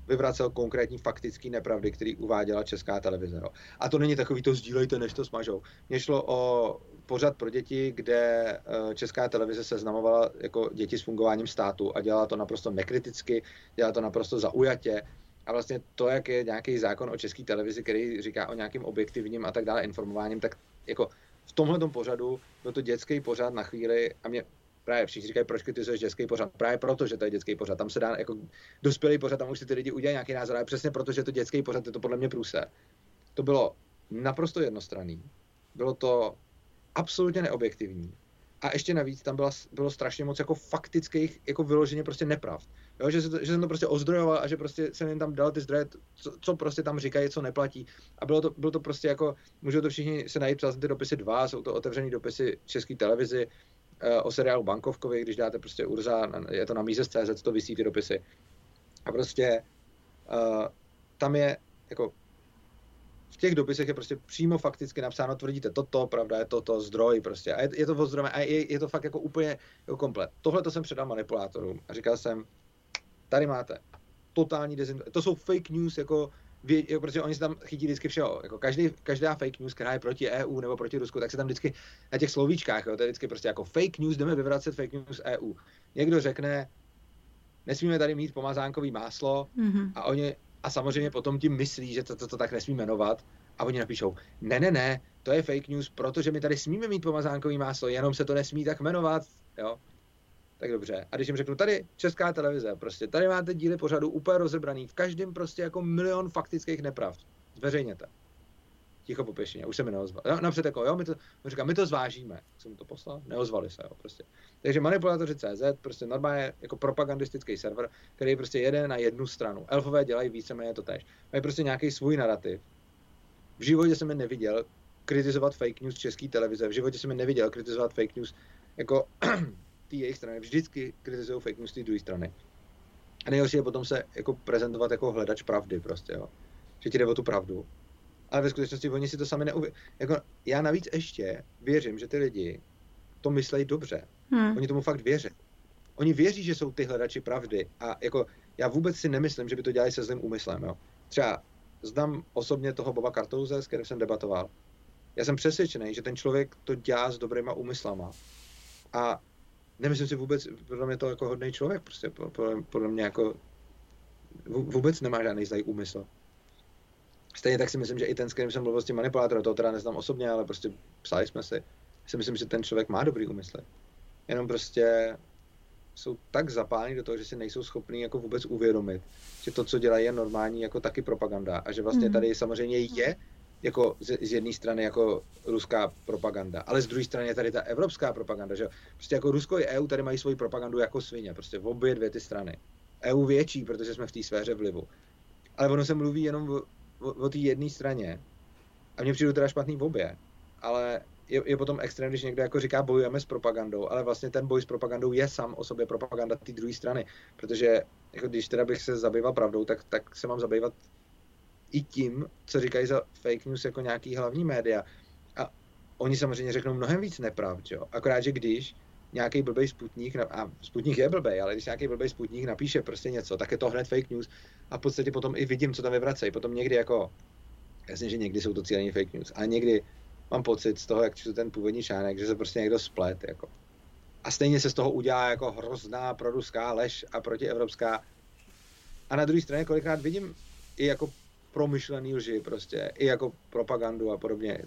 vyvracel konkrétní faktický nepravdy, který uváděla česká televize. No. A to není takový to sdílejte, než to smažou. Mně šlo o pořad pro děti, kde eh, česká televize seznamovala jako děti s fungováním státu a dělala to naprosto nekriticky, dělala to naprosto zaujatě. A vlastně to, jak je nějaký zákon o české televizi, který říká o nějakým objektivním a tak dále informováním, tak jako v tomhle pořadu byl to dětský pořad na chvíli a mě právě všichni říkají, proč kritizuješ dětský pořad. Právě proto, že to je dětský pořad. Tam se dá jako dospělý pořad, tam už si ty lidi udělají nějaký názor, ale přesně proto, že to dětský pořad, je to podle mě průse. To bylo naprosto jednostranný. Bylo to absolutně neobjektivní. A ještě navíc tam byla, bylo strašně moc jako faktických, jako vyloženě prostě nepravd. Jo, že, to, že jsem to prostě ozdrojoval a že prostě jsem jim tam dal ty zdroje, co, co prostě tam říkají, co neplatí. A bylo to, bylo to prostě jako, můžou to všichni se najít, třeba ty dopisy dva, jsou to otevřené dopisy české televizi, Eh, o seriálu Bankovkovi, když dáte prostě Urza, je to na Mises.cz, to vysí ty dopisy. A prostě uh, tam je jako v těch dopisech je prostě přímo fakticky napsáno, tvrdíte toto, pravda je toto, zdroj prostě. A je, je to ozdrojené a je, je, to fakt jako úplně jako komplet. Tohle to jsem předal manipulátorům a říkal jsem, tady máte totální dezinformace. To jsou fake news jako vě, jako, protože oni se tam chytí vždycky všeho. Jako každý, každá fake news, která je proti EU nebo proti Rusku, tak se tam vždycky na těch slovíčkách, jo, to je vždycky prostě jako fake news, jdeme vyvracet fake news EU. Někdo řekne, nesmíme tady mít pomazánkový máslo mm-hmm. a oni, a samozřejmě potom tím myslí, že to, to, to tak nesmí jmenovat a oni napíšou, ne, ne, ne, to je fake news, protože my tady smíme mít pomazánkový máslo, jenom se to nesmí tak jmenovat, jo tak dobře. A když jim řeknu, tady česká televize, prostě tady máte díly pořadu úplně rozebraný, v každém prostě jako milion faktických nepravd. Zveřejněte. Ticho po pěšině, už se mi neozval. No, napřed jako, jo, my to, říkám, my to zvážíme. Jsem to poslal? Neozvali se, jo, prostě. Takže manipulátoři CZ, prostě normálně jako propagandistický server, který prostě jede na jednu stranu. Elfové dělají víceméně to tež. Mají prostě nějaký svůj narrativ. V životě jsem je neviděl kritizovat fake news české televize, v životě jsem je neviděl kritizovat fake news jako té jejich strany vždycky kritizují fake news té druhé strany. A nejhorší je potom se jako prezentovat jako hledač pravdy prostě, jo. Že ti jde o tu pravdu. Ale ve skutečnosti oni si to sami neuvěří. Jako, já navíc ještě věřím, že ty lidi to myslejí dobře. Hmm. Oni tomu fakt věří. Oni věří, že jsou ty hledači pravdy. A jako, já vůbec si nemyslím, že by to dělali se zlým úmyslem. Jo. Třeba znám osobně toho Boba Kartouze, s kterým jsem debatoval. Já jsem přesvědčený, že ten člověk to dělá s dobrýma úmyslama. A nemyslím si vůbec, podle mě to jako hodný člověk, prostě podle, podle mě jako vůbec nemá žádný zlý úmysl. Stejně tak si myslím, že i ten, s kterým jsem mluvil s tím manipulátorem, toho teda neznám osobně, ale prostě psali jsme si, si myslím, že ten člověk má dobrý úmysly. Jenom prostě jsou tak zapálení do toho, že si nejsou schopní jako vůbec uvědomit, že to, co dělají, je normální jako taky propaganda a že vlastně mm. tady samozřejmě je jako z, z jedné strany jako ruská propaganda, ale z druhé strany je tady ta evropská propaganda, že prostě jako Rusko i EU tady mají svoji propagandu jako svině, prostě v obě dvě ty strany. EU větší, protože jsme v té sféře vlivu. Ale ono se mluví jenom o, o, té jedné straně a mně přijde teda špatný v obě, ale je, je potom extrém, když někdo jako říká bojujeme s propagandou, ale vlastně ten boj s propagandou je sám o sobě propaganda té druhé strany, protože jako když teda bych se zabýval pravdou, tak, tak se mám zabývat i tím, co říkají za fake news jako nějaký hlavní média. A oni samozřejmě řeknou mnohem víc nepravd, jo. Akorát, že když nějaký blbej sputník, a sputník je blbej, ale když nějaký blbej sputník napíše prostě něco, tak je to hned fake news a v podstatě potom i vidím, co tam vyvracejí. Potom někdy jako, jasně, že někdy jsou to cílené fake news, ale někdy mám pocit z toho, jak čtu ten původní článek, že se prostě někdo splet, jako. A stejně se z toho udělá jako hrozná proruská lež a protievropská. A na druhé straně kolikrát vidím i jako promyšlený lži prostě, i jako propagandu a podobně.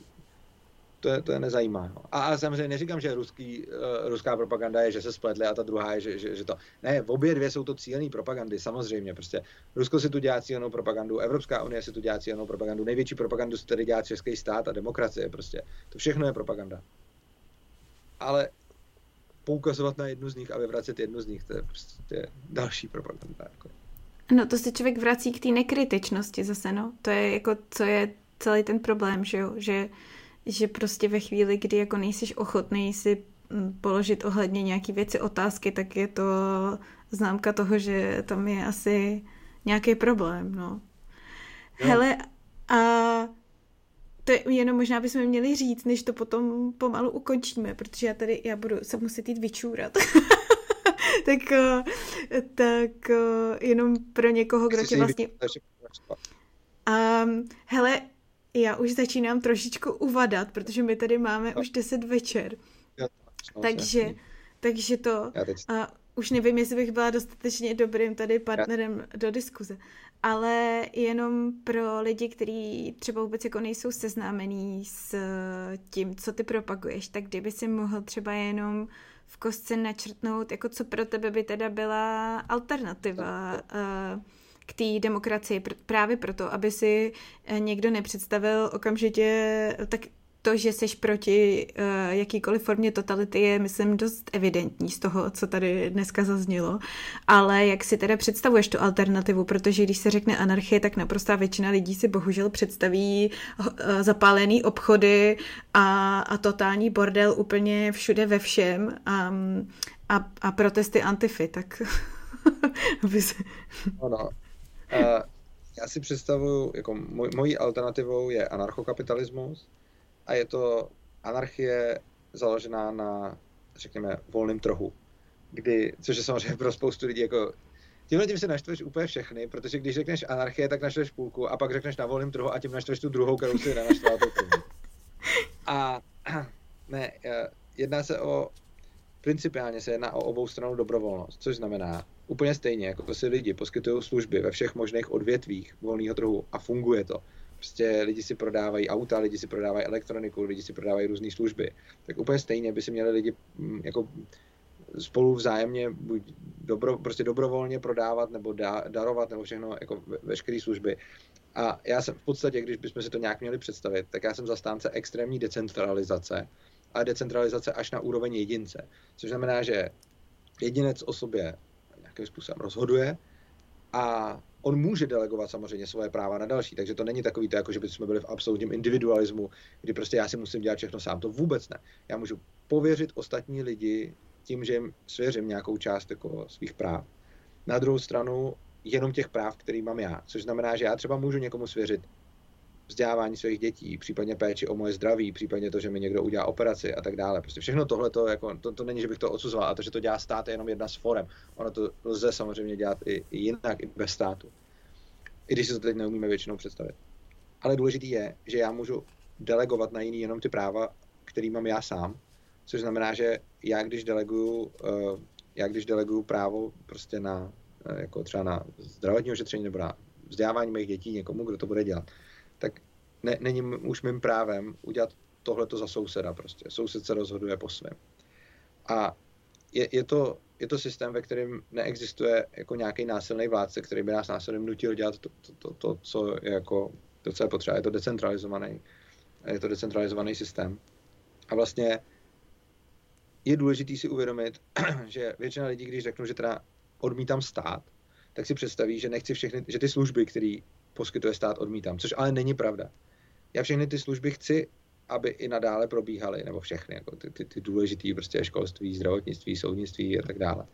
To je, to je nezajímá. No. A, a samozřejmě neříkám, že ruský, uh, ruská propaganda je, že se spletli a ta druhá je, že, že, že to... Ne, v obě dvě jsou to cílené propagandy, samozřejmě. Prostě Rusko si tu dělá cílenou propagandu, Evropská unie si tu dělá cílenou propagandu, největší propagandu si tady dělá český stát a demokracie prostě. To všechno je propaganda. Ale poukazovat na jednu z nich a vyvracet jednu z nich, to je prostě další propaganda. Jako. No to se člověk vrací k té nekritičnosti zase, no. To je jako, co je celý ten problém, že jo, že, že prostě ve chvíli, kdy jako nejsiš ochotný si mm, položit ohledně nějaký věci otázky, tak je to známka toho, že tam je asi nějaký problém, no. Jo. Hele, a to je jenom možná bychom měli říct, než to potom pomalu ukončíme, protože já tady, já budu se muset jít vyčůrat. tak, eh, tak eh, jenom pro někoho, kdo tě vlastně... Um, hele, já už začínám trošičku uvadat, protože my tady máme no. už 10 večer. takže, takže to... A už nevím, jestli bych byla dostatečně dobrým tady partnerem do diskuze, ale jenom pro lidi, kteří třeba vůbec jako nejsou seznámení s tím, co ty propaguješ, tak kdyby si mohl třeba jenom v kostce načrtnout, jako co pro tebe by teda byla alternativa uh, k té demokracii, právě proto, aby si eh, někdo nepředstavil okamžitě tak to, že jsi proti uh, jakýkoliv formě totality je, myslím, dost evidentní z toho, co tady dneska zaznělo. Ale jak si teda představuješ tu alternativu? Protože když se řekne anarchie, tak naprostá většina lidí si bohužel představí uh, zapálený obchody a, a totální bordel úplně všude ve všem a, a, a protesty antify, tak. Ano. Já si představuju, jako moj, mojí alternativou je anarchokapitalismus, a je to anarchie založená na, řekněme, volném trhu, kdy, což je samozřejmě pro spoustu lidí jako Tímhle tím si naštveš úplně všechny, protože když řekneš anarchie, tak naštveš půlku a pak řekneš na volném trhu a tím naštveš tu druhou, kterou si nenaštval A ne, eh, jedná se o, principiálně se jedná o obou stranu dobrovolnost, což znamená úplně stejně, jako si lidi poskytují služby ve všech možných odvětvích volného trhu a funguje to prostě lidi si prodávají auta, lidi si prodávají elektroniku, lidi si prodávají různé služby. Tak úplně stejně by si měli lidi mm, jako spolu vzájemně buď dobro, prostě dobrovolně prodávat nebo da, darovat nebo všechno jako ve, veškeré služby. A já jsem v podstatě, když bychom si to nějak měli představit, tak já jsem zastánce extrémní decentralizace, a decentralizace až na úroveň jedince. Což znamená, že jedinec o sobě nějakým způsobem rozhoduje a on může delegovat samozřejmě svoje práva na další, takže to není takový to, jako že bychom byli v absolutním individualismu, kdy prostě já si musím dělat všechno sám. To vůbec ne. Já můžu pověřit ostatní lidi tím, že jim svěřím nějakou část jako svých práv. Na druhou stranu jenom těch práv, který mám já, což znamená, že já třeba můžu někomu svěřit vzdělávání svých dětí, případně péči o moje zdraví, případně to, že mi někdo udělá operaci a tak dále. Prostě všechno tohle to, jako, to, to není, že bych to odsuzoval, a to, že to dělá stát, je jenom jedna z forem. Ono to lze samozřejmě dělat i, i jinak, i bez státu. I když si to teď neumíme většinou představit. Ale důležitý je, že já můžu delegovat na jiný jenom ty práva, který mám já sám, což znamená, že já když deleguju, eh, já když deleguju právo prostě na, eh, jako třeba na zdravotní ošetření nebo na vzdělávání mých dětí někomu, kdo to bude dělat, ne, není už mým právem udělat tohleto za souseda prostě. Soused se rozhoduje po svém. A je, je, to, je to systém, ve kterém neexistuje jako nějaký násilný vládce, který by nás násilím nutil dělat to, to, to, to, co je jako, to, co je potřeba. Je to decentralizovaný, je to decentralizovaný systém. A vlastně je důležité si uvědomit, že většina lidí, když řeknu, že teda odmítám stát, tak si představí, že nechci všechny, že ty služby, které poskytuje stát, odmítám, což ale není pravda. Já všechny ty služby chci, aby i nadále probíhaly, nebo všechny, jako ty, ty, ty důležité prostě školství, zdravotnictví, soudnictví a tak dále.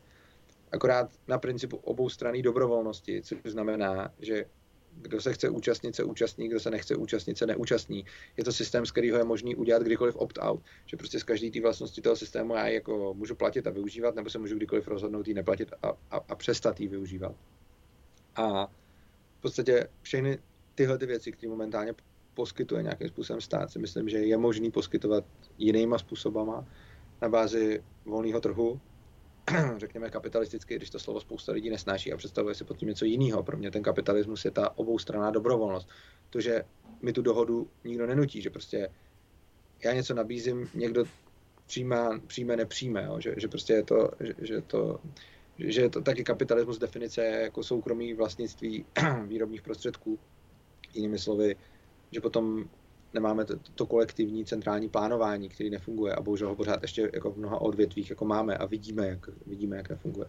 Akorát na principu obou strany dobrovolnosti, což znamená, že kdo se chce účastnit, se účastní, kdo se nechce účastnit, se neúčastní. Je to systém, z kterého je možný udělat kdykoliv opt-out, že prostě z každé té vlastnosti toho systému já jako můžu platit a využívat, nebo se můžu kdykoliv rozhodnout jí neplatit a, a, a přestat jí využívat. A v podstatě všechny tyhle ty věci, které momentálně poskytuje nějakým způsobem stát, si myslím, že je možný poskytovat jinýma způsobama na bázi volného trhu, řekněme kapitalisticky, když to slovo spousta lidí nesnáší a představuje si pod tím něco jiného. Pro mě ten kapitalismus je ta oboustranná dobrovolnost. To, že mi tu dohodu nikdo nenutí, že prostě já něco nabízím, někdo přijímá, přijme, nepřijme, jo? Že, že prostě je to, že, že to že je to taky kapitalismus definice jako soukromí vlastnictví výrobních prostředků. Jinými slovy, že potom nemáme to, to kolektivní centrální plánování, který nefunguje a bohužel ho pořád ještě jako v mnoha odvětvích jako máme a vidíme, jak, vidíme, jak nefunguje.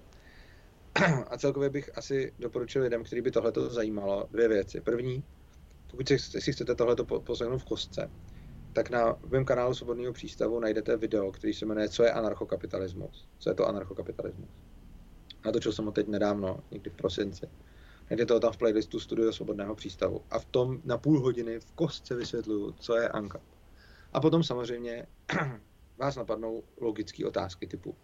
A celkově bych asi doporučil lidem, který by tohleto zajímalo, dvě věci. První, pokud si, chcete tohleto poslechnout v kostce, tak na mém kanálu Svobodného přístavu najdete video, který se jmenuje Co je anarchokapitalismus. Co je to anarchokapitalismus? Natočil jsem ho teď nedávno, někdy v prosinci. Najdete to tam v playlistu Studio Svobodného přístavu. A v tom na půl hodiny v kostce vysvětluju, co je ANKA. A potom samozřejmě vás napadnou logické otázky typu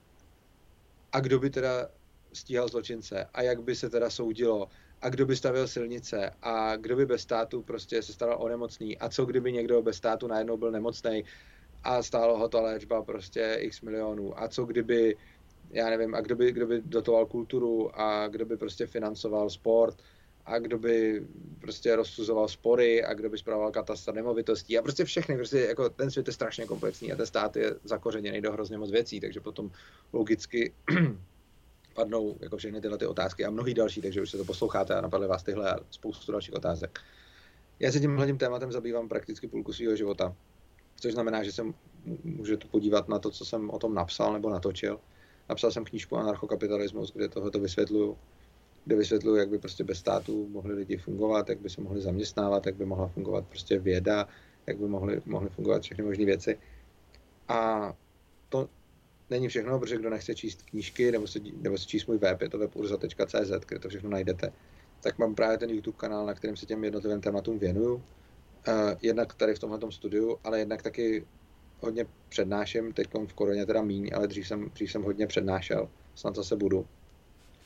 a kdo by teda stíhal zločince? A jak by se teda soudilo? A kdo by stavil silnice? A kdo by bez státu prostě se staral o nemocný? A co kdyby někdo bez státu najednou byl nemocný a stálo ho ta léčba prostě x milionů? A co kdyby já nevím, a kdo by, kdo by dotoval kulturu a kdo by prostě financoval sport a kdo by prostě rozsuzoval spory a kdo by zpravoval katastr nemovitostí a prostě všechny, prostě jako ten svět je strašně komplexní a ten stát je zakořeněný do hrozně moc věcí, takže potom logicky padnou jako všechny tyhle ty otázky a mnohý další, takže už se to posloucháte a napadly vás tyhle a spoustu dalších otázek. Já se tím hlavním tématem zabývám prakticky půlku svého života, což znamená, že se můžete podívat na to, co jsem o tom napsal nebo natočil Napsal jsem knížku Anarchokapitalismus, kde tohoto vysvětluju, kde vysvětluju, jak by prostě bez státu mohli lidi fungovat, jak by se mohli zaměstnávat, jak by mohla fungovat prostě věda, jak by mohly, mohly fungovat všechny možné věci. A to není všechno, protože kdo nechce číst knížky nebo se, nebo se číst můj web, je to weburza.cz, kde to všechno najdete, tak mám právě ten YouTube kanál, na kterém se těm jednotlivým tématům věnuju. Uh, jednak tady v tomhle studiu, ale jednak taky hodně přednáším, teď v koroně teda míň, ale dřív jsem, dřív jsem hodně přednášel, snad zase budu.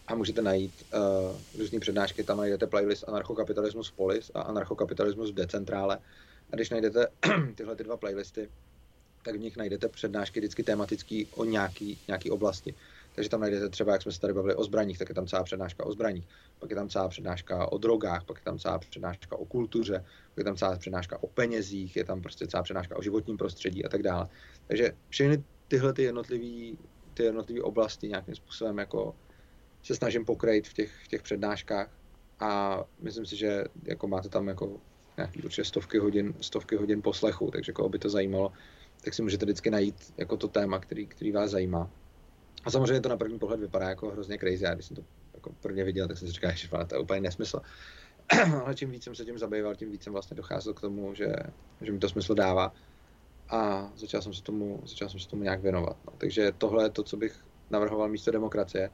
A můžete najít uh, různé přednášky, tam najdete playlist Anarchokapitalismus Polis a Anarchokapitalismus v Decentrále. A když najdete tyhle ty dva playlisty, tak v nich najdete přednášky vždycky tematický o nějaký, nějaký oblasti. Takže tam najdete třeba, jak jsme se tady bavili o zbraních, tak je tam celá přednáška o zbraních, pak je tam celá přednáška o drogách, pak je tam celá přednáška o kultuře, pak je tam celá přednáška o penězích, je tam prostě celá přednáška o životním prostředí a tak dále. Takže všechny tyhle ty jednotlivé ty jednotlivé oblasti nějakým způsobem jako se snažím pokrejt v těch, v těch přednáškách a myslím si, že jako máte tam jako nějaký určitě stovky hodin, stovky hodin poslechu, takže jako by to zajímalo, tak si můžete vždycky najít jako to téma, který, který vás zajímá. A samozřejmě to na první pohled vypadá jako hrozně crazy. Já když jsem to jako prvně viděl, tak jsem si říkal, že to je úplně nesmysl. Ale čím víc jsem se tím zabýval, tím víc jsem vlastně docházel k tomu, že, že mi to smysl dává. A začal jsem se tomu, začal jsem se tomu nějak věnovat. No. Takže tohle je to, co bych navrhoval místo demokracie.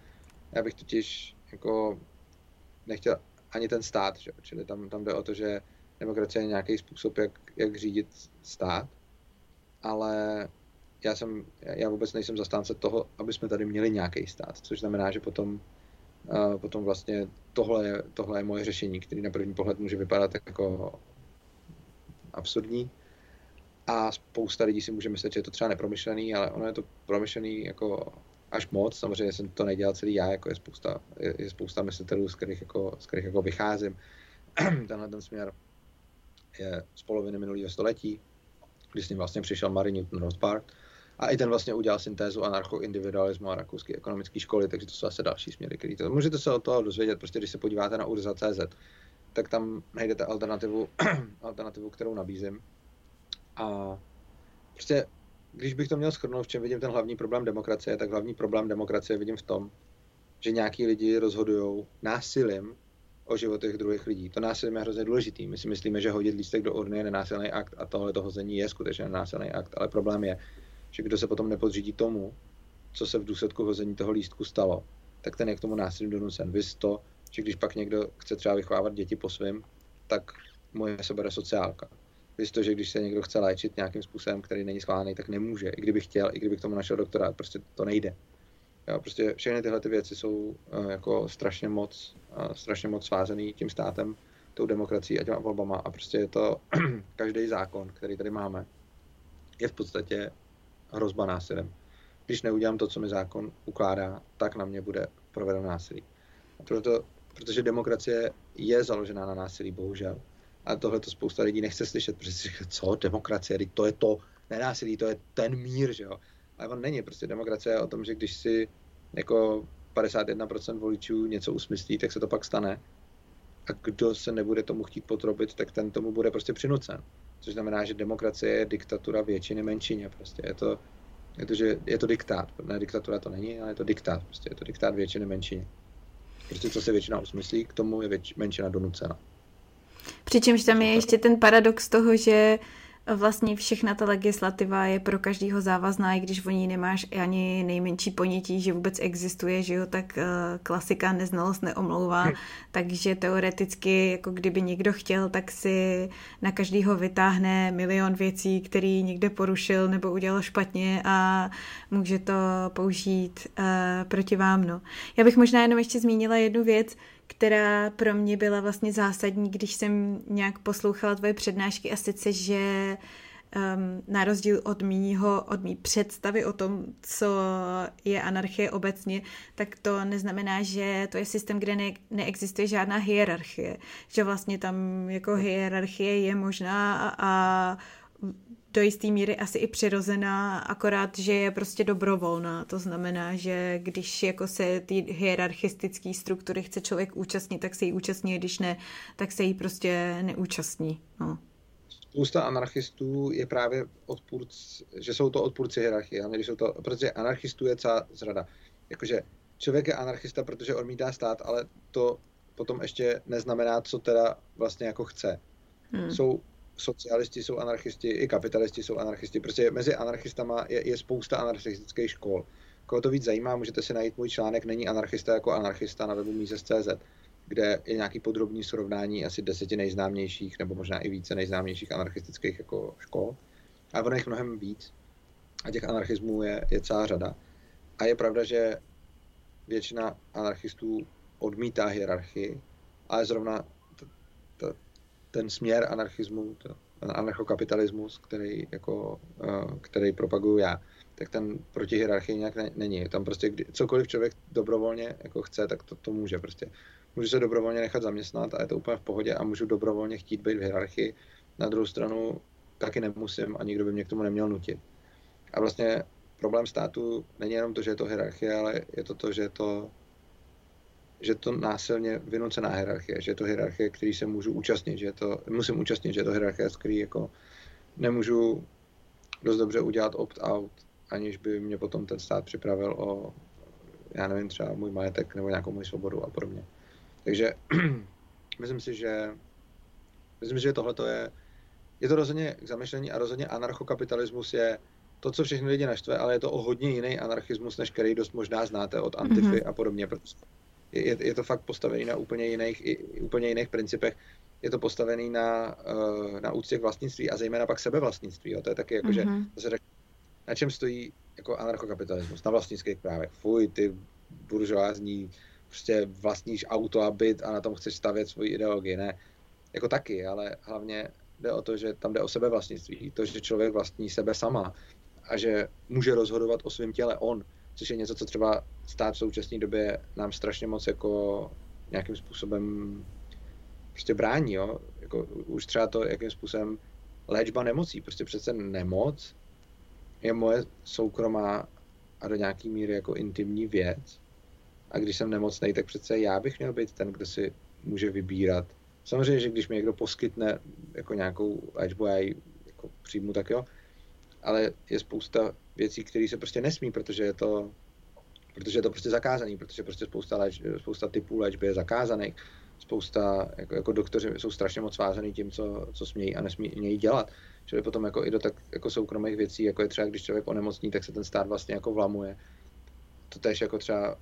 Já bych totiž jako nechtěl ani ten stát, že? čili tam, tam jde o to, že demokracie je nějaký způsob, jak, jak řídit stát, ale já, jsem, já vůbec nejsem zastánce toho, aby jsme tady měli nějaký stát, což znamená, že potom, potom vlastně tohle je, tohle je moje řešení, který na první pohled může vypadat jako absurdní. A spousta lidí si může myslet, že je to třeba nepromyšlený, ale ono je to promyšlený jako až moc, samozřejmě jsem to nedělal celý já, jako je spousta, je, je spousta myslitelů, z kterých jako, z kterých jako vycházím, tenhle ten směr. je z poloviny minulého století, kdy s ním vlastně přišel Mary Newton Rothbard a i ten vlastně udělal syntézu anarcho-individualismu a rakouské ekonomické školy, takže to jsou zase další směry, který to... Můžete se o toho dozvědět, prostě když se podíváte na urza.cz, tak tam najdete alternativu, alternativu, kterou nabízím. A prostě, když bych to měl schrnout, v čem vidím ten hlavní problém demokracie, tak hlavní problém demokracie vidím v tom, že nějaký lidi rozhodují násilím o životech druhých lidí. To násilí je hrozně důležitý. My si myslíme, že hodit lístek do urny je nenásilný akt a tohle to hození je skutečně nenásilný akt, ale problém je, že kdo se potom nepodřídí tomu, co se v důsledku hození toho lístku stalo, tak ten je k tomu násilím donucen. Vy to, že když pak někdo chce třeba vychovávat děti po svým, tak mu je sebere sociálka. Vy to, že když se někdo chce léčit nějakým způsobem, který není schválený, tak nemůže. I kdyby chtěl, i kdyby k tomu našel doktora, prostě to nejde. Jo, prostě všechny tyhle ty věci jsou uh, jako strašně moc, uh, strašně moc svázený tím státem, tou demokracií a těma volbama a prostě je to každý zákon, který tady máme, je v podstatě hrozba násilím. Když neudělám to, co mi zákon ukládá, tak na mě bude provedeno násilí. A proto, protože demokracie je založená na násilí, bohužel. A tohle to spousta lidí nechce slyšet, protože si říká, co, demokracie, to je to, nenásilí, to je ten mír, že jo. Ale on není, prostě demokracie je o tom, že když si jako 51% voličů něco usmyslí, tak se to pak stane. A kdo se nebude tomu chtít potrobit, tak ten tomu bude prostě přinucen. Což znamená, že demokracie je diktatura většiny menšině. Prostě je to, je to, že je to diktát. Ne, diktatura to není, ale je to diktát. Prostě je to diktát většiny menšině. Prostě co se většina usmyslí, k tomu je věč, menšina donucena. Přičemž tam je ještě ten paradox toho, že vlastně všechna ta legislativa je pro každého závazná, i když o ní nemáš ani nejmenší ponětí, že vůbec existuje, že jo, tak uh, klasika neznalost neomlouvá, hm. takže teoreticky, jako kdyby někdo chtěl, tak si na každýho vytáhne milion věcí, který někde porušil nebo udělal špatně a může to použít uh, proti vám, no. Já bych možná jenom ještě zmínila jednu věc, která pro mě byla vlastně zásadní, když jsem nějak poslouchala tvoje přednášky a sice, že um, na rozdíl od mýho, od mý představy o tom, co je anarchie obecně, tak to neznamená, že to je systém, kde ne, neexistuje žádná hierarchie. Že vlastně tam jako hierarchie je možná a, a do jisté míry asi i přirozená, akorát, že je prostě dobrovolná. To znamená, že když jako se ty hierarchistické struktury chce člověk účastnit, tak se jí účastní, když ne, tak se jí prostě neúčastní. No. Spousta anarchistů je právě odpůrci, že jsou to odpůrci hierarchie, ale když jsou to, protože anarchistů je celá zrada. Jakože člověk je anarchista, protože odmítá stát, ale to potom ještě neznamená, co teda vlastně jako chce. Hmm. Jsou socialisti jsou anarchisti, i kapitalisti jsou anarchisti. Prostě mezi anarchistama je, je spousta anarchistických škol. Koho to víc zajímá, můžete si najít můj článek Není anarchista jako anarchista na webu Mises.cz, kde je nějaký podrobný srovnání asi deseti nejznámějších, nebo možná i více nejznámějších anarchistických jako škol. A ono jich mnohem víc. A těch anarchismů je, je celá řada. A je pravda, že většina anarchistů odmítá hierarchii, ale zrovna ten směr anarchismu, anarchokapitalismus, který, jako, uh, který propaguju já, tak ten proti hierarchii nějak ne, není. Tam prostě kdy, cokoliv člověk dobrovolně jako chce, tak to, to může prostě. Můžu se dobrovolně nechat zaměstnat a je to úplně v pohodě a můžu dobrovolně chtít být v hierarchii. Na druhou stranu taky nemusím a nikdo by mě k tomu neměl nutit. A vlastně problém státu není jenom to, že je to hierarchie, ale je to to, že je to že to násilně vynucená hierarchie, že je to hierarchie, který se můžu účastnit, že je to, musím účastnit, že je to hierarchie, z který jako nemůžu dost dobře udělat opt-out, aniž by mě potom ten stát připravil o, já nevím, třeba můj majetek nebo nějakou moji svobodu a podobně. Takže myslím si, že myslím, že tohle je, je to rozhodně k zamyšlení a rozhodně anarchokapitalismus je to, co všechny lidi naštve, ale je to o hodně jiný anarchismus, než který dost možná znáte od Antify mm-hmm. a podobně, protože je, je to fakt postavený na úplně jiných, i, úplně jiných principech. Je to postavený na, uh, na úctě k vlastnictví a zejména pak sebevlastnictví. Jo. To je taky jako, mm-hmm. že řek, na čem stojí jako anarchokapitalismus? Na vlastnických právech. Fuj, ty buržoázní, prostě vlastníš auto a byt a na tom chceš stavět svoji ideologii. Ne, jako taky, ale hlavně jde o to, že tam jde o sebevlastnictví. To, že člověk vlastní sebe sama a že může rozhodovat o svém těle on což je něco, co třeba stát v současné době nám strašně moc jako nějakým způsobem prostě brání, jo. Jako už třeba to, jakým způsobem léčba nemocí. Prostě přece nemoc je moje soukromá a do nějaký míry jako intimní věc. A když jsem nemocný, tak přece já bych měl být ten, kdo si může vybírat. Samozřejmě, že když mi někdo poskytne jako nějakou léčbu, já ji jako přijmu, tak jo. Ale je spousta věcí, které se prostě nesmí, protože je to, protože je to prostě zakázaný, protože prostě spousta, léč, spousta typů léčby je zakázaných. Spousta, jako, jako doktoři jsou strašně moc svázaný tím, co, co smějí a nesmějí dělat. Čili potom jako i do tak jako soukromých věcí, jako je třeba, když člověk onemocní, tak se ten stát vlastně jako vlamuje. To tež jako třeba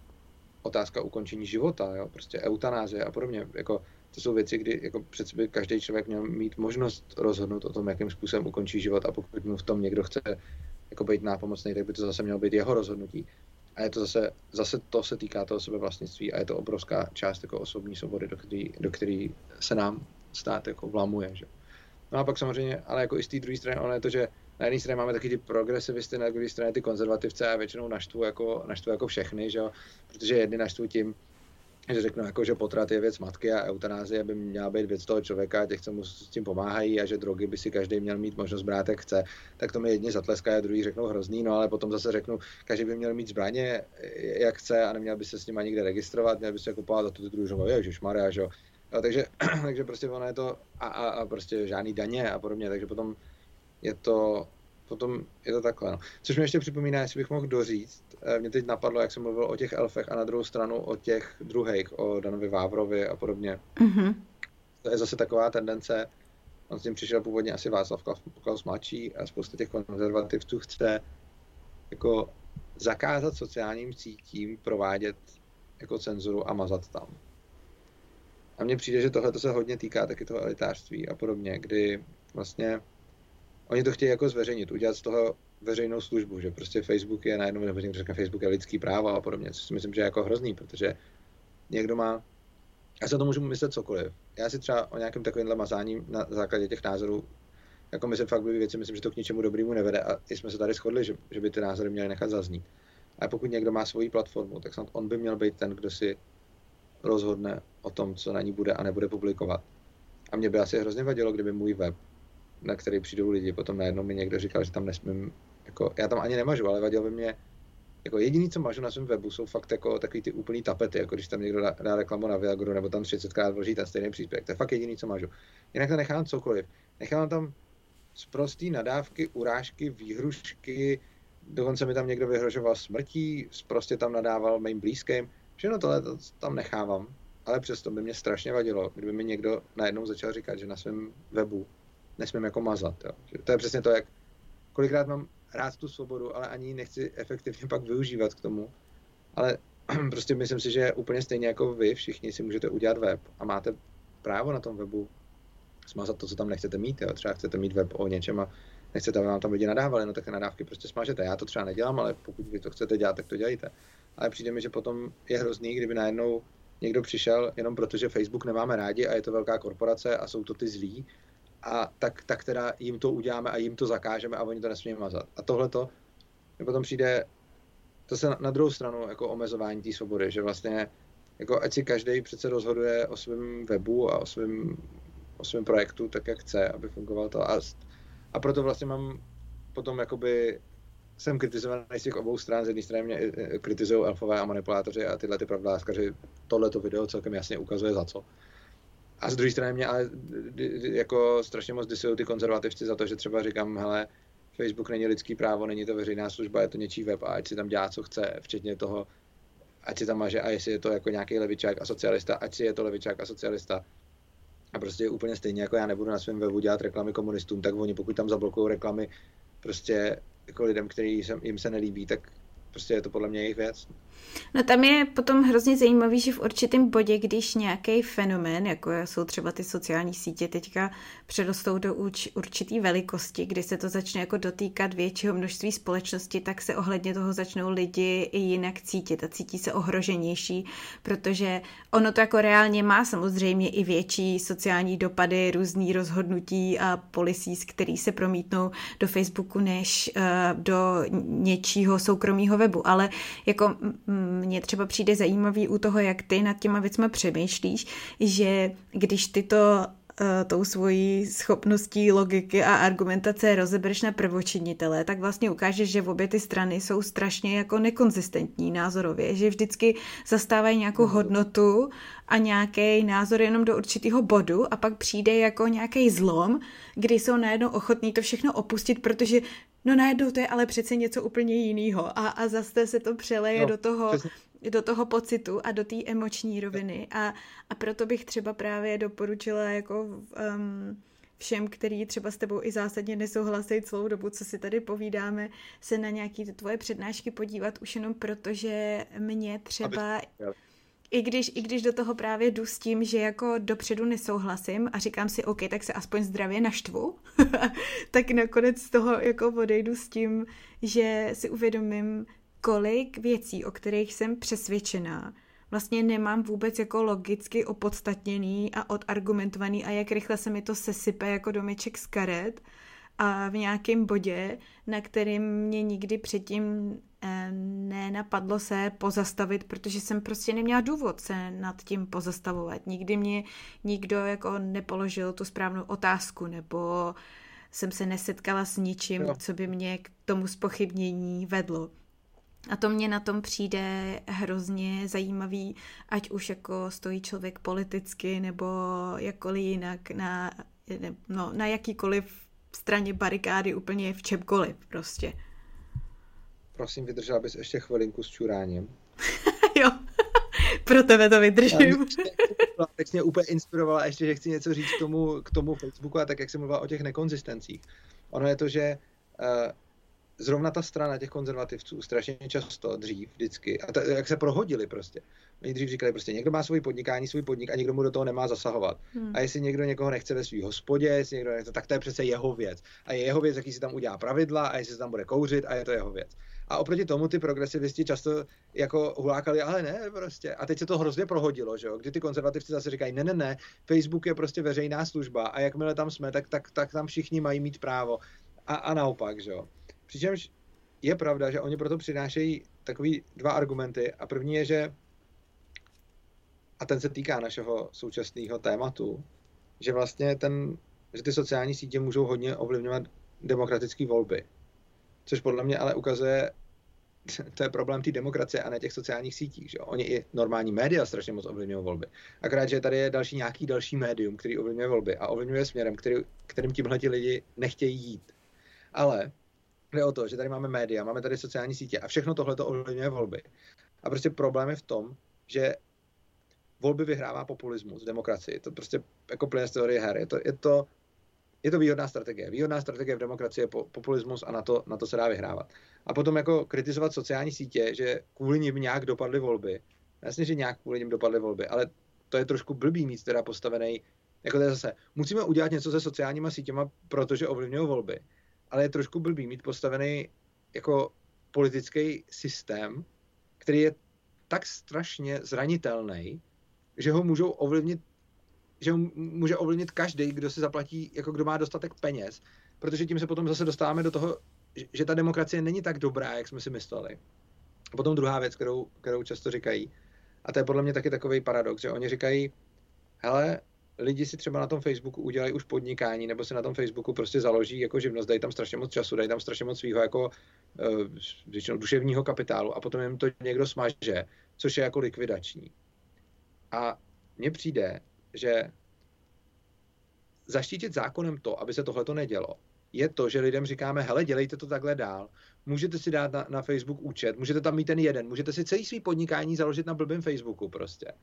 otázka ukončení života, jo? prostě eutanázie a podobně. Jako, to jsou věci, kdy jako přece by každý člověk měl mít možnost rozhodnout o tom, jakým způsobem ukončí život a pokud mu v tom někdo chce jako být nápomocný, tak by to zase mělo být jeho rozhodnutí. A je to zase, zase to se týká toho sebevlastnictví a je to obrovská část jako osobní svobody, do který, do který se nám stát jako vlamuje. Že? No a pak samozřejmě, ale jako i z té druhé strany, ono je to, že na jedné straně máme taky ty progresivisty, na druhé straně ty konzervativce a většinou naštvu jako, naštvu jako všechny, že protože jedny naštvu tím, že řeknu, jako, že potrat je věc matky a eutanázie by měla být věc toho člověka, těch, co mu s tím pomáhají a že drogy by si každý měl mít možnost brát, jak chce, tak to mi jedni zatleskají a druhý řeknou hrozný, no ale potom zase řeknu, každý by měl mít zbraně, jak chce a neměl by se s nimi nikde registrovat, měl by se kupovat a tu že ježišmarja, že jo. Jo, takže, takže prostě ono je to a, a, a prostě žádný daně a podobně, takže potom je to, potom je to takhle. No. Což mi ještě připomíná, jestli bych mohl doříct, mě teď napadlo, jak jsem mluvil o těch elfech a na druhou stranu o těch druhých, o Danovi Vávrovi a podobně. Mm-hmm. To je zase taková tendence, on s tím přišel původně asi Václav Klaus mladší a spousta těch konzervativců chce jako zakázat sociálním sítím provádět jako cenzuru a mazat tam. A mně přijde, že tohle se hodně týká taky toho elitářství a podobně, kdy vlastně oni to chtějí jako zveřejnit, udělat z toho veřejnou službu, že prostě Facebook je najednou, nebo někdo řekne, Facebook je lidský právo a podobně, což si myslím, že je jako hrozný, protože někdo má, já se to můžu myslet cokoliv. Já si třeba o nějakém takovémhle mazání na základě těch názorů, jako myslím fakt by věci, myslím, že to k ničemu dobrému nevede a i jsme se tady shodli, že, že by ty názory měly nechat zaznít. A pokud někdo má svoji platformu, tak snad on by měl být ten, kdo si rozhodne o tom, co na ní bude a nebude publikovat. A mě by asi hrozně vadilo, kdyby můj web, na který přijdou lidi, potom najednou mi někdo říkal, že tam nesmím, jako, já tam ani nemažu, ale vadilo by mě, jako jediný, co mažu na svém webu, jsou fakt jako takový ty úplný tapety, jako když tam někdo dá, dá reklamu na Viagru, nebo tam 30krát vloží ten stejný příspěvek. To je fakt jediný, co mažu. Jinak to nechám cokoliv. Nechám tam zprostý nadávky, urážky, výhrušky, dokonce mi tam někdo vyhrožoval smrtí, prostě tam nadával mým blízkým. Všechno tohle to tam nechávám, ale přesto by mě strašně vadilo, kdyby mi někdo najednou začal říkat, že na svém webu nesmím jako mazat. Jo. To je přesně to, jak kolikrát mám rád tu svobodu, ale ani ji nechci efektivně pak využívat k tomu. Ale prostě myslím si, že úplně stejně jako vy všichni si můžete udělat web a máte právo na tom webu smazat to, co tam nechcete mít. Jo. Třeba chcete mít web o něčem a nechcete, aby vám tam lidi nadávali, no tak nadávky prostě smažete. Já to třeba nedělám, ale pokud vy to chcete dělat, tak to dělejte ale přijde mi, že potom je hrozný, kdyby najednou někdo přišel jenom proto, že Facebook nemáme rádi a je to velká korporace a jsou to ty zlí, a tak, tak teda jim to uděláme a jim to zakážeme a oni to nesmí mazat. A tohle to potom přijde, to se na, na druhou stranu jako omezování té svobody, že vlastně jako ať si každý přece rozhoduje o svém webu a o svém o svém projektu tak, jak chce, aby fungoval to. A, a proto vlastně mám potom jakoby jsem kritizovaný z těch obou stran. Z jedné strany mě eh, kritizují elfové a manipulátoři a tyhle ty pravdáskaři tohleto video celkem jasně ukazuje za co. A z druhé strany mě ale jako strašně moc disují ty konzervativci za to, že třeba říkám, hele, Facebook není lidský právo, není to veřejná služba, je to něčí web a ať si tam dělá, co chce, včetně toho, ať si tam maže a jestli je to jako nějaký levičák a socialista, ať si je to levičák a socialista. A prostě úplně stejně jako já nebudu na svém webu dělat reklamy komunistům, tak oni pokud tam zablokují reklamy prostě jako lidem, který jim se nelíbí, tak prostě je to podle mě jejich věc. No tam je potom hrozně zajímavý, že v určitém bodě, když nějaký fenomén, jako jsou třeba ty sociální sítě, teďka předostou do určitý velikosti, kdy se to začne jako dotýkat většího množství společnosti, tak se ohledně toho začnou lidi i jinak cítit a cítí se ohroženější, protože ono to jako reálně má samozřejmě i větší sociální dopady, různý rozhodnutí a policies, který se promítnou do Facebooku, než uh, do něčího soukromého webu, ale jako mně třeba přijde zajímavý u toho, jak ty nad těma věcmi přemýšlíš, že když ty to uh, tou svojí schopností logiky a argumentace rozebereš na prvočinitele, tak vlastně ukážeš, že obě ty strany jsou strašně jako nekonzistentní názorově, že vždycky zastávají nějakou hodnotu a nějaký názor jenom do určitého bodu a pak přijde jako nějaký zlom, kdy jsou najednou ochotní to všechno opustit, protože no najednou to je ale přece něco úplně jiného a, a zase se to přeleje no, do toho přesně. do toho pocitu a do té emoční roviny. A, a proto bych třeba právě doporučila jako um, všem, který třeba s tebou i zásadně nesouhlasí celou dobu, co si tady povídáme, se na nějaký tvoje přednášky podívat už jenom proto, že mě třeba... I když, I když do toho právě jdu s tím, že jako dopředu nesouhlasím a říkám si, OK, tak se aspoň zdravě naštvu, tak nakonec z toho jako odejdu s tím, že si uvědomím, kolik věcí, o kterých jsem přesvědčená, vlastně nemám vůbec jako logicky opodstatněný a odargumentovaný a jak rychle se mi to sesype jako domeček z karet a v nějakém bodě, na kterým mě nikdy předtím eh, nenapadlo se pozastavit, protože jsem prostě neměla důvod se nad tím pozastavovat. Nikdy mě nikdo jako nepoložil tu správnou otázku nebo jsem se nesetkala s ničím, no. co by mě k tomu spochybnění vedlo. A to mě na tom přijde hrozně zajímavý, ať už jako stojí člověk politicky nebo jakkoliv jinak na, no, na jakýkoliv straně barikády úplně v čemkoliv prostě. Prosím, vydržela bys ještě chvilinku s čuráním. jo, pro tebe to vydržím. Teď mě úplně inspirovala ještě, že chci něco říct k tomu, k tomu Facebooku a tak, jak jsem mluvila o těch nekonzistencích. Ono je to, že uh, zrovna ta strana těch konzervativců strašně často dřív, vždycky, a t- jak se prohodili prostě. Oni dřív říkali prostě, někdo má svůj podnikání, svůj podnik a někdo mu do toho nemá zasahovat. Hmm. A jestli někdo někoho nechce ve svý hospodě, jestli někdo nechce, tak to je přece jeho věc. A je jeho věc, jaký si tam udělá pravidla a jestli se tam bude kouřit a je to jeho věc. A oproti tomu ty progresivisti často jako hulákali, ale ne, prostě. A teď se to hrozně prohodilo, že jo? Kdy ty konzervativci zase říkají, ne, ne, ne, Facebook je prostě veřejná služba a jakmile tam jsme, tak, tak, tak tam všichni mají mít právo. A, a naopak, že jo. Přičemž je pravda, že oni proto přinášejí takový dva argumenty. A první je, že a ten se týká našeho současného tématu, že vlastně ten, že ty sociální sítě můžou hodně ovlivňovat demokratické volby. Což podle mě ale ukazuje, to je problém té demokracie a ne těch sociálních sítích. Že? Oni i normální média strašně moc ovlivňují volby. Akorát, že tady je další nějaký další médium, který ovlivňuje volby a ovlivňuje směrem, který, kterým tímhle ti lidi nechtějí jít. Ale jde o to, že tady máme média, máme tady sociální sítě a všechno tohle to ovlivňuje volby. A prostě problém je v tom, že volby vyhrává populismus demokracii. To prostě jako plyne z teorie her. Je to, je to, je to výhodná strategie. Výhodná strategie v demokracii je populismus a na to, na to se dá vyhrávat. A potom jako kritizovat sociální sítě, že kvůli nim nějak dopadly volby. Jasně, že nějak kvůli nim dopadly volby, ale to je trošku blbý mít teda postavený, jako to je zase, musíme udělat něco se sociálníma sítěma, protože ovlivňují volby ale je trošku blbý mít postavený jako politický systém, který je tak strašně zranitelný, že ho můžou ovlivnit že ho může ovlivnit každý, kdo si zaplatí, jako kdo má dostatek peněz, protože tím se potom zase dostáváme do toho, že ta demokracie není tak dobrá, jak jsme si mysleli. A potom druhá věc, kterou, kterou často říkají, a to je podle mě taky takový paradox, že oni říkají, hele, lidi si třeba na tom Facebooku udělají už podnikání, nebo si na tom Facebooku prostě založí jako živnost, dají tam strašně moc času, dají tam strašně moc svého jako uh, duševního kapitálu a potom jim to někdo smaže, což je jako likvidační. A mně přijde, že zaštítit zákonem to, aby se tohle to nedělo, je to, že lidem říkáme, hele, dělejte to takhle dál, můžete si dát na, na Facebook účet, můžete tam mít ten jeden, můžete si celý svý podnikání založit na blbém Facebooku prostě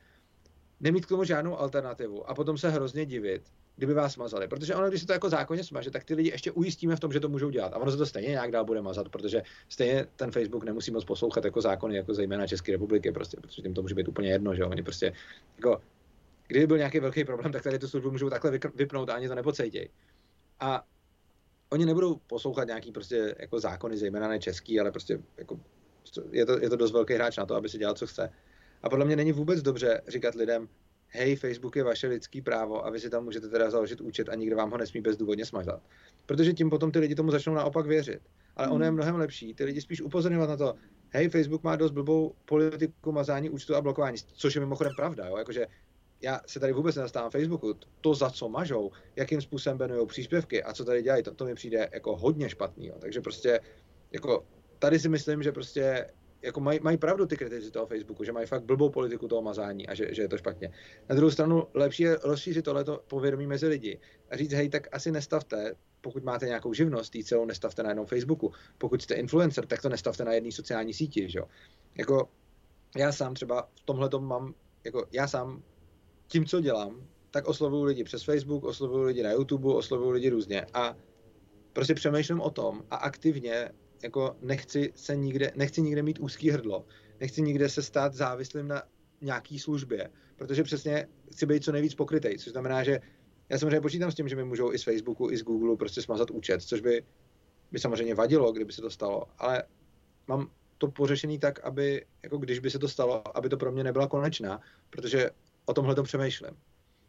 nemít k tomu žádnou alternativu a potom se hrozně divit, kdyby vás mazali. Protože ono, když se to jako zákonně smaže, tak ty lidi ještě ujistíme v tom, že to můžou dělat. A ono se to stejně nějak dál bude mazat, protože stejně ten Facebook nemusí moc poslouchat jako zákony, jako zejména České republiky, prostě, protože tím to může být úplně jedno, že oni prostě jako kdyby byl nějaký velký problém, tak tady tu službu můžou takhle vypnout a ani to nepocejtěj. A oni nebudou poslouchat nějaký prostě jako zákony, zejména ne český, ale prostě jako je to, je to dost velký hráč na to, aby si dělal, co chce. A podle mě není vůbec dobře říkat lidem, hej, Facebook je vaše lidský právo a vy si tam můžete teda založit účet a nikdo vám ho nesmí bezdůvodně smazat. Protože tím potom ty lidi tomu začnou naopak věřit. Ale ono je hmm. mnohem lepší ty lidi spíš upozorňovat na to, hej, Facebook má dost blbou politiku mazání účtu a blokování, což je mimochodem pravda, jo? Jakože já se tady vůbec nedostávám Facebooku, to, za co mažou, jakým způsobem benují příspěvky a co tady dělají, to, to mi přijde jako hodně špatný. Jo. Takže prostě jako tady si myslím, že prostě jako mají, mají pravdu ty kritici toho Facebooku, že mají fakt blbou politiku toho mazání a že, že je to špatně. Na druhou stranu lepší je rozšířit tohleto povědomí mezi lidi a říct, hej, tak asi nestavte, pokud máte nějakou živnost, tý celou nestavte na jednom Facebooku. Pokud jste influencer, tak to nestavte na jedné sociální síti, že jo. Jako já sám třeba v tomhle mám, jako já sám tím, co dělám, tak oslovuju lidi přes Facebook, oslovuju lidi na YouTube, oslovuju lidi různě a prostě přemýšlím o tom a aktivně jako nechci se nikde, nechci nikde mít úzký hrdlo, nechci nikde se stát závislým na nějaký službě, protože přesně chci být co nejvíc pokrytej, což znamená, že já samozřejmě počítám s tím, že mi můžou i z Facebooku, i z Google prostě smazat účet, což by, by samozřejmě vadilo, kdyby se to stalo, ale mám to pořešený tak, aby, jako když by se to stalo, aby to pro mě nebyla konečná, protože o tomhle tom přemýšlím.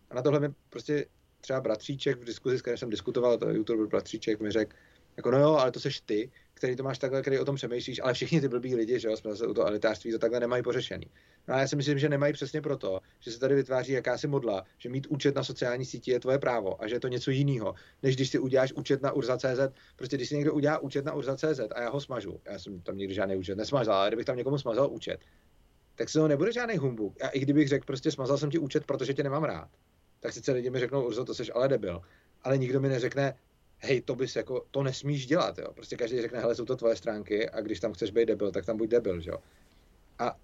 A na tohle mi prostě třeba bratříček v diskuzi, s kterým jsem diskutoval, to youtuber bratříček, mi řekl, jako no jo, ale to seš ty, který to máš takhle, který o tom přemýšlíš, ale všichni ty blbí lidi, že jo, jsme zase u toho elitářství, to takhle nemají pořešený. No a já si myslím, že nemají přesně proto, že se tady vytváří jakási modla, že mít účet na sociální síti je tvoje právo a že je to něco jiného, než když si uděláš účet na urza.cz. Prostě když si někdo udělá účet na urza.cz a já ho smažu, já jsem tam nikdy žádný účet nesmazal, ale kdybych tam někomu smazal účet, tak se to nebude žádný humbuk. A i kdybych řekl, prostě smazal jsem ti účet, protože tě nemám rád, tak sice lidi mi řeknou, Urzo, to jsi ale debil, ale nikdo mi neřekne, hej, to bys jako, to nesmíš dělat, jo. Prostě každý řekne, hele, jsou to tvoje stránky a když tam chceš být debil, tak tam buď debil, jo. A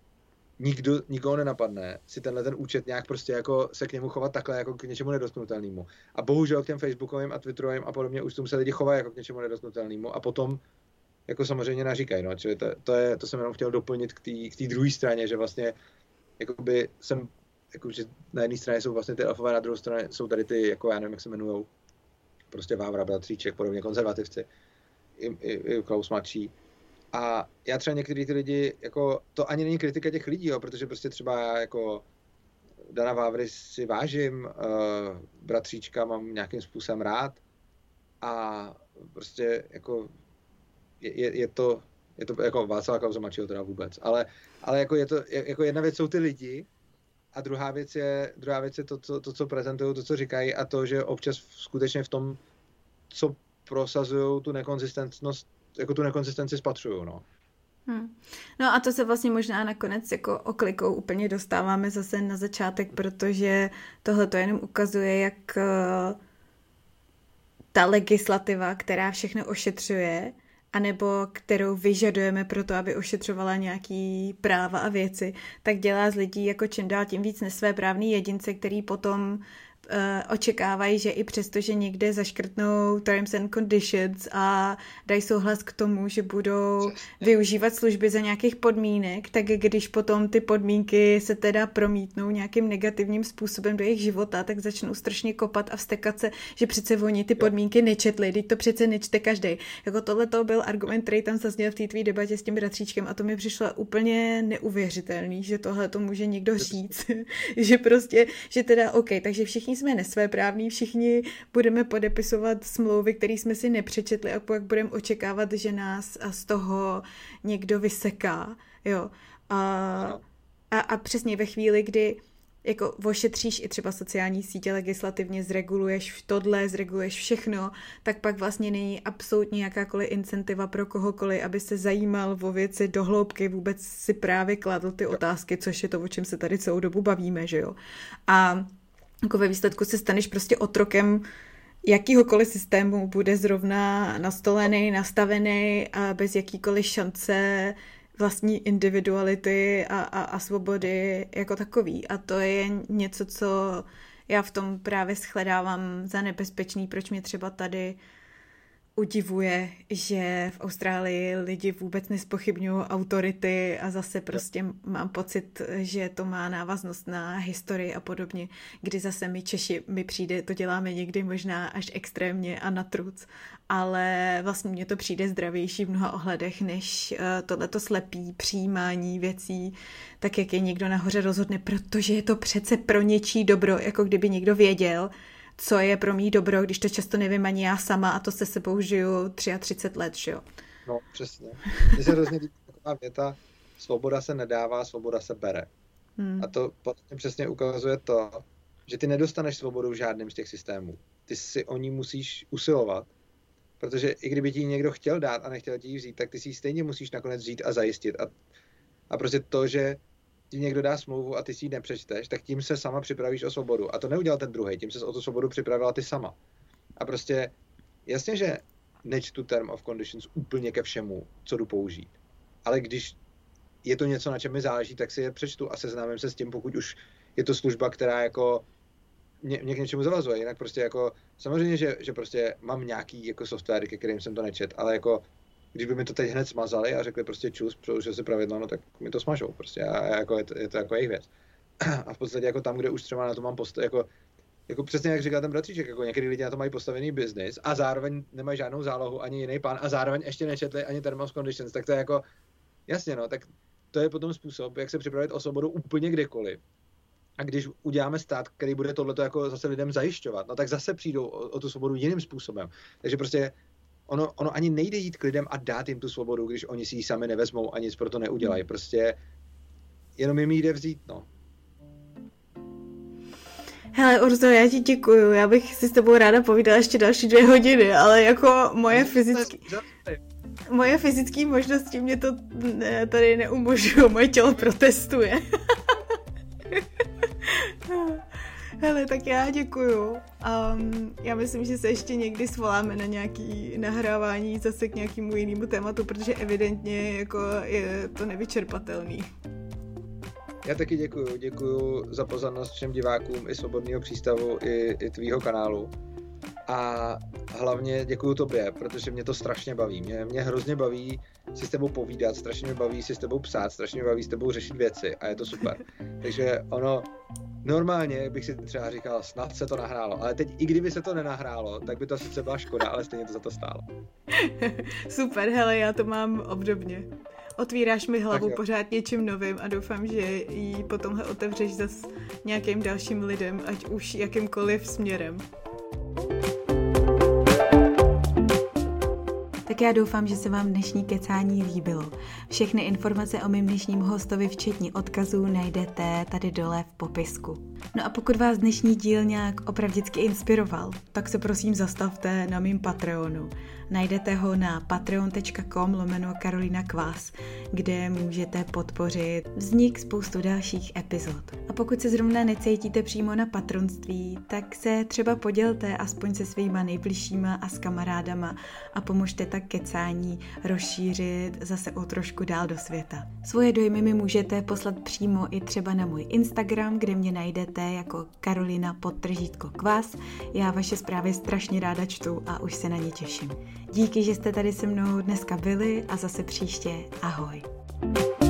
nikdo, nikoho nenapadne si tenhle ten účet nějak prostě jako se k němu chovat takhle jako k něčemu nedotknutelnému. A bohužel k těm Facebookovým a Twitterovým a podobně už se lidi chovají jako k něčemu nedotknutelnému a potom jako samozřejmě naříkají, no, čili to, to, je, to jsem jenom chtěl doplnit k té druhé straně, že vlastně jakoby jsem, jako, že na jedné straně jsou vlastně ty elfové, na druhé straně jsou tady ty, jako já nevím, jak se jmenují, prostě Vávra, Bratříček, podobně konzervativci, i, i, i Klaus mladší. A já třeba některý ty lidi, jako, to ani není kritika těch lidí, jo, protože prostě třeba jako Dana Vávry si vážím, uh, bratříčka mám nějakým způsobem rád. A prostě jako je, je to, je to jako Václav Klauze mladšího teda vůbec, ale, ale jako je to, jako jedna věc jsou ty lidi a druhá věc je, druhá věc je to, to, to, co prezentují, to, co říkají a to, že občas skutečně v tom, co prosazují tu nekonzistentnost, jako tu nekonzistenci spatřují, no. Hmm. No a to se vlastně možná nakonec jako oklikou úplně dostáváme zase na začátek, protože tohle to jenom ukazuje, jak uh, ta legislativa, která všechno ošetřuje, anebo kterou vyžadujeme pro to, aby ošetřovala nějaký práva a věci, tak dělá z lidí jako čím dál tím víc nesvéprávný jedince, který potom očekávají, že i přesto, že někde zaškrtnou terms and conditions a dají souhlas k tomu, že budou využívat služby za nějakých podmínek, tak když potom ty podmínky se teda promítnou nějakým negativním způsobem do jejich života, tak začnou strašně kopat a vstekat se, že přece oni ty podmínky nečetli, teď to přece nečte každý. Jako tohle to byl argument, který tam zazněl v té tvý debatě s tím bratříčkem a to mi přišlo úplně neuvěřitelný, že tohle to může někdo říct, že prostě, že teda OK, takže všichni jsme nesvéprávní, všichni budeme podepisovat smlouvy, které jsme si nepřečetli a pak budeme očekávat, že nás z toho někdo vyseká, jo. A, a, a přesně ve chvíli, kdy jako ošetříš i třeba sociální sítě legislativně, zreguluješ tohle, zreguluješ všechno, tak pak vlastně není absolutně jakákoliv incentiva pro kohokoliv, aby se zajímal o věci do hloubky, vůbec si právě kladl ty otázky, což je to, o čem se tady celou dobu bavíme, že jo. A jako ve výsledku se staneš prostě otrokem jakýhokoliv systému bude zrovna nastolený, nastavený a bez jakýkoliv šance vlastní individuality a, a, a svobody jako takový. A to je něco, co já v tom právě shledávám za nebezpečný, proč mě třeba tady udivuje, že v Austrálii lidi vůbec nespochybňují autority a zase prostě mám pocit, že to má návaznost na historii a podobně, kdy zase my Češi, my přijde, to děláme někdy možná až extrémně a na truc, ale vlastně mně to přijde zdravější v mnoha ohledech, než eh, tohleto slepý přijímání věcí, tak jak je někdo nahoře rozhodne, protože je to přece pro něčí dobro, jako kdyby někdo věděl, co je pro mý dobro, když to často nevím ani já sama a to se sebou žiju 33 let, že jo. No, přesně. Mně se hrozně líbí věta, svoboda se nedává, svoboda se bere. Hmm. A to potom přesně ukazuje to, že ty nedostaneš svobodu v žádném z těch systémů. Ty si o ní musíš usilovat, protože i kdyby ti někdo chtěl dát a nechtěl ti ji vzít, tak ty si ji stejně musíš nakonec vzít a zajistit. A, a prostě to, že ti někdo dá smlouvu a ty si ji nepřečteš, tak tím se sama připravíš o svobodu. A to neudělal ten druhý, tím se o tu svobodu připravila ty sama. A prostě jasně, že nečtu term of conditions úplně ke všemu, co jdu použít. Ale když je to něco, na čem mi záleží, tak si je přečtu a seznámím se s tím, pokud už je to služba, která jako mě, mě k něčemu zavazuje. Jinak prostě jako, samozřejmě, že, že prostě mám nějaký jako software, ke kterým jsem to nečet, ale jako když by mi to teď hned smazali a řekli prostě čus, přeložil si pravidla, no tak mi to smažou prostě a, jako je, to, je to jako jejich věc. A v podstatě jako tam, kde už třeba na to mám post, jako, jako přesně jak říkal ten bratříček, jako někdy lidi na to mají postavený biznis a zároveň nemají žádnou zálohu ani jiný pán a zároveň ještě nečetli ani thermos conditions, tak to je jako, jasně no, tak to je potom způsob, jak se připravit o svobodu úplně kdekoliv. A když uděláme stát, který bude tohleto jako zase lidem zajišťovat, no tak zase přijdou o, o tu svobodu jiným způsobem. Takže prostě ono, ono ani nejde jít k lidem a dát jim tu svobodu, když oni si ji sami nevezmou a nic pro to neudělají. Hmm. Prostě jenom jim jde vzít, no. Hele, Urzo, já ti děkuju. Já bych si s tebou ráda povídala ještě další dvě hodiny, ale jako moje fyzické... Moje fyzické možnosti mě to ne, tady neumožňují, moje tělo protestuje. Hele, tak já děkuju. Um, já myslím, že se ještě někdy svoláme na nějaký nahrávání zase k nějakému jinému tématu, protože evidentně jako je to nevyčerpatelný. Já taky děkuju. Děkuju za pozornost všem divákům i Svobodného přístavu, i, i tvýho kanálu. A hlavně děkuju tobě, protože mě to strašně baví. Mě, mě hrozně baví si s tebou povídat, strašně mě baví si s tebou psát, strašně mě baví s tebou řešit věci a je to super. Takže ono, normálně bych si třeba říkal, snad se to nahrálo, ale teď i kdyby se to nenahrálo, tak by to sice byla škoda, ale stejně to za to stálo. super, hele, já to mám obdobně. Otvíráš mi hlavu pořád něčím novým a doufám, že ji potom otevřeš zase nějakým dalším lidem, ať už jakýmkoliv směrem. Tak já doufám, že se vám dnešní kecání líbilo. Všechny informace o mým dnešním hostovi, včetně odkazů, najdete tady dole v popisku. No a pokud vás dnešní díl nějak opravdicky inspiroval, tak se prosím zastavte na mým Patreonu. Najdete ho na patreon.com lomeno Karolina Kvás, kde můžete podpořit vznik spoustu dalších epizod. A pokud se zrovna necítíte přímo na patronství, tak se třeba podělte aspoň se svýma nejbližšíma a s kamarádama a pomožte tak kecání rozšířit zase o trošku dál do světa. Svoje dojmy mi můžete poslat přímo i třeba na můj Instagram, kde mě najdete jako Karolina podtržítko kvás. Já vaše zprávy strašně ráda čtu a už se na ně těším. Díky, že jste tady se mnou dneska byli a zase příště ahoj. thank you